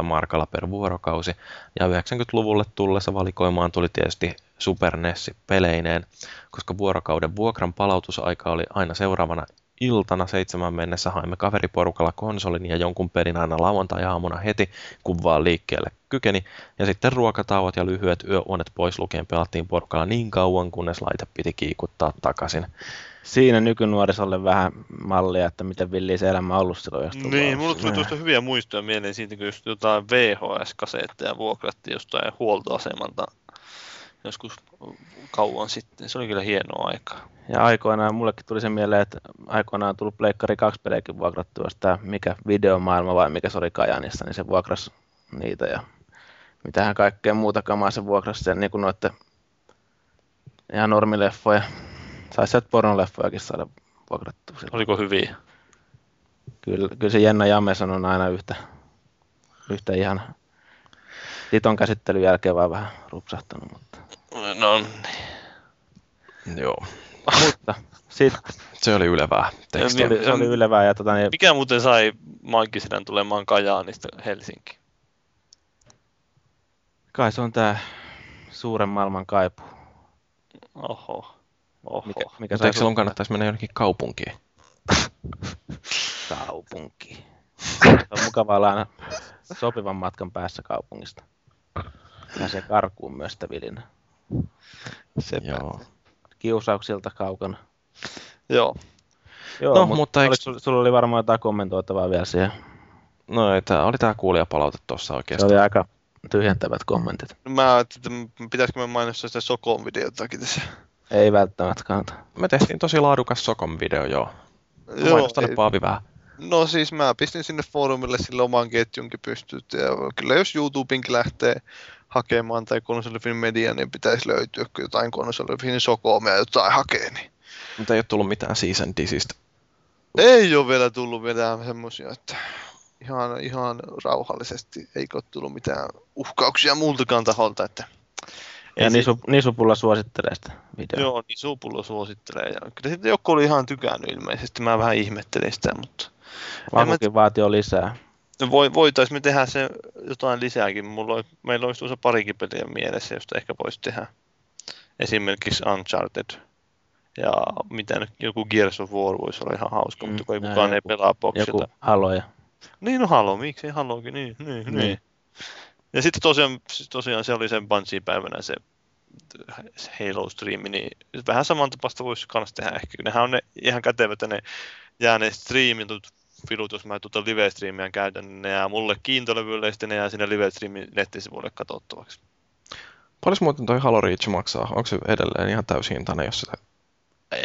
20-30 markalla per vuorokausi. Ja 90-luvulle tullessa valikoimaan tuli tietysti Super NES peleineen, koska vuorokauden vuokran palautusaika oli aina seuraavana iltana seitsemän mennessä haimme kaveriporukalla konsolin ja jonkun pelin aina lauantai-aamuna heti, kun vaan liikkeelle kykeni. Ja sitten ruokatauot ja lyhyet yöuonet pois lukien pelattiin porukalla niin kauan, kunnes laite piti kiikuttaa takaisin. Siinä nykynuorisolle vähän mallia, että miten villi se elämä on ollut silloin. Jos niin, mulla tuli tuosta hyviä muistoja mieleen siitä, kun just jotain VHS-kasetteja vuokrattiin jostain huoltoasemalta joskus kauan sitten. Se oli kyllä hienoa aikaa. Ja aikoinaan, mullekin tuli se mieleen, että aikoinaan on tullut Pleikkari 2 pelejäkin vuokrattua sitä, mikä videomaailma vai mikä se oli Kajanissa, niin se vuokras niitä ja mitähän kaikkea muuta kamaa se vuokrasi sen, niin kuin noitten ihan normileffoja. Saisi sieltä pornoleffojakin saada vuokrattua. sillä. Oliko hyviä? Kyllä, kyllä se Jenna Jameson on aina yhtä, yhtä ihan titon käsittelyn jälkeen vaan vähän rupsahtanut, mutta, No niin. Joo. mutta sitten Se oli ylevää tekstiä. Se oli, se oli ylevää ja tota, niin, Mikä muuten sai Maikkisedän tulemaan Kajaanista Helsinki? kai se on tää suuren maailman kaipu. Oho. Oho. Mikä, mikä Mutta eikö silloin kannattaisi mennä jonnekin kaupunkiin? kaupunkiin? Se on mukavaa olla aina sopivan matkan päässä kaupungista. Pääsee karkuun myös sitä vilinä. Sepä. Joo. Kiusauksilta kaukana. Joo. Joo, No, mut mutta eikö- sulla, sulla oli varmaan jotain kommentoitavaa vielä siihen. No ei, tää oli tää kuulijapalaute tuossa Se oikeastaan. oli aika tyhjentävät kommentit. Mä ajattelin, että pitäisikö me mainostaa sitä Sokon videotakin tässä. Ei välttämättä kannata. Me tehtiin tosi laadukas Sokon video, joo. Joo, Mainostele ei- Paavi vähän. No siis mä pistin sinne foorumille sille oman ketjunkin pystyt ja kyllä jos YouTubeinkin lähtee hakemaan tai konsolifin media, niin pitäisi löytyä kun jotain konsolifin sokoomia jotain hakee. Niin. Mutta ei ole tullut mitään season disistä. Ei ole vielä tullut mitään semmosia, että ihan, ihan rauhallisesti eikö ole tullut mitään uhkauksia muultakaan taholta, että Ja Ei se- Nisu, Nisupullo suosittelee sitä videoa. Joo, niin Supullo suosittelee. Ja kyllä sitten joku oli ihan tykännyt ilmeisesti. Mä vähän ihmettelin sitä, mutta Vakukin vaati jo lisää. No voi, voitaisiin me tehdä se jotain lisääkin. Mulla oli, meillä olisi tuossa parikin peliä mielessä, josta ehkä voisi tehdä. Esimerkiksi Uncharted. Ja mitä nyt, joku Gears of War voisi olla ihan hauska, Mm, mutta kun ei ja kukaan ei joku- pelaa boksilta. Joku haloja. Niin, no Halo, miksi ei Halokin, niin, niin, niin. Niin. Ja sitten tosiaan, tosiaan se oli sen Bungie-päivänä se se Halo-striimi, niin vähän samantapaista voisi kans tehdä ehkä. Nehän on ne ihan kätevät ne jää ne striimitut filut, jos mä tuota live-striimiä käytän, niin ne jää mulle kiintolevylle ja sitten ne jää sinne live-striimin nettisivuille katsottavaksi. Paljon muuten toi Halo Reach maksaa? Onko se edelleen ihan täyshintainen, jos sitä...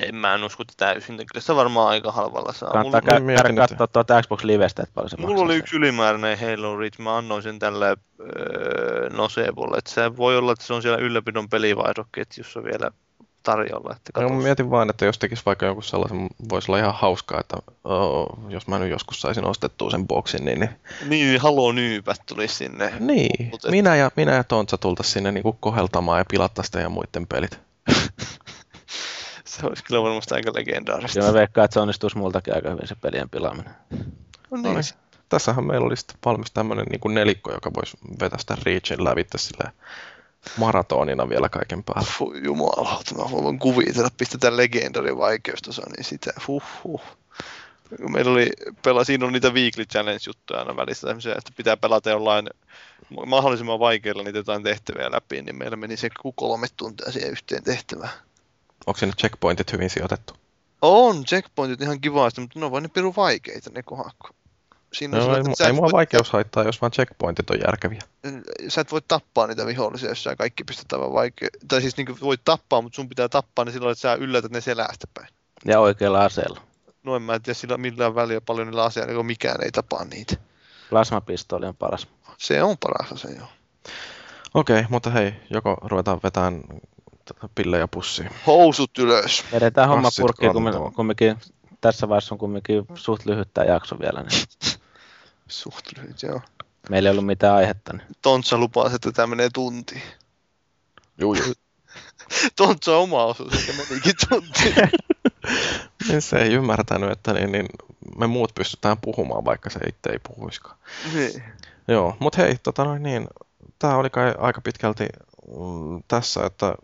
En mä en usko, että täysin. Kyllä se varmaan aika halvalla saa. Kannattaa kä- käydä että- katsoa tuolta Xbox Livestä, että paljon se mulla maksaa. oli yksi ylimääräinen Halo Reach. Mä annoin sen tälle öö, Nosebolle. Se voi olla, että se on siellä ylläpidon pelivaihdoketjussa vielä tarjolla. Että No, mä mietin vaan, että jos tekisi vaikka jonkun sellaisen, voisi olla ihan hauskaa, että oh, jos mä nyt joskus saisin ostettua sen boksin, niin, niin, Niin, Halo Nyypät tulisi sinne. niin. Mut et- minä ja, minä ja Tontsa tultaisiin sinne niin koheltamaan ja pilattaisiin teidän muiden pelit. [laughs] Se olisi kyllä varmasti aika legendaarista. Kyllä mä veikkaan, että se onnistuisi multakin aika hyvin se pelien pilaaminen. No No niin. niin. Tässähän meillä oli sitten valmis tämmöinen niin nelikko, joka voisi vetästä sitä Reachin lävitse silleen maratonina vielä kaiken päälle. Puh, jumalauta, mä voin kuvitella, pistetään legendari vaikeustaso, niin sitä, huh, huh. Meillä oli, pela, siinä on niitä weekly challenge-juttuja aina välissä, että pitää pelata jollain mahdollisimman vaikeilla niitä jotain tehtäviä läpi, niin meillä meni se kolme tuntia siihen yhteen tehtävään. Onko sinne checkpointit hyvin sijoitettu? On checkpointit ihan kivasti, mutta ne on vain ne pirun vaikeita ne kohdat. Siinä on No, ei, mu- sä ei et mua voi- vaikeus haittaa, jos vaan checkpointit on järkeviä. sä et voi tappaa niitä vihollisia, jos sä kaikki pistetään vaan vaikea. Tai siis niin voit tappaa, mutta sun pitää tappaa ne silloin, että sä yllätät ne selästä päin. Ja oikealla aseella. No en mä en tiedä sillä millään väliä paljon niillä aseilla, kun mikään ei tapaa niitä. Plasmapistooli on paras. Se on paras ase, joo. Okei, mutta hei, joko ruvetaan vetämään pillejä pussiin. Housut ylös. Edetään homma purkkiin, kun me, kumminkin, tässä vaiheessa on kumminkin suht lyhyt tämä jakso vielä, niin Suht lyhyt, joo. meillä ei ollut mitään aihetta. Niin. Tontsa lupaa, että tämä menee tuntiin. Juu, juu. [laughs] Tontsa on oma osuus, että menikin tunti. [laughs] Niin se ei ymmärtänyt, että niin, niin me muut pystytään puhumaan, vaikka se itse ei puhuiskaan. niin. Joo, mutta hei, tota noin niin, tämä oli kai aika pitkälti mm, tässä, että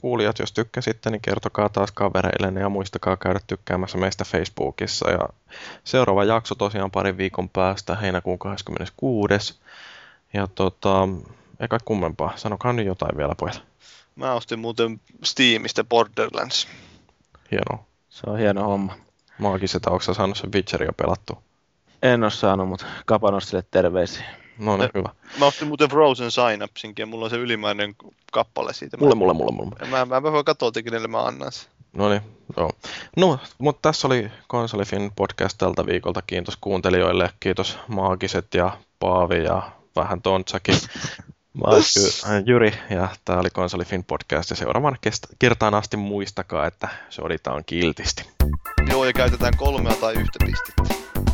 kuulijat, jos tykkäsitte, niin kertokaa taas kavereille ja muistakaa käydä tykkäämässä meistä Facebookissa. Ja seuraava jakso tosiaan parin viikon päästä, heinäkuun 26. Ja tota, ei kai kummempaa, sanokaa nyt jotain vielä pojat. Mä ostin muuten Steamista Borderlands. Hienoa. Se on hieno homma. Maagiset, onko sä saanut sen Witcherin jo pelattu? En ole saanut, mutta Kapanos sille terveisiä. No niin, Eh. hyvä. Mä ostin muuten Frozen Synapsinkin ja mulla on se ylimääräinen kappale siitä. Mulle, mulle, mulle, mulle. Mä, mä, mä, voin katsoa, kenelle mä annan sen. No niin, joo. No, mutta tässä oli Konsolifin podcast tältä viikolta. Kiitos kuuntelijoille, kiitos Maagiset ja Paavi ja vähän Tontsakin. Mä oon Jy- Jyri ja tää oli Konsolifin podcast ja seuraavan kest- kertaan asti muistakaa, että soditaan kiltisti. Joo, ja käytetään kolmea tai yhtä pistettä.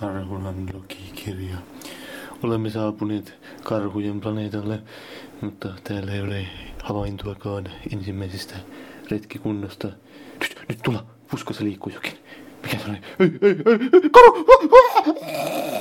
Karhulan logikirja. Olemme saapuneet karhujen planeetalle, mutta täällä ei ole havaintoakaan ensimmäisestä retkikunnosta. Nyt, nyt tulla! Usko se liikkuu jokin. Mikä se oli? Ei, ei, ei, ei!